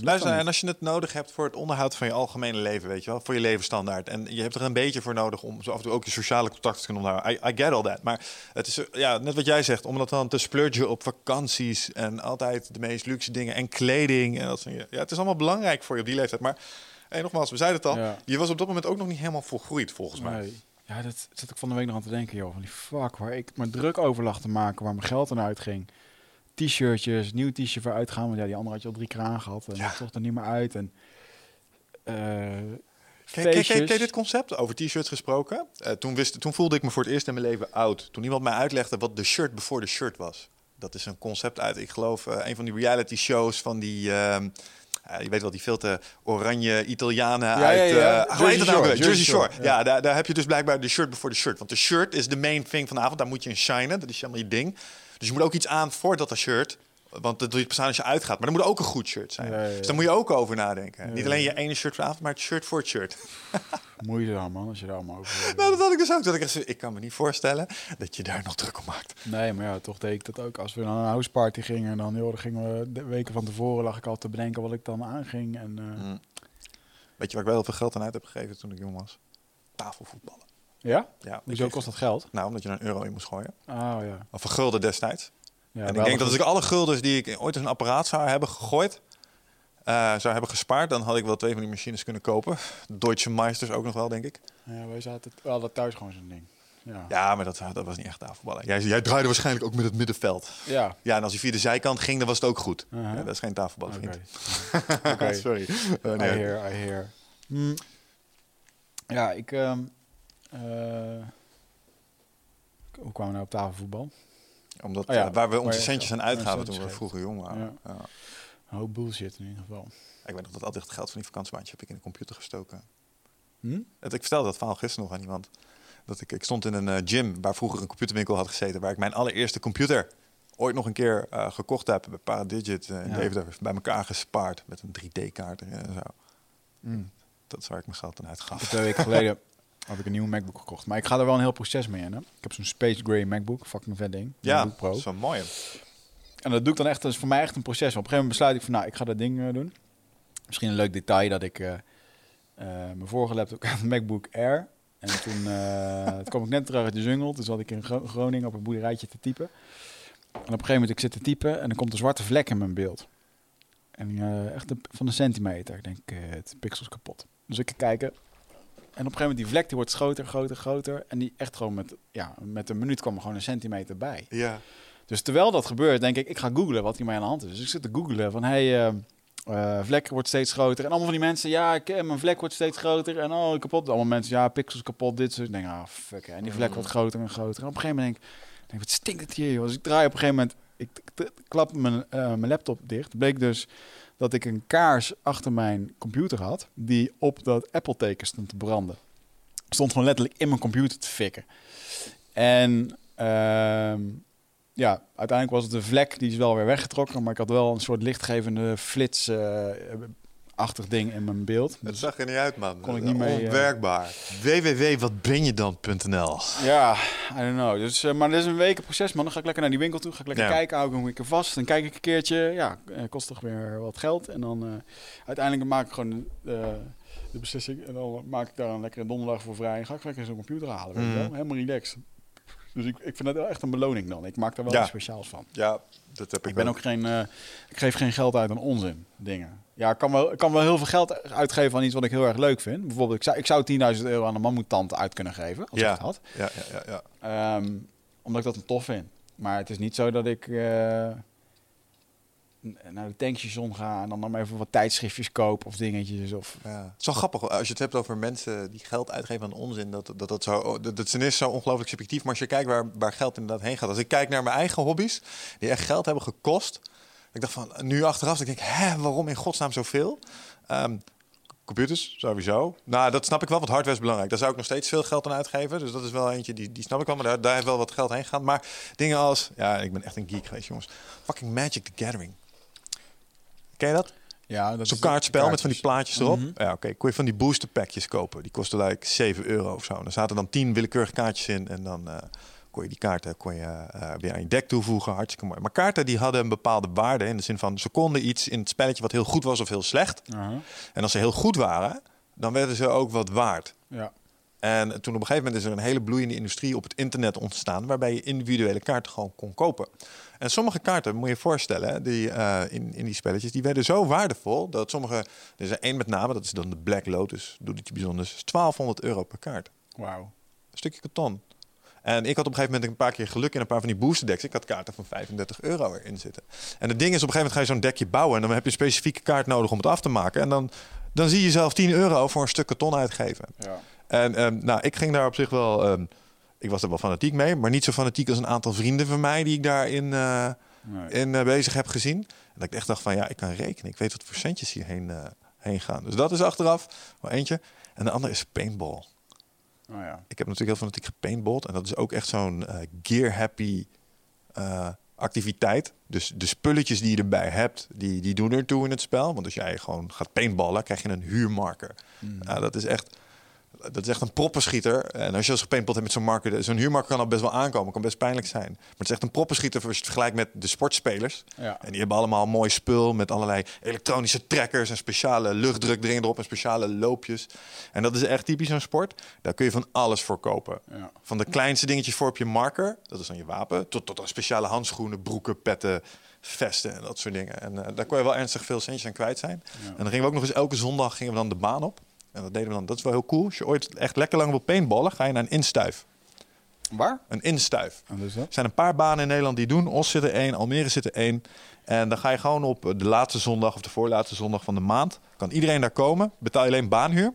S2: Luister, en als je het nodig hebt voor het onderhoud van je algemene leven, weet je wel, voor je levensstandaard. En je hebt er een beetje voor nodig om zo af en toe ook je sociale contacten te kunnen onderhouden. I, I get all that. Maar het is, eh, ja, net wat jij zegt, om dat dan te splurgen op vakanties en altijd de meest luxe dingen en kleding. En dat soort, ja, het is allemaal belangrijk voor je op die leeftijd. Maar hey, nogmaals, we zeiden het al,
S1: Ja.
S2: je was op dat moment ook nog niet helemaal volgroeid, volgens mij.
S1: Nee. Ja, dat zat ik van de week nog aan te denken, joh. Van die fuck, waar ik me druk over lag te maken, waar mijn geld aan uitging. T-shirtjes, nieuw t-shirt voor uitgaan, want ja, die andere had je al drie keer aangehad. En dat zocht er niet meer uit. En, eh
S2: Ken, je dit concept? Over t-shirts gesproken. Eh, toen, wist, toen voelde ik me voor het eerst in mijn leven oud. Toen iemand mij uitlegde wat de shirt before the shirt was. Dat is een concept uit, ik geloof, eh, een van die reality shows van die... ehm, eh, je weet wel, die veel te oranje Italianen
S1: Ja,
S2: uit...
S1: ja, ja.
S2: dat nou?
S1: Shore,
S2: weer? Jersey
S1: Jersey
S2: Shore. Ja,
S1: ja.
S2: daar, daar heb je dus blijkbaar de shirt before the shirt. Want de shirt is de main thing van de avond. Daar moet je in shinen. Dat is helemaal je ding. Dus je moet ook iets aan voordat dat shirt... Want dat doe je pas aan als je uitgaat. Maar dan moet ook een goed shirt zijn. Dus daar moet je ook over nadenken. Niet alleen je ene shirt vanavond, maar het shirt voor het shirt.
S1: Moeizaam, man, als je daar allemaal over...
S2: Nou, dat had ik dus ook. Dat ik, ik kan me niet voorstellen dat je daar nog druk om maakt.
S1: Nee, maar ja, toch deed ik dat ook. Als we naar een houseparty gingen, dan, joh, dan gingen we de weken van tevoren lag ik al te bedenken wat ik dan aanging. En, eh,
S2: Mm. Weet je waar ik wel heel veel geld aan uit heb gegeven toen ik jong was? Tafelvoetballen.
S1: Ja?
S2: Ja,
S1: Hoezo kost dat geld?
S2: Nou, omdat je er een euro in moest gooien.
S1: Oh ja.
S2: Of een gulden destijds.
S1: ja
S2: en ik
S1: wel
S2: denk dat als ik alle guldens die ik ooit in een apparaat zou hebben gegooid, eh, zou hebben gespaard, dan had ik wel twee van die machines kunnen kopen. Deutsche Meisters ook nog wel, denk ik.
S1: Ja, wij zaten we hadden thuis gewoon zo'n ding. Ja.
S2: Ja, maar dat, dat was niet echt tafelballen. Jij, jij draaide waarschijnlijk ook met het middenveld.
S1: Ja.
S2: Ja, en als hij via de zijkant ging, dan was het ook goed.
S1: Uh-huh.
S2: Ja, dat is geen tafelbal, vriend.
S1: Oké.
S2: Sorry. Eh,
S1: I hear, I hear. Hm. Ja, ik... ehm, eh, hoe kwamen we nou op tafelvoetbal?
S2: Omdat
S1: Oh ja,
S2: eh, waar we onze
S1: je
S2: centjes aan uitgaven toen we vroeger jong waren.
S1: Ja. Een hoop bullshit in ieder geval.
S2: Ik weet nog dat altijd het geld van die vakantiebaantje heb ik in de computer gestoken.
S1: Hm?
S2: Het, ik vertelde dat verhaal gisteren nog aan iemand. Dat ik, ik stond in een eh, gym waar vroeger een computerwinkel had gezeten. Waar ik mijn allereerste computer ooit nog een keer eh, gekocht heb. Bij Paradigit eh,
S1: Ja.
S2: Deventer. Bij elkaar gespaard met een 3D-kaart erin en zo.
S1: Hm.
S2: Dat is waar ik mijn geld aan uitgaf.
S1: twee weken geleden heb ik een nieuwe MacBook gekocht. Maar ik ga er wel een heel proces mee in. Hè? Ik heb zo'n Space Gray MacBook, fucking vet ding.
S2: Ja,
S1: MacBook Pro.
S2: dat is wel mooi.
S1: En dat doe ik dan echt, dat is voor mij echt een proces. Op een gegeven moment besluit ik van, nou, ik ga dat ding eh, doen. Misschien een leuk detail dat ik eh, eh, mijn vorige laptop had een MacBook Air. En toen, toen kwam ik net terug uit de jungle. Toen zat ik in Gro- Groningen op een boerderijtje te typen. En op een gegeven moment, ik zit te typen en er komt een zwarte vlek in mijn beeld. En echt een- van een centimeter. Ik denk, het pixels kapot. Dus ik ga kijken. En op een gegeven moment, die vlek die wordt groter, groter, groter. En die echt gewoon met, ja, met een minuut kwam er gewoon een centimeter bij.
S2: Ja.
S1: Dus terwijl dat gebeurt, denk ik, ik ga googlen wat hiermee aan de hand is. Dus ik zit te googlen van, hey, eh, eh, vlek wordt steeds groter. En allemaal van die mensen, ja, ik, eh, mijn vlek wordt steeds groter. En oh, kapot. Allemaal mensen, ja, pixels kapot, dit soort. Ik denk, ah, fuck. hè. En die vlek
S2: Mm.
S1: wordt groter en groter. En op een gegeven moment denk ik, denk, wat stinkt het hier, joh. Dus ik draai op een gegeven moment, ik klap mijn, mijn laptop dicht. Bleek dus dat ik een kaars achter mijn computer had, die op dat Apple-teken stond te branden. Stond gewoon letterlijk in mijn computer te fikken. En ehm, ja, uiteindelijk was het een vlek, die is wel weer weggetrokken. Maar ik had wel een soort lichtgevende flits-achtig ding in mijn beeld.
S2: Het
S1: Dus,
S2: zag er niet uit, man.
S1: Kon ik niet mee, eh,
S2: Onwerkbaar. www.watbenjedan.nl
S1: ja, I don't know. Dus, eh, maar dat is een weken proces, man. Dan ga ik lekker naar die winkel toe, ga ik lekker
S2: Ja.
S1: kijken, hou ik hem een keer vast. Dan kijk ik een keertje, ja, eh, kost toch weer wat geld. En dan uiteindelijk maak ik gewoon de beslissing. En dan maak ik daar een lekkere donderdag voor vrij. En ga ik lekker zo'n computer halen, weet je
S2: Mhm.
S1: wel. Helemaal relaxed. Dus ik, ik vind dat wel echt een beloning dan. Ik maak daar wel
S2: Ja.
S1: iets speciaals van.
S2: Ja, dat heb ik
S1: Ik ben ook geen, eh, ik geef geen geld uit aan onzin dingen. Ja, ik kan wel, ik kan wel heel veel geld uitgeven aan iets wat ik heel erg leuk vind. Bijvoorbeeld, ik zou, ik zou 10.000 euro aan een mammoetante uit kunnen geven, als
S2: Ja.
S1: ik het had.
S2: Ja, ja, ja, ja.
S1: Ehm, omdat ik dat een tof vind. Maar het is niet zo dat ik eh, naar de tankstation ga en dan maar even wat tijdschriftjes koop of dingetjes. Of,
S2: Ja. Het is wel grappig als je het hebt over mensen die geld uitgeven aan onzin. Dat dat, dat, zo, dat, dat is zo ongelooflijk subjectief. Maar als je kijkt waar, waar geld inderdaad heen gaat. Als ik kijk naar mijn eigen hobby's, die echt geld hebben gekost. Ik dacht van, nu achteraf, ik denk hè, waarom in godsnaam zoveel? Ehm, computers, sowieso. Nou, dat snap ik wel, want hardware is belangrijk. Daar zou ik nog steeds veel geld aan uitgeven. Dus dat is wel eentje, die, die snap ik wel. Maar daar, daar heeft wel wat geld heen gegaan. Maar dingen als, ja, ik ben echt een geek geweest, jongens. Fucking Magic the Gathering. Ken je dat?
S1: ja, dat
S2: Zo'n kaartspel met van die plaatjes erop.
S1: Mhm.
S2: Ja, oké. Kon je van die booster packjes kopen. Die kostten like 7 euro of zo. En er zaten dan 10 willekeurige kaartjes in. En dan eh, kon je die kaarten kon je, eh, weer aan je deck toevoegen. Hartstikke mooi. Maar kaarten die hadden een bepaalde waarde. In de zin van ze konden iets in het spelletje wat heel goed was of heel slecht. En als ze heel goed waren, dan werden ze ook wat waard.
S1: ja.
S2: En toen op een gegeven moment is er een hele bloeiende industrie op het internet ontstaan, waarbij je individuele kaarten gewoon kon kopen. En sommige kaarten, moet je je voorstellen, die, eh, in, in die spelletjes, die werden zo waardevol dat sommige, er is er één met name, dat is dan de Black Lotus, doet iets bijzonders, is 1200 euro per kaart.
S1: Wauw.
S2: Een stukje karton. En ik had op een gegeven moment een paar keer geluk in een paar van die booster decks. Ik had kaarten van 35 euro erin zitten. En het ding is, op een gegeven moment ga je zo'n dekje bouwen en dan heb je een specifieke kaart nodig om het af te maken. En dan, dan zie je zelf 10 euro voor een stuk karton uitgeven.
S1: Ja.
S2: En ehm, nou, ik ging daar op zich wel. ehm, ik was er wel fanatiek mee, maar niet zo fanatiek als een aantal vrienden van mij die ik daarin eh
S1: Nee.
S2: in, eh, bezig heb gezien. En dat ik echt dacht van ja, ik kan rekenen. Ik weet wat voor centjes hierheen eh, heen gaan. Dus dat is achteraf wel eentje. En de andere is paintball.
S1: Oh, ja.
S2: Ik heb natuurlijk heel fanatiek gepaintballed. En dat is ook echt zo'n eh, gear-happy eh, activiteit. Dus de spulletjes die je erbij hebt, die, die doen ertoe in het spel. Want als jij gewoon gaat paintballen, krijg je een huurmarker. Nou, dat is echt... Dat is echt een proppenschieter. En als je als gepaintballed hebt met zo'n marker... Zo'n huurmarker kan al best wel aankomen. Kan best pijnlijk zijn. Maar het is echt een proppenschieter als je het vergelijkt met de sportspelers.
S1: Ja.
S2: En die hebben allemaal mooi spul met allerlei elektronische trekkers... en speciale luchtdruk erin erop en speciale loopjes. En dat is echt typisch zo'n sport. Daar kun je van alles voor kopen.
S1: Ja.
S2: Van de kleinste dingetjes voor op je marker, dat is dan je wapen... tot, tot aan speciale handschoenen, broeken, petten, vesten en dat soort dingen. En eh, daar kon je wel ernstig veel centjes aan kwijt zijn. En dan gingen we ook nog eens elke zondag gingen we dan de baan op. En dat deden we dan. Dat is wel heel cool. Als je ooit echt lekker lang wil paintballen, ga je naar een instuif.
S1: Waar?
S2: Een instuif.
S1: Dus?
S2: Er zijn een paar banen in Nederland die doen. Os zit er één, Almere zit er één. En dan ga je gewoon op de laatste zondag of de voorlaatste zondag van de maand. Kan iedereen daar komen. Betaal je alleen baanhuur.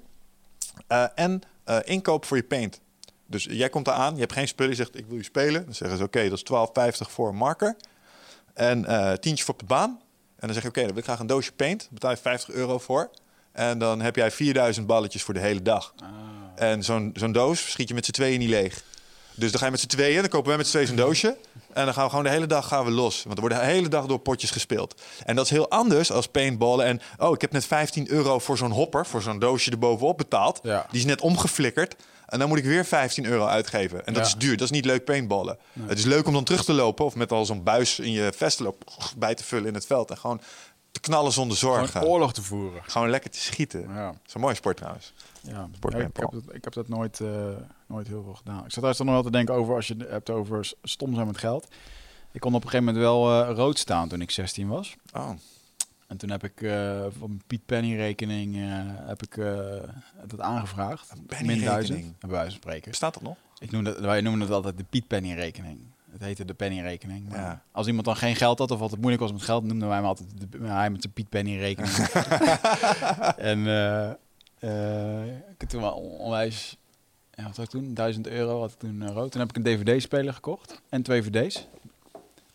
S2: Eh, en eh, inkoop voor je paint. Dus jij komt daar aan, je hebt geen spullen, je zegt ik wil je spelen. Dan zeggen ze oké, dat is 12,50 voor een marker. En eh tientje voor op de baan. En dan zeg je oké, dan wil ik graag een doosje paint. Daar betaal je 50 euro voor. En dan heb jij 4000 balletjes voor de hele dag. En zo'n zo'n doos schiet je met z'n tweeën niet leeg. Dus dan ga je met z'n tweeën, dan kopen we met z'n tweeën zo'n doosje. En dan gaan we gewoon de hele dag gaan we los. Want er worden de hele dag door potjes gespeeld. En dat is heel anders als paintballen. En oh, ik heb net 15 euro voor zo'n hopper, voor zo'n doosje erbovenop betaald.
S1: Ja.
S2: Die is net omgeflikkerd. En dan moet ik weer 15 euro uitgeven. En dat
S1: Ja.
S2: is duur. Dat is niet leuk paintballen. Het is leuk om dan terug te lopen of met al zo'n buis in je vestenloop bij te vullen in het veld. En gewoon te knallen zonder zorgen.
S1: Gewoon oorlog te voeren.
S2: Gewoon lekker te schieten.
S1: Ja.
S2: Dat is een mooie sport trouwens.
S1: Ja,
S2: Sport
S1: Ja, ik, heb dat, ik heb dat nooit, eh, nooit heel veel gedaan. Ik zat dan nog wel te denken over als je het hebt over stom zijn met geld. Ik kon op een gegeven moment wel eh, rood staan toen ik 16 was.
S2: Oh,
S1: En toen heb ik eh van mijn Piet Penny rekening heb ik dat aangevraagd. Min? 1000, bij wijze van spreken.
S2: bestaat dat nog?
S1: Ik noemde, wij noemen het altijd de Piet Penny rekening. Het heette de Penny rekening. Maar
S2: Ja.
S1: Als iemand dan geen geld had of altijd moeilijk was met geld, noemden wij hem altijd de, hij met de Piet Penny rekening. en eh, eh, ik heb toen wel on- onwijs, ja, wat had ik toen? 1000 euro had ik toen eh, rood. Toen heb ik een DVD-speler gekocht en twee DVD's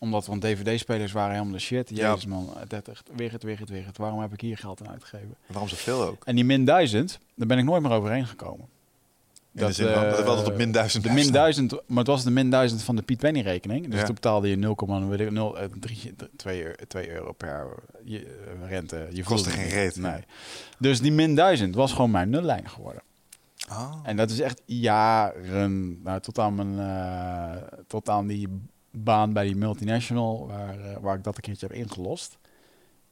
S1: omdat, want DVD-spelers waren helemaal de shit.
S2: Ja.
S1: Jezus man, dat echt, weer het, weer het, weer het. Waarom heb ik hier geld aan uitgegeven?
S2: Waarom zoveel ook?
S1: En die min 1000, daar ben ik nooit meer overheen gekomen.
S2: In de zin van, dat het altijd op min 1000
S1: De min
S2: staan.
S1: 1000, maar het was de min 1000 van de Piet Penny rekening. Dus
S2: Ja.
S1: toen betaalde je 0,2 euro per je, eh, rente. Je
S2: Kostte geen
S1: het
S2: reet.
S1: Nee. Dus die min 1000 was gewoon mijn nullijn geworden.
S2: Ah.
S1: En dat is echt jaren, nou, tot, aan mijn, eh, tot aan die baan bij die multinational, waar, eh, waar ik dat een keertje heb ingelost.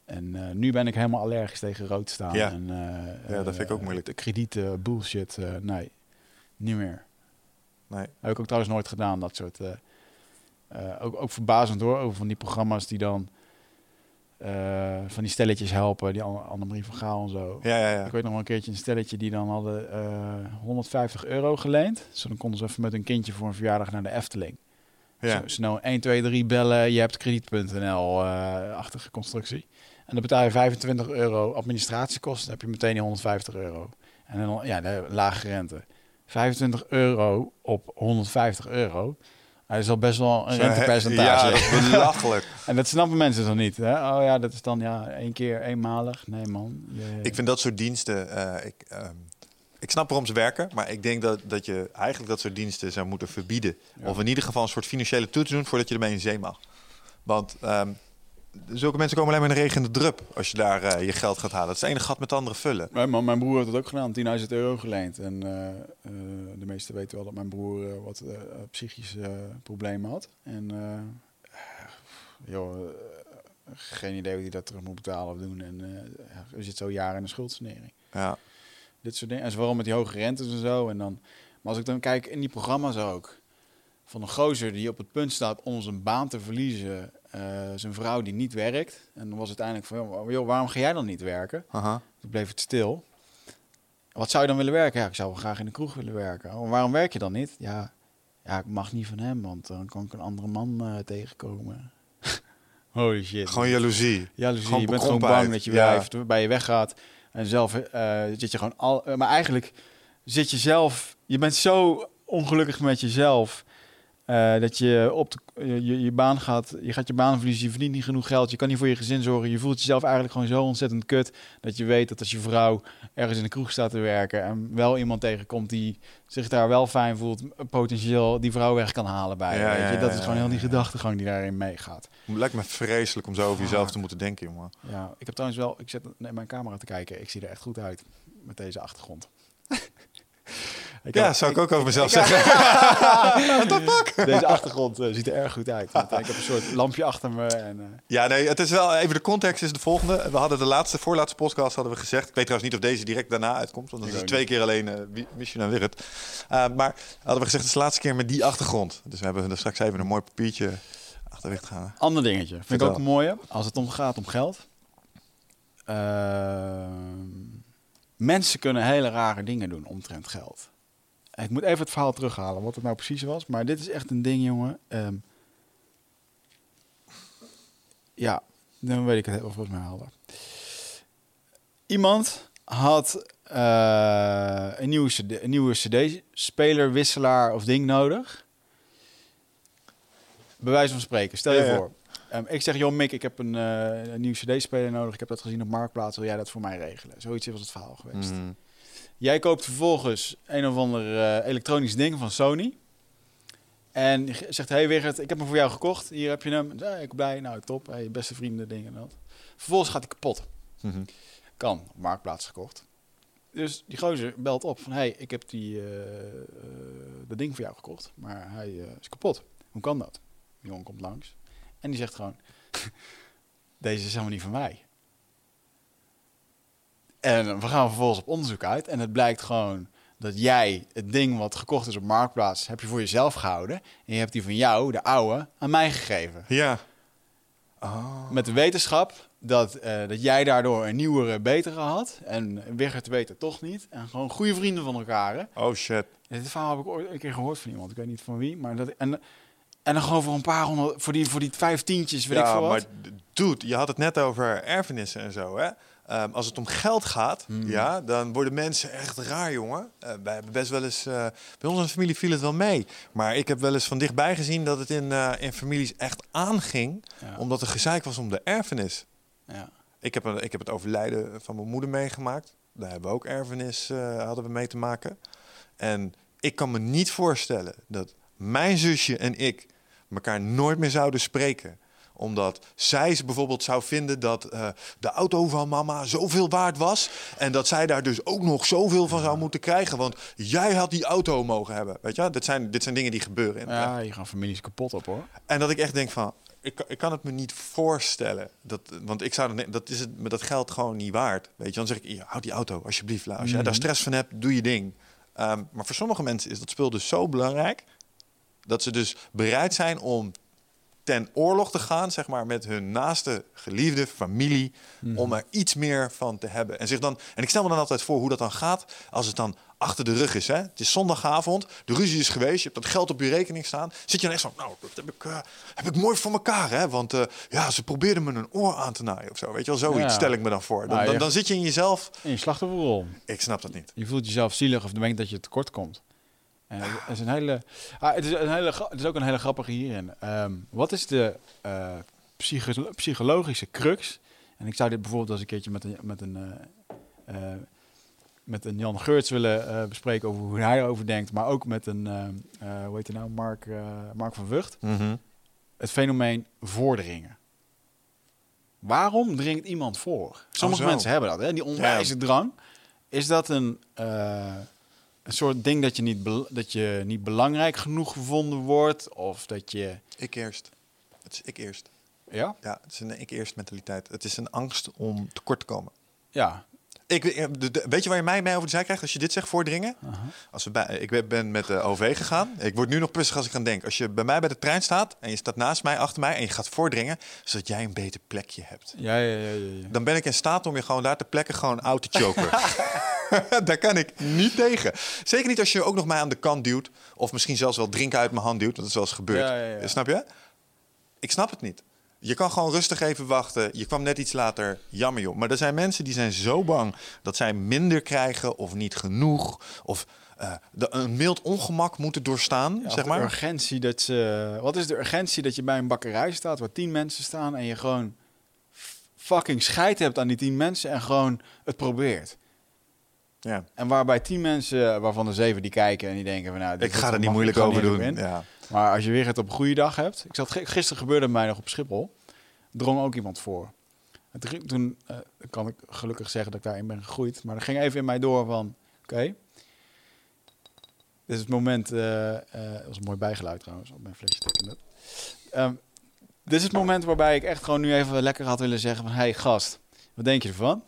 S1: En eh, nu ben ik helemaal allergisch tegen rood staan.
S2: Ja.
S1: En, eh,
S2: Ja, dat vind ik ook
S1: eh,
S2: moeilijk.
S1: De kredieten, bullshit, eh, nee, niet meer.
S2: Nee.
S1: Heb ik ook trouwens nooit gedaan, dat soort. eh, eh, ook, ook verbazend hoor, over van die programma's die dan eh, van die stelletjes helpen, die Anne- Annemarie van Gaal en zo.
S2: Ja, ja, ja.
S1: Ik weet nog wel een keertje een stelletje die dan hadden eh 150 euro geleend. Dus dan konden ze even met hun kindje voor een verjaardag naar de Efteling.
S2: Ja.
S1: Zo snel 1, 2, 3 bellen, je hebt krediet.nl-achtige constructie. En dan betaal je 25 euro administratiekosten, dan heb je meteen die 150 euro. En dan ja, de lage rente. 25 euro op 150 euro. Hij is al best wel een rentepercentage.
S2: Ja, dat is belachelijk.
S1: En dat snappen mensen dan niet. Hè? Oh ja, dat is dan ja, één keer eenmalig. Nee man.
S2: Ik vind dat soort diensten. eh, ik, ehm, ik snap waarom ze werken, maar ik denk dat, dat je eigenlijk dat soort diensten zou moeten verbieden.
S1: Ja.
S2: Of in ieder geval een soort financiële toets doen voordat je ermee in zee mag. Want ehm, zulke mensen komen alleen maar in de regen de drup als je daar eh, je geld gaat halen. Dat is het ene gat met de andere vullen.
S1: Nee, man, mijn broer heeft het ook gedaan, 10.000 euro geleend. En eh, eh, de meesten weten wel dat mijn broer wat psychische problemen had. En joh, geen idee hoe hij dat terug moet betalen of doen. En er zit zo jaren in de schuldsanering.
S2: Ja.
S1: Dit soort dingen. En vooral met die hoge rentes en zo. En dan, maar als ik dan kijk in die programma's ook. Van een gozer die op het punt staat om zijn baan te verliezen. Eh, zijn vrouw die niet werkt. En dan was het uiteindelijk van, joh, waarom ga jij dan niet werken?
S2: Aha.
S1: Toen bleef het stil. Wat zou je dan willen werken? Ja, ik zou wel graag in de kroeg willen werken. Oh, waarom werk je dan niet? Ja, ja, ik mag niet van hem, want dan kan ik een andere man eh, tegenkomen. Holy shit.
S2: Gewoon jaloezie.
S1: Jaloezie.
S2: gewoon
S1: je bent gewoon bang dat je
S2: Ja.
S1: blijft, bij je weggaat. En zelf eh, zit je gewoon al... maar eigenlijk zit je zelf... Je bent zo ongelukkig met jezelf... eh, dat je op de, je, je, baan gaat... Je gaat je baan verliezen, je verdient niet genoeg geld... Je kan niet voor je gezin zorgen. Je voelt jezelf eigenlijk gewoon zo ontzettend kut... dat je weet dat als je vrouw ergens in de kroeg staat te werken... en wel iemand tegenkomt die zich daar wel fijn voelt... potentieel die vrouw weg kan halen bij
S2: Ja,
S1: weet je. Dat is gewoon heel die gedachtegang die daarin meegaat.
S2: Het lijkt me vreselijk om zo over jezelf te moeten denken, jongen.
S1: Ja, ik heb trouwens wel, ik zet naar mijn camera te kijken. Ik zie er echt goed uit met deze achtergrond. ik
S2: Ja, zou ik ook over mezelf
S1: ik-
S2: zeggen.
S1: Deze achtergrond eh, ziet er erg goed uit. Want, eh, ik heb een soort lampje achter me. En, eh,
S2: Ja, nee, het is wel even de context is de volgende. We hadden de laatste, voorlaatste podcast hadden we gezegd. Ik weet trouwens niet of deze direct daarna uitkomt, want dat is twee keer alleen Mission en Wirret. Eh, maar hadden we gezegd, het is de laatste keer met die achtergrond. Dus we hebben er straks even een mooi papiertje achterweg gaan.
S1: ander dingetje. Vind
S2: Vertel.
S1: ik ook een mooie. Als het om gaat om geld. Ehm, mensen kunnen hele rare dingen doen omtrent geld. Ik moet even het verhaal terughalen, wat het nou precies was. Maar dit is echt een ding, jongen. Ehm, ja, dan weet ik het helemaal volgens mij halen. Iemand had eh, een nieuwe CD, een nieuwe CD-speler, wisselaar of ding nodig. Bij wijze van spreken, stel je
S2: Ja,
S1: voor. Ehm, ik zeg, joh Mick, ik heb een, een nieuwe CD-speler nodig. Ik heb dat gezien op Marktplaats. Wil jij dat voor mij regelen? Zoiets was het verhaal geweest.
S2: Mhm.
S1: Jij koopt vervolgens een of ander eh, elektronisch ding van Sony. En zegt, hey Wigert, ik heb hem voor jou gekocht. Hier heb je hem. Ja, ik ben blij. Nou, top. Hey, je beste vrienden, dingen en dat. Vervolgens gaat hij kapot.
S2: Mhm.
S1: Kan, op Marktplaats gekocht. Dus die gozer belt op van, hey, ik heb die, eh, dat ding voor jou gekocht. Maar hij is kapot. Hoe kan dat? Die jongen komt langs. En die zegt gewoon, deze is helemaal niet van mij. En we gaan vervolgens op onderzoek uit. En het blijkt gewoon dat jij het ding wat gekocht is op Marktplaats... heb je voor jezelf gehouden. En je hebt die van jou, de oude, aan mij gegeven.
S2: Ja. Oh.
S1: Met de wetenschap dat, eh, dat jij daardoor een nieuwere, betere had. En Wigert weet het toch niet. En gewoon goede vrienden van elkaar. Hè?
S2: Oh shit.
S1: Dit verhaal heb ik ooit een keer gehoord van iemand. Ik weet niet van wie. Maar dat, en, en dan gewoon voor een paar honderd... Voor die, voor die vijf tientjes, weet ik
S2: ja,
S1: veel wat.
S2: maar dude, je had het net over erfenissen en zo, hè? Ehm, als het om geld gaat,
S1: Hmm.
S2: ja, dan worden mensen echt raar, jongen. Eh, wij hebben best wel eens... eh, bij de familie viel het wel mee. Maar ik heb wel eens van dichtbij gezien dat het in, eh, in families echt aanging...
S1: Ja.
S2: omdat er gezeik was om de erfenis.
S1: Ja.
S2: Ik heb, ik heb het overlijden van mijn moeder meegemaakt. Daar hebben we ook erfenis hadden we mee te maken. En ik kan me niet voorstellen dat mijn zusje en ik elkaar nooit meer zouden spreken omdat zij ze bijvoorbeeld zou vinden dat eh, de auto van mama zoveel waard was. En dat zij daar dus ook nog zoveel van zou moeten krijgen. Want jij had die auto mogen hebben. Weet je, dit zijn, dit zijn dingen die gebeuren. In
S1: ja, je gaan families kapot op hoor.
S2: en dat ik echt denk van, ik, kan- ik kan het me niet voorstellen. Dat, want ik zou dan, dat is het met dat geld gewoon niet waard. Weet je, dan zeg ik, ja, houd die auto alsjeblieft. Als jij daar stress van hebt, doe je ding. Ehm, maar voor sommige mensen is dat speel dus zo belangrijk dat ze dus bereid zijn om ten oorlog te gaan, zeg maar, met hun naaste geliefde familie,
S1: Mhm.
S2: om er iets meer van te hebben. En, zich dan, en ik stel me dan altijd voor hoe dat dan gaat als het dan achter de rug is. Hè? Het is zondagavond, de ruzie is geweest, je hebt dat geld op je rekening staan. Zit je dan echt zo, nou, dat heb ik, eh, heb ik mooi voor elkaar, hè? Want eh, ja, ze probeerden me een oor aan te naaien of zo. Weet je wel, zoiets
S1: Ja.
S2: stel ik me dan voor. Dan,
S1: Nou,
S2: dan,
S1: je-
S2: dan zit je in jezelf,
S1: In je slachtofferrol.
S2: ik snap dat niet.
S1: Je voelt jezelf zielig of denkt dat je tekort komt. En het is een hele, ah, het, is een hele, het is ook een hele grappige hierin. Ehm, wat is de eh, psycho- psychologische crux? En ik zou dit bijvoorbeeld als een keertje met een, met een, eh, eh, met een Jan Geurts willen eh, bespreken over hoe hij erover denkt. Maar ook met een, eh, eh, hoe heet hij nou, Mark, eh, Mark van Vught.
S2: Mhm.
S1: Het fenomeen voordringen. Waarom dringt iemand voor? Sommige
S2: Oh,
S1: mensen hebben dat, hè? die onwijze drang. Is dat een, eh, een soort ding dat je, niet dat je niet belangrijk genoeg gevonden wordt? Of dat je...
S2: Ik eerst. Het is ik eerst.
S1: Ja?
S2: Ja, het is een ik eerst mentaliteit. Het is een angst om tekort te komen.
S1: Ja.
S2: Ik, eh, de- de- weet je waar je mij mee over de zij krijgt als je dit zegt, voordringen? Als we bij, ik ben met de OV gegaan. Ik word nu nog pissig als ik aan denk. Als je bij mij bij de trein staat en je staat naast mij, achter mij en je gaat voordringen, zodat jij een beter plekje hebt.
S1: Ja, ja, ja, ja, ja.
S2: Dan ben ik in staat om je gewoon daar te plekken gewoon out te choken. daar kan ik niet tegen. Zeker niet als je ook nog mij aan de kant duwt. Of misschien zelfs wel drinken uit mijn hand duwt. Dat is wel eens gebeurd.
S1: Ja, ja, ja.
S2: Snap je? Ik snap het niet. Je kan gewoon rustig even wachten. Je kwam net iets later. Jammer joh. Maar er zijn mensen die zijn zo bang dat zij minder krijgen of niet genoeg. Of eh, de, een mild ongemak moeten doorstaan.
S1: Ja,
S2: zeg maar.
S1: De urgentie dat ze... Wat is de urgentie dat je bij een bakkerij staat waar tien mensen staan en je gewoon fucking scheid hebt aan die tien mensen en gewoon het probeert?
S2: Ja.
S1: En waarbij tien mensen, waarvan de zeven die kijken en die denken van nou... dit
S2: Ik ga er niet moeilijk over doen.
S1: in.
S2: Ja.
S1: Maar als je weer het op een goede dag hebt. Ik zat, gi- gisteren gebeurde het mij nog op Schiphol. Drong ook iemand voor. En Toen, eh, kan ik gelukkig zeggen dat ik daarin ben gegroeid. Maar er ging even in mij door van... Oké. Dit is het moment... eh eh, dat was een mooi bijgeluid trouwens. Op mijn flesje. Ehm, dit is het moment waarbij ik echt gewoon nu even lekker had willen zeggen van... Hey gast, wat denk je ervan?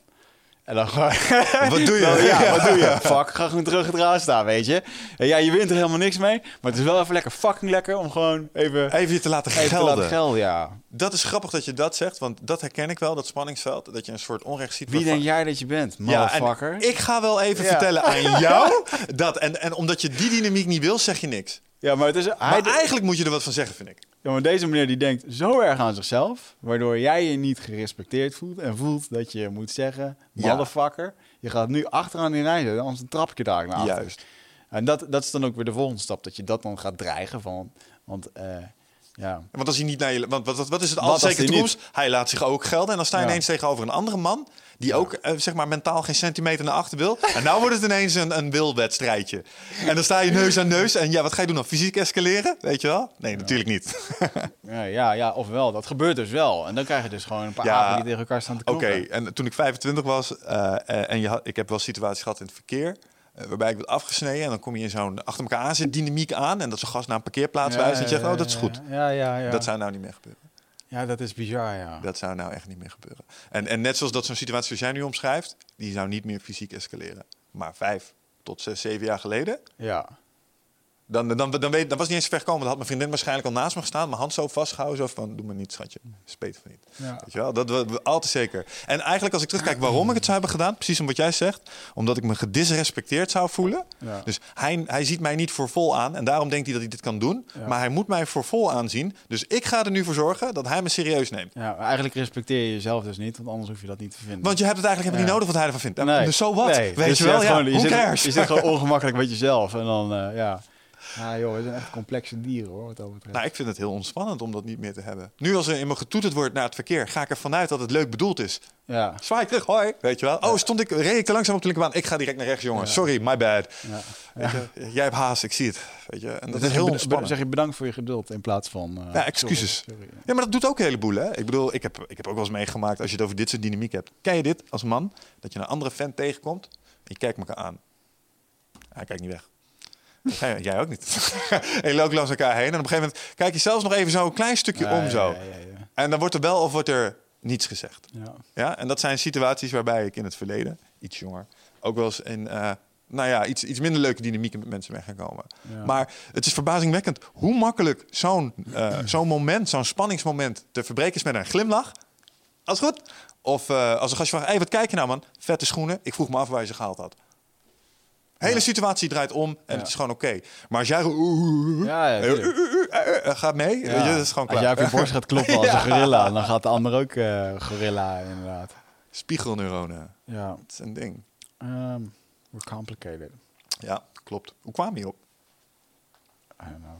S1: En dan gewoon...
S2: Wat doe je?
S1: Dan, ja, wat doe je? Fuck, ga gewoon terug het raam staan, weet je. En ja, je wint er helemaal niks mee. Maar het is wel even lekker fucking lekker om gewoon even,
S2: Even je te laten
S1: even te
S2: gelden.
S1: laten gelden, ja.
S2: Dat is grappig dat je dat zegt, want dat herken ik wel, dat spanningsveld. Dat je een soort onrecht ziet.
S1: Wie denk jij dat je bent,
S2: Ja, en
S1: motherfucker?
S2: ik ga wel even
S1: Ja.
S2: vertellen aan jou dat. En, en omdat je die dynamiek niet wil, zeg je niks.
S1: Ja, maar, het is,
S2: Maar eigenlijk moet je er wat van zeggen, vind ik.
S1: ja, maar deze meneer die denkt zo erg aan zichzelf... waardoor jij je niet gerespecteerd voelt... en voelt dat je moet zeggen,
S2: Ja.
S1: motherfucker... je gaat nu achteraan die rij zitten, anders trap ik je daar naar achter.
S2: Juist.
S1: En dat, dat is dan ook weer de volgende stap, dat je dat dan gaat dreigen van... Want, eh, ja...
S2: Want als hij niet naar je. Want wat, wat, wat is het al
S1: als
S2: zeker
S1: hij
S2: toekomst? Hij laat zich ook gelden. En dan sta je
S1: Ja.
S2: ineens tegenover een andere man. Die ook eh, zeg maar mentaal geen centimeter naar achter wil. En nou wordt het ineens een, een wilwedstrijdje. En dan sta je neus aan neus. En ja, wat ga je doen dan? Fysiek escaleren? Weet je wel? Nee, natuurlijk niet.
S1: Ja, ja, ja, ofwel, dat gebeurt dus wel. En dan krijg je dus gewoon een paar
S2: Ja,
S1: apen die tegen elkaar staan te
S2: Oké,
S1: knokken.
S2: en toen ik 25 was eh, eh, en je had, ik heb wel situaties gehad in het verkeer. waarbij ik werd afgesneden en dan kom je in zo'n achter elkaar aan dynamiek aan. En dat zo'n gast naar een parkeerplaats
S1: Ja,
S2: wijst en je zegt, oh dat is goed.
S1: Ja, ja, ja.
S2: Dat zou nou niet meer gebeuren.
S1: Ja, dat is bizar, ja.
S2: Dat zou nou echt niet meer gebeuren. En, en net zoals dat zo'n situatie zoals jij nu omschrijft, die zou niet meer fysiek escaleren. Maar vijf tot zes, zeven jaar geleden,
S1: Ja.
S2: Dan, dan, dan, weet, dan was het niet eens ver gekomen. Dan had mijn vriendin waarschijnlijk al naast me gestaan, mijn hand zo vastgehouden, zo van, doe maar niet, schatje. Speet van niet.
S1: Ja.
S2: Weet je wel, dat we, we- altijd zeker. En eigenlijk als ik terugkijk waarom ik het zou hebben gedaan, precies om wat jij zegt, omdat ik me gedisrespecteerd zou voelen.
S1: Ja.
S2: Dus hij, hij ziet mij niet voor vol aan en daarom denkt hij dat hij dit kan doen.
S1: Ja.
S2: Maar hij moet mij voor vol aanzien. Dus ik ga er nu voor zorgen dat hij me serieus neemt.
S1: ja, eigenlijk respecteer je jezelf dus niet, want anders hoef je dat niet te vinden.
S2: Want je hebt het eigenlijk helemaal niet nodig wat hij ervan vindt. Dus zo wat?
S1: Nee,
S2: Weet
S1: dus
S2: je wel?
S1: gewoon- je, zit, je zit gewoon ongemakkelijk met jezelf. En dan, eh, ja. Ja, joh, we zijn echt complexe dieren, hoor, wat dat betreft.
S2: Nou, ik vind het heel ontspannend om dat niet meer te hebben. Nu als er in me getoeterd wordt naar het verkeer, ga ik ervan uit dat het leuk bedoeld is.
S1: ja.
S2: Zwaai ik terug, hoi. Weet je wel? Oh, stond ik, reed ik te langzaam op de linkerbaan? Ik ga direct naar rechts, jongen.
S1: Ja.
S2: Sorry, my bad.
S1: ja.
S2: Weet je, jij hebt haast, ik zie het. Weet je? En dat
S1: Dan
S2: is heel
S1: je,
S2: ontspannen.
S1: zeg je bedankt voor je geduld in plaats van... eh,
S2: Ja, excuses.
S1: sorry, sorry.
S2: Ja, maar dat doet ook een heleboel, hè? Ik bedoel, ik heb, ik heb ook wel eens meegemaakt als je het over dit soort dynamiek hebt. Ken je dit als man? Dat je een andere vent tegenkomt en je kijkt elkaar aan. Hij kijkt niet weg. Jij, jij ook niet. en je loopt langs elkaar heen en op een gegeven moment kijk je zelfs nog even zo een klein stukje om zo.
S1: ja, ja, ja.
S2: En dan wordt er wel of wordt er niets gezegd.
S1: Ja.
S2: Ja, en dat zijn situaties waarbij ik in het verleden, iets jonger, ook wel eens in, eh, nou ja, iets, iets minder leuke dynamieken met mensen weg gaan komen. Maar het is verbazingwekkend hoe makkelijk zo'n eh, zo'n moment, zo'n spanningsmoment te verbreken is met een glimlach. Als goed. Of eh, als een gastje vraagt, hey, wat kijk je nou man? Vette schoenen. Ik vroeg me af waar je ze gehaald had. Hele situatie draait om en het is gewoon oké. Maar als jij gaat mee, weet je, dat is gewoon
S1: Als
S2: klaar.
S1: jij op je borst gaat kloppen als een gorilla, dan gaat de ander ook eh, gorilla inderdaad.
S2: Spiegelneuronen,
S1: Ja,
S2: dat is een ding.
S1: um, we're complicated.
S2: Ja, klopt. Hoe kwam je op?
S1: I don't know.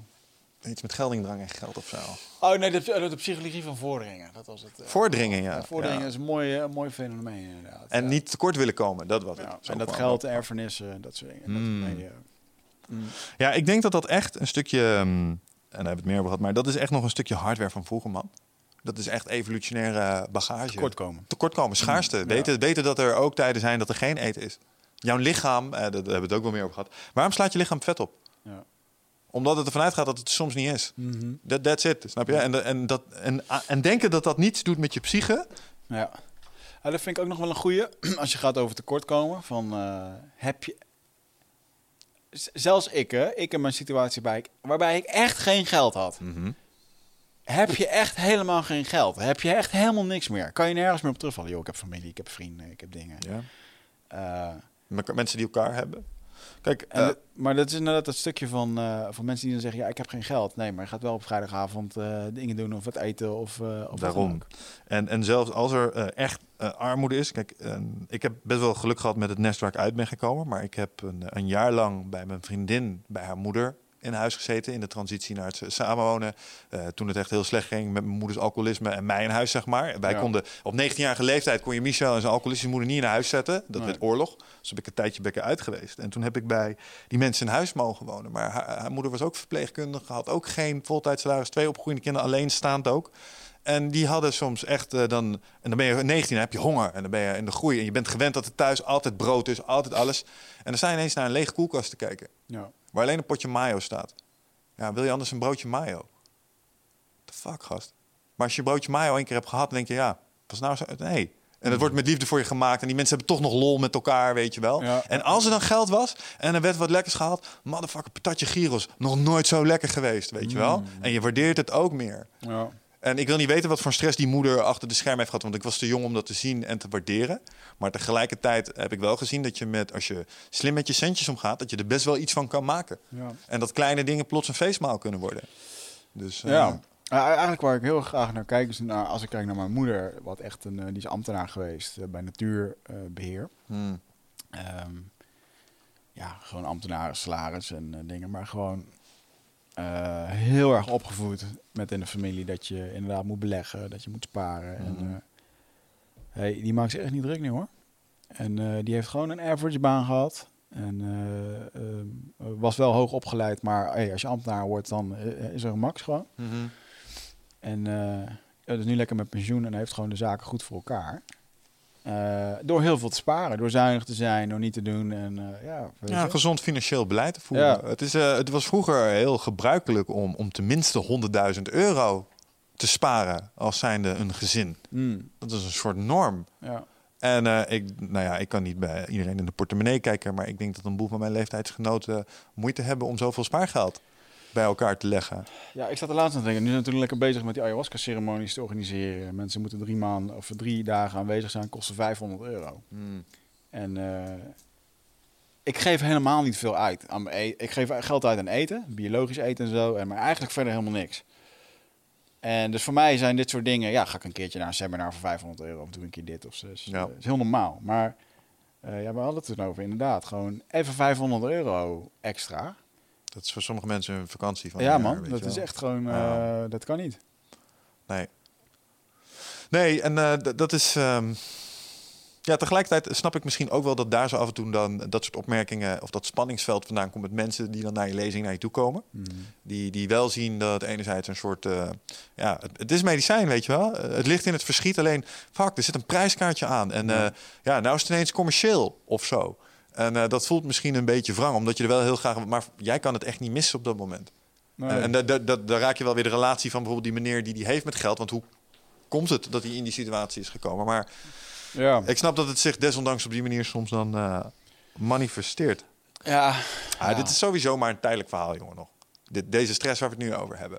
S2: Iets met geldingdrang en geld of zo.
S1: Oh nee, de, de, de psychologie van vorderingen, dat was het. eh.
S2: Voordringen, ja.
S1: Ja. is een mooi, eh, een mooi fenomeen inderdaad.
S2: En
S1: ja.
S2: niet tekort willen komen, dat was het.
S1: Ja,
S2: Zo
S1: en dat geld, erfenissen, dat soort dingen.
S2: Mm.
S1: Dat, mm.
S2: Ja, ik denk dat dat echt een stukje, ehm, en daar hebben we het meer over gehad, maar dat is echt nog een stukje hardware van vroeger, man. Dat is echt evolutionaire bagage.
S1: Tekortkomen.
S2: Tekortkomen, schaarste. Weten, weten dat er ook tijden zijn dat er geen eten is. Jouw lichaam, eh, daar hebben we het ook wel meer over gehad. Waarom slaat je lichaam vet op?
S1: Ja.
S2: Omdat het ervan uitgaat dat het soms niet is.
S1: Mhm.
S2: That, that's it, snap je? En, en, dat, en, en denken dat dat niets doet met je psyche.
S1: Ja. Ja, dat vind ik ook nog wel een goeie. Als je gaat over tekortkomen. Van, eh, heb je... Z- Zelfs ik, hè, ik in mijn situatie bij, waarbij ik echt geen geld had. Heb je echt helemaal geen geld? Heb je echt helemaal niks meer? Kan je nergens meer op terugvallen? Joh, ik heb familie, ik heb vrienden, ik heb dingen.
S2: Ja.
S1: Eh,
S2: mensen die elkaar hebben. Kijk, eh,
S1: maar dat is inderdaad dat stukje van, eh, van mensen die dan zeggen... ja, ik heb geen geld. Nee, maar je gaat wel op vrijdagavond eh, dingen doen of wat eten of, of
S2: Daarom. En, en zelfs als er echt armoede is. Kijk, ik heb best wel geluk gehad met het nest waar ik uit ben gekomen. Maar ik heb een, een jaar lang bij mijn vriendin, bij haar moeder in huis gezeten. In de transitie naar het samenwonen. Eh, toen het echt heel slecht ging met mijn moeders alcoholisme en mij in huis, zeg maar. Wij
S1: Ja.
S2: konden op 19-jarige leeftijd kon je Michel en zijn alcoholistische moeder niet in huis zetten. Dat
S1: Nee.
S2: werd oorlog. Dus heb ik een tijdje bekken uit geweest. En toen heb ik bij die mensen in huis mogen wonen. Maar haar, haar moeder was ook verpleegkundige, had ook geen voltijdsalaris, twee opgegroeide kinderen, alleenstaand ook. En die hadden soms echt eh, dan. En dan ben je 19, dan heb je honger. En dan ben je in de groei. En je bent gewend dat er thuis altijd brood is, altijd alles. En dan sta je ineens naar een lege koelkast te kijken.
S1: Ja.
S2: Waar alleen een potje mayo staat. Ja, wil je anders een broodje mayo? The fuck, gast. Maar als je broodje mayo één keer hebt gehad, dan denk je, ja, was nou zo? Nee. En het wordt met liefde voor je gemaakt. En die mensen hebben toch nog lol met elkaar, weet je wel.
S1: Ja.
S2: En als er dan geld was en er werd wat lekkers gehaald, motherfucker, patatje gyros, nog nooit zo lekker geweest, weet je wel. En je waardeert het ook meer.
S1: Ja.
S2: En ik wil niet weten wat voor stress die moeder achter de scherm heeft gehad, want ik was te jong om dat te zien en te waarderen. Maar tegelijkertijd heb ik wel gezien dat je met, als je slim met je centjes omgaat, dat je er best wel iets van kan maken.
S1: Ja.
S2: En dat kleine dingen plots een feestmaal kunnen worden. Dus eh,
S1: Ja. Ja, eigenlijk waar ik heel graag naar kijk, is naar, als ik kijk naar mijn moeder, wat echt een, eh, die is ambtenaar geweest eh, bij natuurbeheer.
S2: hmm,
S1: Ehm, ja, gewoon ambtenaren, salaris en dingen, maar gewoon eh, heel erg opgevoed met in de familie dat je inderdaad moet beleggen, dat je moet sparen. En,
S2: Mhm.
S1: eh, hey, die maakt zich echt niet druk nu hoor. En eh, die heeft gewoon een average baan gehad. En eh, ehm, was wel hoog opgeleid, maar hey, als je ambtenaar wordt, dan is er een max gewoon.
S2: mhm.
S1: En eh ja, dus nu lekker met pensioen en heeft gewoon de zaken goed voor elkaar. Eh, door heel veel te sparen, door zuinig te zijn, door niet te doen. En, eh, ja,
S2: gezond financieel beleid te voeren.
S1: Ja.
S2: Het, is, eh, het was vroeger heel gebruikelijk om, om tenminste 100.000 euro te sparen als zijnde een gezin.
S1: Mm,
S2: Dat is een soort norm.
S1: ja.
S2: En ik, nou ja, ik kan niet bij iedereen in de portemonnee kijken, maar ik denk dat een boel van mijn leeftijdsgenoten moeite hebben om zoveel spaargeld bij elkaar te leggen.
S1: ja, ik zat er laatst aan te denken. Nu zijn we natuurlijk lekker bezig met die ayahuasca-ceremonies te organiseren. Mensen moeten drie maanden of drie dagen aanwezig zijn, kosten 500 euro. En eh, ik geef helemaal niet veel uit. Aan mijn e- ik geef geld uit aan eten, biologisch eten en zo, en, maar eigenlijk verder helemaal niks. En dus voor mij zijn dit soort dingen, ja, ga ik een keertje naar een seminar voor 500 euro of doe een keer dit of zo. Dus,
S2: Ja.
S1: Dat is heel normaal. Maar eh, ja, we hadden het erover, inderdaad. Gewoon even 500 euro extra.
S2: Dat is voor sommige mensen een vakantie van
S1: ja,
S2: een jaar,
S1: man, dat is
S2: wel.
S1: echt gewoon, eh, dat kan niet.
S2: Nee. Nee, en eh, dat is. ehm, ja, tegelijkertijd snap ik misschien ook wel dat daar zo af en toe dan dat soort opmerkingen of dat spanningsveld vandaan komt met mensen die dan naar je lezing naar je toe komen.
S1: Mm.
S2: Die, die wel zien dat enerzijds een soort. eh, ja, het, het is medicijn, weet je wel. Het ligt in het verschiet. Alleen, fuck, er zit een prijskaartje aan. En
S1: ja
S2: nou is het ineens commercieel of zo. En eh, dat voelt misschien een beetje wrang, omdat je er wel heel graag. Maar jij kan het echt niet missen op dat moment.
S1: Nee.
S2: En, en da- da- da- daar raak je wel weer de relatie van bijvoorbeeld die meneer die die heeft met geld. Want hoe komt het dat hij in die situatie is gekomen? Maar
S1: ja.
S2: ik snap dat het zich desondanks op die manier soms dan eh, manifesteert.
S1: Ja,
S2: Ah, Dit is sowieso maar een tijdelijk verhaal, jongen, nog. Dit, deze stress waar we het nu over hebben.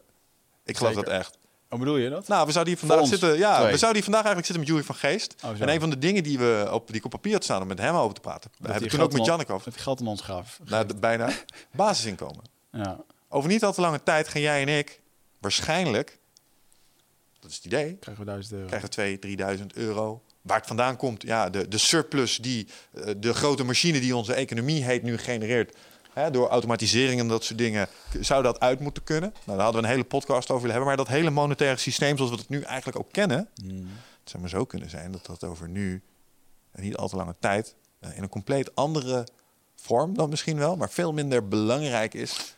S2: Ik geloof
S1: Zeker.
S2: dat echt.
S1: Hoe bedoel je dat?
S2: Nou, we zouden hier vandaag zitten. Ja,
S1: twee.
S2: we zouden hier vandaag eigenlijk zitten met Jury van Geest.
S1: Oh,
S2: en een van de dingen die, we op, die ik op papier had staan om met hem over te praten. We
S1: Dat
S2: hebben
S1: die
S2: toen ook met Janneke over.
S1: Dat die geld aan ons gaf.
S2: Nou, de- bijna. Basisinkomen.
S1: Ja.
S2: Over niet al te lange tijd gaan jij en ik waarschijnlijk, dat is het idee,
S1: Krijgen we duizend euro.
S2: krijgen 2.000, 3.000 euro. Waar het vandaan komt, ja, de, de surplus die eh, de grote machine die onze economie heet nu genereert. Hè, door automatisering en dat soort dingen zou dat uit moeten kunnen. Nou, daar hadden we een hele podcast over willen hebben. Maar dat hele monetaire systeem zoals we het nu eigenlijk ook kennen,
S1: Hmm.
S2: het zou maar zo kunnen zijn dat dat over nu en niet al te lange tijd eh, in een compleet andere vorm dan misschien wel, maar veel minder belangrijk is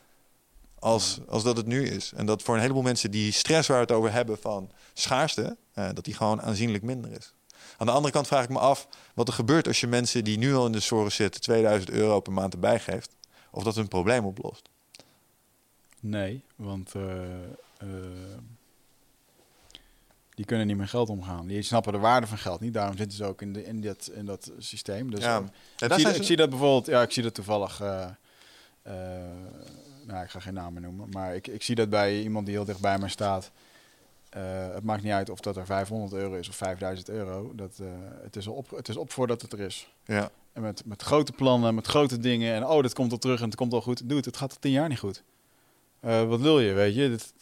S2: als, als dat het nu is. En dat voor een heleboel mensen die stress waar we het over hebben van schaarste, eh, dat die gewoon aanzienlijk minder is. Aan de andere kant vraag ik me af wat er gebeurt als je mensen die nu al in de zorg zitten 2000 euro per maand erbij geeft, of dat hun probleem oplost.
S1: Nee, want eh, eh, die kunnen niet met geld omgaan. Die snappen de waarde van geld niet. Daarom zitten ze ook in, de, in, dat, in dat systeem. Dus,
S2: Ja.
S1: eh,
S2: Ja,
S1: ik, zie,
S2: zijn
S1: ik
S2: ze-
S1: zie dat bijvoorbeeld, ja, ik zie dat toevallig. nou, ik ga geen namen noemen, maar ik, ik zie dat bij iemand die heel dicht bij mij staat. Het maakt niet uit of dat er 500 euro is of 5000 euro. Dat, het, is op, het is op voordat het er is.
S2: Ja.
S1: En met, met grote plannen, met grote dingen. En oh, dit komt al terug en het komt al goed. Doe het, het gaat al tien jaar niet goed. Eh, wat wil je, weet je? Dit,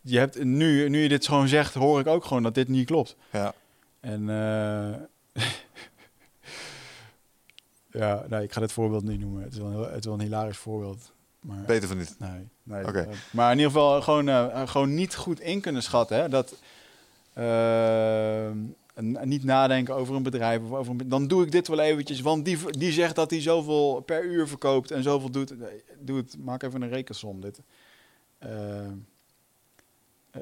S1: je hebt, nu, nu je dit gewoon zegt, hoor ik ook gewoon dat dit niet klopt.
S2: Ja.
S1: En eh, ja, nee, ik ga dit voorbeeld niet noemen. Het is wel een, het is wel een hilarisch voorbeeld. Maar,
S2: Beter van niet.
S1: nee, nee,
S2: Oké.
S1: eh, maar in ieder geval gewoon, gewoon niet goed in kunnen schatten. Hè? Dat, en- niet nadenken over een bedrijf. Of over een, dan doe ik dit wel eventjes. Want die, die zegt dat hij zoveel per uur verkoopt en zoveel doet. Nee, Doe het, maak even een rekensom. Dit. Eh,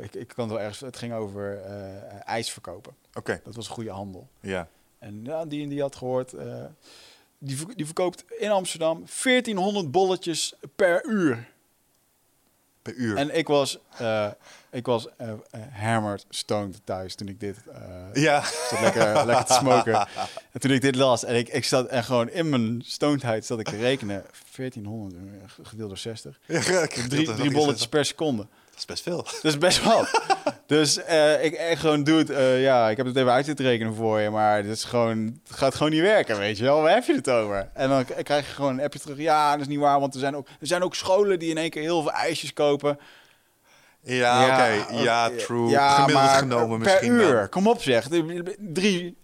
S1: ik, ik kan het wel ergens. Het ging over eh, ijs verkopen.
S2: Oké.
S1: Dat was een goede handel.
S2: Ja.
S1: En ja, die en die had gehoord. eh, die, die verkoopt in Amsterdam 1400 bolletjes per uur.
S2: Per uur.
S1: En ik was, eh ik was eh, hammered stoned thuis toen ik dit
S2: ja.
S1: zat lekker, lekker te smoken. En toen ik dit las en ik, ik zat en gewoon in mijn stonedheid zat ik te rekenen. 1400 eh, gedeeld door 60.
S2: Ja,
S1: Drie, drie bolletjes per seconde.
S2: Dat is best veel.
S1: Dat is best wat. dus eh, ik echt gewoon doe het. eh, ja, ik heb het even uit te rekenen voor je, maar dit is gewoon, het gaat gewoon niet werken, weet je wel. Waar heb je het over? En dan krijg je gewoon een appje terug. Ja, dat is niet waar, want er zijn ook, er zijn ook scholen die in één keer heel veel ijsjes kopen.
S2: Ja, oké.
S1: ook-
S2: Ja, true.
S1: Ja,
S2: Gemiddeld genomen
S1: per
S2: misschien
S1: uur.
S2: wel.
S1: Kom op zeg. Drie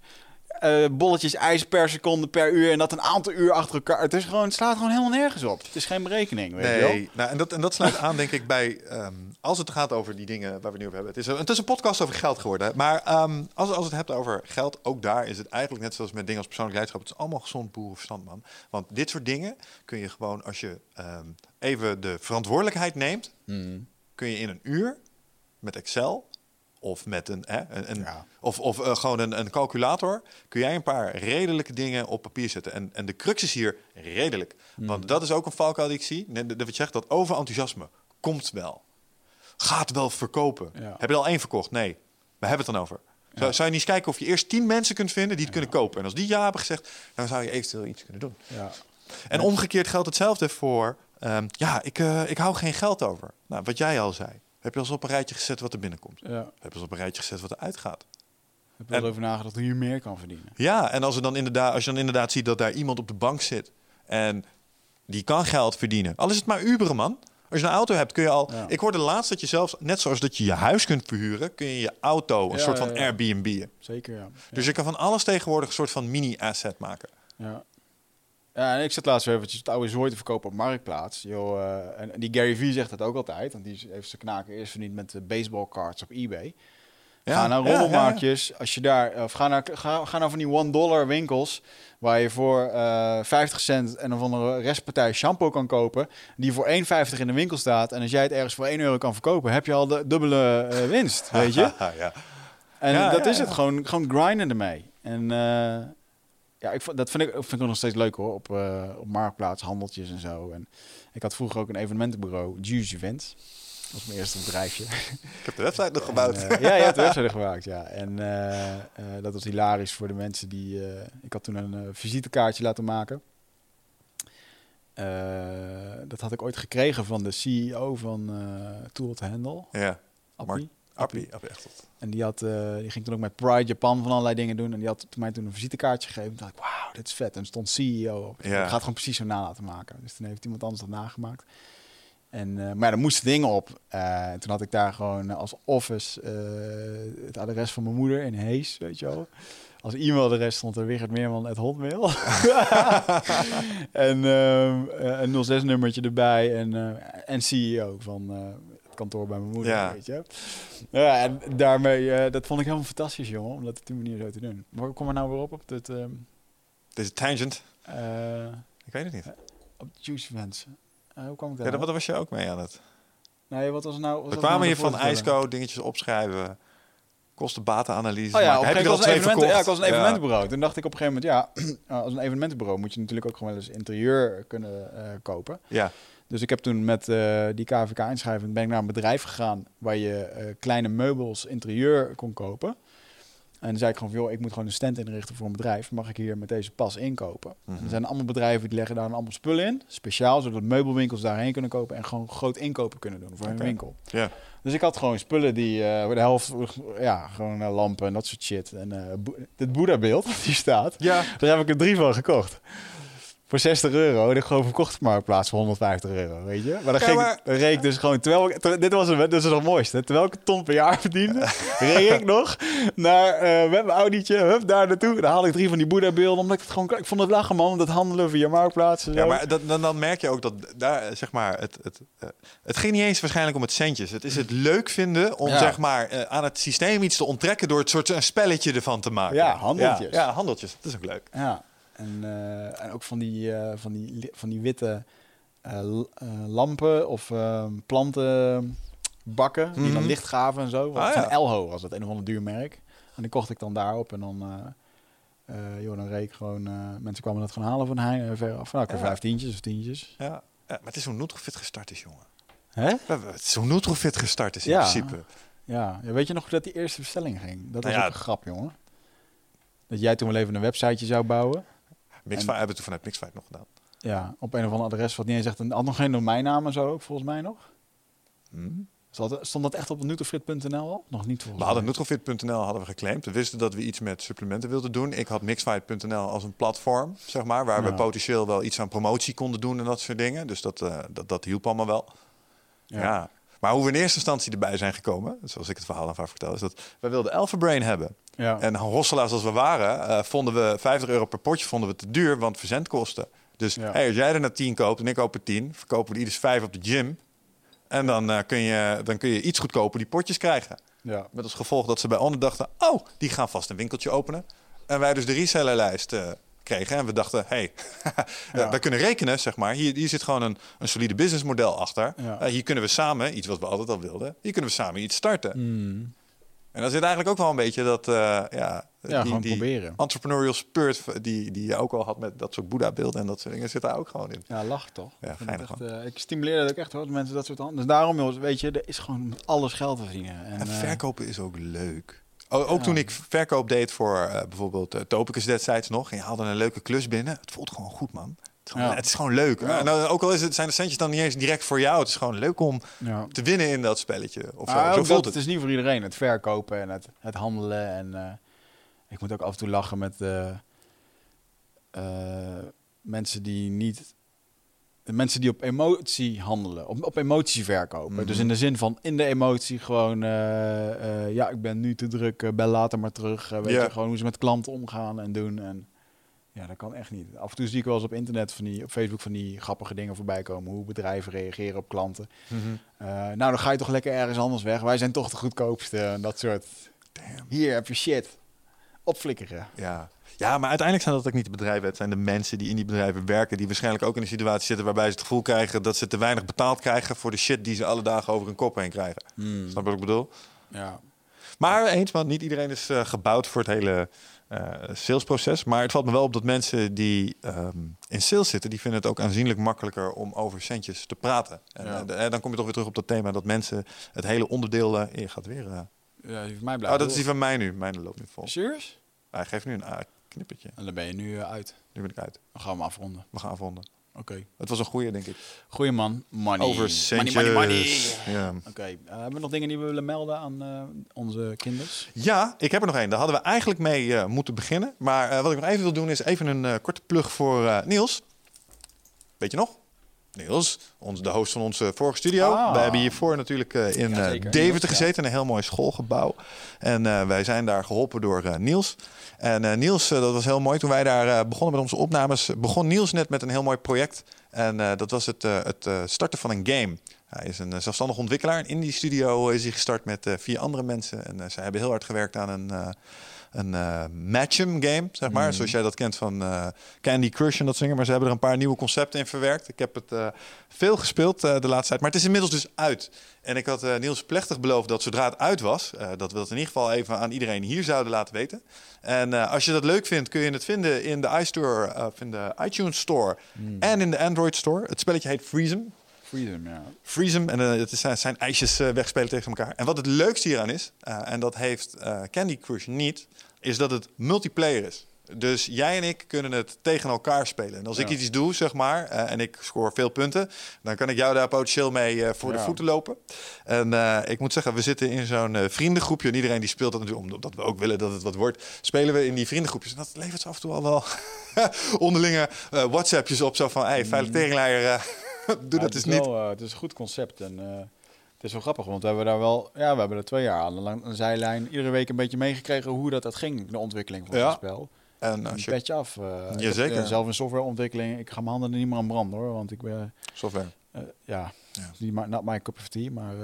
S1: eh, bolletjes ijs per seconde per uur en dat een aantal uur achter elkaar. Het is gewoon, het slaat gewoon helemaal nergens op. Het is geen berekening, weet je wel.
S2: Nee, nou, en, dat, en dat sluit aan, denk ik, bij. ehm, als het gaat over die dingen waar we nu over hebben. Het is een, het is een podcast over geld geworden. Maar ehm, als, als het hebt over geld, ook daar is het eigenlijk net zoals met dingen als persoonlijk leiderschap. Het is allemaal gezond boerenverstand, man. Want dit soort dingen kun je gewoon, als je ehm, even de verantwoordelijkheid neemt,
S1: Hmm.
S2: kun je in een uur met Excel. Of met een, hè, een, een-
S1: Ja.
S2: of, of eh, gewoon een, een calculator. Kun jij een paar redelijke dingen op papier zetten. En, en de crux is hier redelijk.
S1: Hmm.
S2: Want dat is ook een valkuil die ik zie. Dat wat je zegt, dat overenthousiasme komt wel. Gaat wel verkopen.
S1: Ja.
S2: Heb je al één verkocht? Nee. We hebben het dan over. Zou, zou je niet eens kijken of je eerst tien mensen kunt vinden die het kunnen kopen? En als die ja hebben gezegd, dan zou je eventueel iets kunnen doen.
S1: Ja.
S2: En omgekeerd geldt hetzelfde voor... ehm, ja, ik, eh, ik hou geen geld over. Nou, wat jij al zei. Heb je al eens op een rijtje gezet wat er binnenkomt?
S1: ja.
S2: Heb je al op een rijtje gezet wat er uitgaat?
S1: Heb wel
S2: En-
S1: over nagedacht hoe je meer kan verdienen.
S2: Ja, en als, er dan inderdaad, als je dan inderdaad ziet dat daar iemand op de bank zit... en die kan geld verdienen. Al is het maar Uberen, man. Als je een auto hebt, kun je al...
S1: Ja.
S2: Ik hoorde laatst dat je zelfs, net zoals dat je je huis kunt verhuren... kun je je auto een
S1: Ja,
S2: soort van. Airbnb.
S1: Zeker, ja.
S2: Dus je kan van alles tegenwoordig een soort van mini-asset maken.
S1: Ja. Ja, en ik zat laatst weer eventjes het oude zooi te verkopen op Marktplaats. Joh, eh, en die Gary Vee zegt dat ook altijd. Want die heeft zijn knaken eerst verdiend met de baseballcards op eBay.
S2: Ja,
S1: ga naar
S2: ja, ja, ja.
S1: rommelmarktjes. Als je daar, of ga naar, ga, ga naar van die one dollar winkels. Waar je voor eh 50 cent en een van de restpartij shampoo kan kopen. Die voor 1,50 in de winkel staat. En als jij het ergens voor 1 euro kan verkopen, heb je al de dubbele eh, winst. Weet je?
S2: ja.
S1: En dat is het, gewoon, gewoon grinden ermee. En eh, ja, ik, vond- dat vind ik, vind ik nog steeds leuk hoor, op, eh, op Marktplaats, handeltjes en zo. En ik had vroeger ook een evenementenbureau, Juice Events. Dat was mijn eerste bedrijfje.
S2: Ik heb de website nog gebouwd.
S1: En, eh, ja, je hebt de website gemaakt, ja. En eh, dat was hilarisch voor de mensen die... ik had toen een visitekaartje laten maken. Dat had ik ooit gekregen van de CEO van Tool to Handle,
S2: Ja. Mark- Appie. Appie.
S1: En die, had, eh, die ging toen ook met Pride Japan van allerlei dingen doen. En die had toen mij toen een visitekaartje gegeven. Toen dacht ik, wauw, dit is vet. En er stond CEO op.
S2: Ja.
S1: Ik ga het gewoon precies zo na laten maken. Dus toen heeft iemand anders dat nagemaakt. En, eh, maar er moesten dingen op. Eh, en toen had ik daar gewoon als office het adres van mijn moeder in Hees, weet je wel. Als e-mailadres stond er Wigert Meerman het Hotmail. en ehm, eh, een 06-nummertje erbij en, en CEO van kantoor bij mijn moeder,
S2: Ja.
S1: weet je. Ja, en daarmee, eh, dat vond ik helemaal fantastisch, jongen, om dat op die manier zo te doen. Maar kom er nou weer op, op het, ehm
S2: Deze tangent.
S1: eh,
S2: Ik weet het niet.
S1: op de Juice Events. Eh, hoe kwam ik daar
S2: Ja, daar
S1: nou?
S2: was je ook mee aan het.
S1: Nee, wat was nou? was
S2: We kwamen
S1: nou
S2: hier van? IJsco dingetjes opschrijven. Kosten-batenanalyse.
S1: Oh ja, op een
S2: Heb je al
S1: moment
S2: twee verkocht?
S1: ja, ik was een evenementenbureau. Toen dacht ik op een gegeven moment, ja, als een evenementenbureau moet je natuurlijk ook gewoon wel eens interieur kunnen eh, kopen.
S2: Ja,
S1: Dus ik heb toen met eh, die KVK-inschrijving ben ik naar een bedrijf gegaan waar je eh, kleine meubels, interieur kon kopen. En dan zei ik gewoon van, joh, ik moet gewoon een stand inrichten voor een bedrijf. Mag ik hier met deze pas inkopen?
S2: Mhm.
S1: En er zijn allemaal bedrijven die leggen daar dan allemaal spullen in. Speciaal, zodat meubelwinkels daarheen kunnen kopen en gewoon groot inkopen kunnen doen voor hun
S2: Oké.
S1: winkel.
S2: ja.
S1: Dus ik had gewoon spullen die eh de helft, ja, gewoon lampen en dat soort shit. En Boe- dit Boeddha-beeld, hier staat,
S2: Ja,
S1: daar heb ik er drie van gekocht. Voor 60 euro. Ik gewoon verkocht op Marktplaats voor 150 euro, weet je. Maar dan
S2: Ja,
S1: ging,
S2: maar-
S1: dan reed ik dus gewoon... Terwijl ik, ter- dit was het, dit is nog het mooiste. Terwijl ik een ton per jaar verdiende, reed ik nog naar, eh, met mijn Audi'tje, hup, daar naartoe. Dan haalde ik drie van die Boeddha-beelden, omdat ik het gewoon... Ik vond het lachen, man, dat handelen via Marktplaats en
S2: ja maar dat, dan, dan merk je ook dat daar, eh, zeg maar, het, het, eh, het ging niet eens waarschijnlijk om het centjes. Het is het leuk vinden om,
S1: Ja.
S2: zeg maar, aan het systeem iets te onttrekken door het soort een spelletje ervan te maken.
S1: Ja, handeltjes.
S2: Ja, ja, handeltjes. Dat is ook leuk.
S1: Ja, en, eh, en ook van die, eh, van die, van die witte eh, lampen of eh, plantenbakken die dan
S2: Mhm.
S1: licht gaven en zo.
S2: Ah,
S1: van
S2: ja.
S1: Elho was dat, een of ander duur merk. En die kocht ik dan daarop en dan, joh, dan reed ik gewoon, mensen kwamen dat gaan halen van uh, ver af. Nou, ik
S2: Ja.
S1: vijf tientjes of tientjes.
S2: Ja. Ja, maar het is hoe Nutrofit gestart is, jongen.
S1: Hè?
S2: Het is hoe Nutrofit gestart is in principe.
S1: Ja. ja, weet je nog dat die eerste bestelling ging? Dat was
S2: Nou ja.
S1: ook een grap, jongen. Dat jij toen wel even een websiteje zou bouwen.
S2: Mixfight
S1: En-
S2: hebben we toen vanuit Mixfight nog gedaan.
S1: Ja, op een of ander adres wat niet eens echt een had nog geen domeinnaam en zo ook, volgens mij nog.
S2: Hm?
S1: Stond, stond dat echt op nutrofit.nl al? Nog niet volgens
S2: We hadden. Nutrofit.nl hadden we geclaimd. We wisten dat we iets met supplementen wilden doen. Ik had Mixfight.nl als een platform, zeg maar, waar
S1: Ja.
S2: we potentieel wel iets aan promotie konden doen en dat soort dingen. Dus dat, eh, dat, dat hielp allemaal wel. Ja. Maar hoe we in eerste instantie erbij zijn gekomen, zoals ik het verhaal aan vaak vertel, is dat wij wilden Alpha Brain hebben.
S1: Ja.
S2: En hosselaars als we waren, eh, vonden we 50 euro per potje vonden we te duur, want verzendkosten. Dus
S1: Ja.
S2: hey, als jij er naar 10 koopt en ik koop er 10, verkopen we er ieders 5 op de gym. En dan, eh, kun je, dan kun je iets goedkoper die potjes krijgen.
S1: ja.
S2: Met als gevolg dat ze bij Onne dachten, oh, die gaan vast een winkeltje openen. En wij dus de resellerlijst eh, kregen. En we dachten, hey,
S1: Ja.
S2: wij kunnen rekenen, zeg maar. Hier, hier zit gewoon een, een solide businessmodel achter.
S1: Ja.
S2: Hier kunnen we samen, iets wat we altijd al wilden, hier kunnen we samen iets starten.
S1: Mm.
S2: En dan zit eigenlijk ook wel een beetje dat, eh, ja,
S1: Ja,
S2: die,
S1: gewoon
S2: die
S1: proberen.
S2: entrepreneurial spirit die, die je ook al had met dat soort Boeddha-beelden en dat soort dingen, zit daar ook gewoon in.
S1: Ja, lach toch?
S2: Ja, geinig,
S1: echt, eh, ik stimuleer dat ook echt hoor, mensen dat soort handen. Dus daarom, joh, weet je, er is gewoon met alles geld te verdienen. En,
S2: En
S1: eh,
S2: verkopen is ook leuk. O- ook
S1: Ja.
S2: toen ik verkoop deed voor eh, bijvoorbeeld uh, Topicus destijds nog. En je haalde een leuke klus binnen. Het voelt gewoon goed, man. Het is gewoon,
S1: Ja.
S2: het is gewoon leuk.
S1: Ja.
S2: En dan- ook al is het, zijn de centjes dan niet eens direct voor jou. Het is gewoon leuk om
S1: ja.
S2: te winnen in dat spelletje. Of zo, voelt
S1: dat,
S2: het.
S1: het is niet voor iedereen. Het verkopen en het, het handelen. En eh, ik moet ook af en toe lachen met eh, eh, mensen die niet. De mensen die op emotie handelen, op, op emotie verkopen.
S2: Mhm.
S1: Dus in de zin van in de emotie gewoon, eh, eh, ja, ik ben nu te druk, eh, bel later maar terug. eh, weet je, gewoon hoe ze met klanten omgaan en doen. En ja, dat kan echt niet. Af en toe zie ik wel eens op internet van die, op Facebook van die grappige dingen voorbij komen. Hoe bedrijven reageren op klanten.
S2: Mhm.
S1: Eh, nou, dan ga je toch lekker ergens anders weg. Wij zijn toch de goedkoopste en dat soort.
S2: Damn.
S1: Hier heb je shit. Opflikkeren.
S2: Ja. ja, maar uiteindelijk zijn dat ook niet de bedrijven. Het zijn de mensen die in die bedrijven werken. Die waarschijnlijk ook in een situatie zitten waarbij ze het gevoel krijgen dat ze te weinig betaald krijgen voor de shit die ze alle dagen over hun kop heen krijgen. Snap je wat ik bedoel?
S1: Ja.
S2: Maar eens, want niet iedereen is eh, gebouwd voor het hele eh, salesproces. Maar het valt me wel op dat mensen die ehm, in sales zitten, die vinden het ook aanzienlijk makkelijker om over centjes te praten. En
S1: Ja.
S2: eh, dan kom je toch weer terug op dat thema dat mensen het hele onderdeel. je gaat weer.
S1: ja, die van mij
S2: oh, dat is die van mij nu. Mijn loopt nu vol.
S1: Serieus?
S2: Hij geeft nu een knippertje.
S1: En dan ben je nu uit.
S2: Nu ben ik uit.
S1: Dan gaan we hem afronden.
S2: We gaan afronden.
S1: Oké.
S2: Het was een goeie, denk ik.
S1: Goeie man. Money.
S2: Over
S1: money,
S2: centjes.
S1: money, money.
S2: Ja.
S1: Oké. eh, hebben we nog dingen die we willen melden aan eh, onze kinders?
S2: Ja, ik heb er nog één. Daar hadden we eigenlijk mee eh, moeten beginnen. Maar wat ik nog even wil doen is even een korte plug voor Niels. Weet je nog? Niels, ons, de host van onze vorige studio.
S1: Ah.
S2: Wij hebben hiervoor natuurlijk eh, in
S1: Ja,
S2: eh. Deventer
S1: Niels, ja.
S2: gezeten. Een heel mooi schoolgebouw. En eh, wij zijn daar geholpen door Niels. En Niels, dat was heel mooi. Toen wij daar begonnen met onze opnames, begon Niels net met een heel mooi project. En dat was het, het starten van een game. Hij is een zelfstandig ontwikkelaar. En in die studio is hij gestart met vier andere mensen. En zij hebben heel hard gewerkt aan een, een eh matchem game, zeg maar. Zoals jij dat kent van eh, Candy Crush en dat zingen. Maar ze hebben er een paar nieuwe concepten in verwerkt. Ik heb het eh, veel gespeeld de laatste tijd. Maar het is inmiddels dus uit. En ik had Niels plechtig beloofd dat zodra het uit was... dat we dat in ieder geval even aan iedereen hier zouden laten weten. En als je dat leuk vindt, kun je het vinden in de iStore, of in de iTunes Store en in de Android Store. Het spelletje heet Freezem.
S1: Ja.
S2: Freeze hem en eh, het is, zijn- ijsjes eh, wegspelen tegen elkaar. En wat het leukste hieraan is, eh, en dat heeft eh, Candy Crush niet, is dat het multiplayer is. Dus jij en ik kunnen het tegen elkaar spelen. En als ik iets doe, zeg maar, eh, en ik scoor veel punten, dan kan ik jou daar potentieel mee eh, voor de voeten lopen. En eh, ik moet zeggen, we zitten in zo'n eh, vriendengroepje. En iedereen die speelt dat natuurlijk, omdat we ook willen dat het wat wordt, spelen we in die vriendengroepjes. En dat levert ze af en toe al wel onderlinge eh, WhatsAppjes op. Zo van, hey, veilig teringleier, eh, doe dat
S1: is
S2: niet.
S1: wel, eh, het is een goed concept en eh, het is wel grappig, want we hebben daar wel, ja, we hebben er twee jaar aan lang een zijlijn iedere week een beetje meegekregen hoe dat, dat ging, de ontwikkeling van het spel.
S2: En
S1: Een
S2: als je
S1: petje af.
S2: Jazeker.
S1: eh, zelf in softwareontwikkeling, ik ga mijn handen er niet meer aan branden hoor, want ik ben,
S2: software.
S1: ja, maar not my cup of tea, maar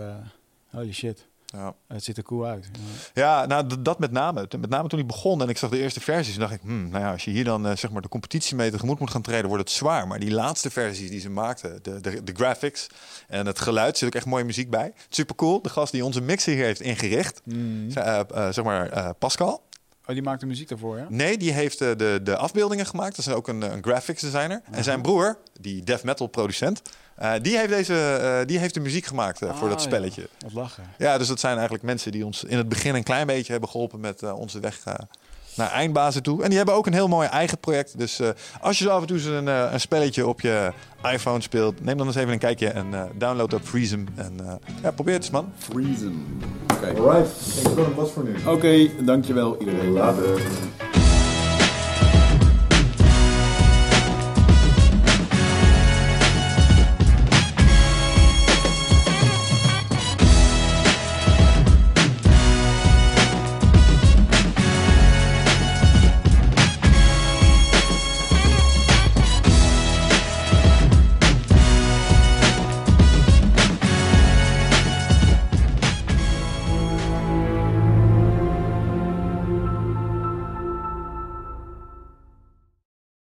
S1: holy shit,
S2: Ja.
S1: het ziet er cool uit. Ja.
S2: Nou, dat met name. Met name toen ik begon en ik zag de eerste versies, dacht ik, hmm, nou ja, als je hier dan eh, zeg maar de competitie mee tegemoet moet gaan treden, wordt het zwaar. Maar die laatste versies die ze maakten, de, de, de graphics en het geluid, zit ook echt mooie muziek bij. Super cool. De gast die onze mixer hier heeft ingericht, z- eh, eh, zeg maar Pascal.
S1: Oh, die maakt de muziek daarvoor, ja?
S2: Nee, die heeft de, de afbeeldingen gemaakt. Dat is ook een, een graphics designer. En zijn broer, die death metal producent, eh, die, heeft deze, eh, die heeft de muziek gemaakt eh, voor dat
S1: Ah,
S2: spelletje.
S1: Ja. Wat lachen.
S2: Ja, dus dat zijn eigenlijk mensen die ons in het begin een klein beetje hebben geholpen met eh, onze weg naar eindbazen toe. En die hebben ook een heel mooi eigen project. Dus eh, als je zo af en toe eens een, eh, een spelletje op je iPhone speelt, neem dan eens even een kijkje en eh, download dat Freezem. En eh, ja, probeer het eens, man.
S1: Freezen. Oké.
S2: Alright, ik voor nu.
S1: Oké, dankjewel iedereen.
S2: Later.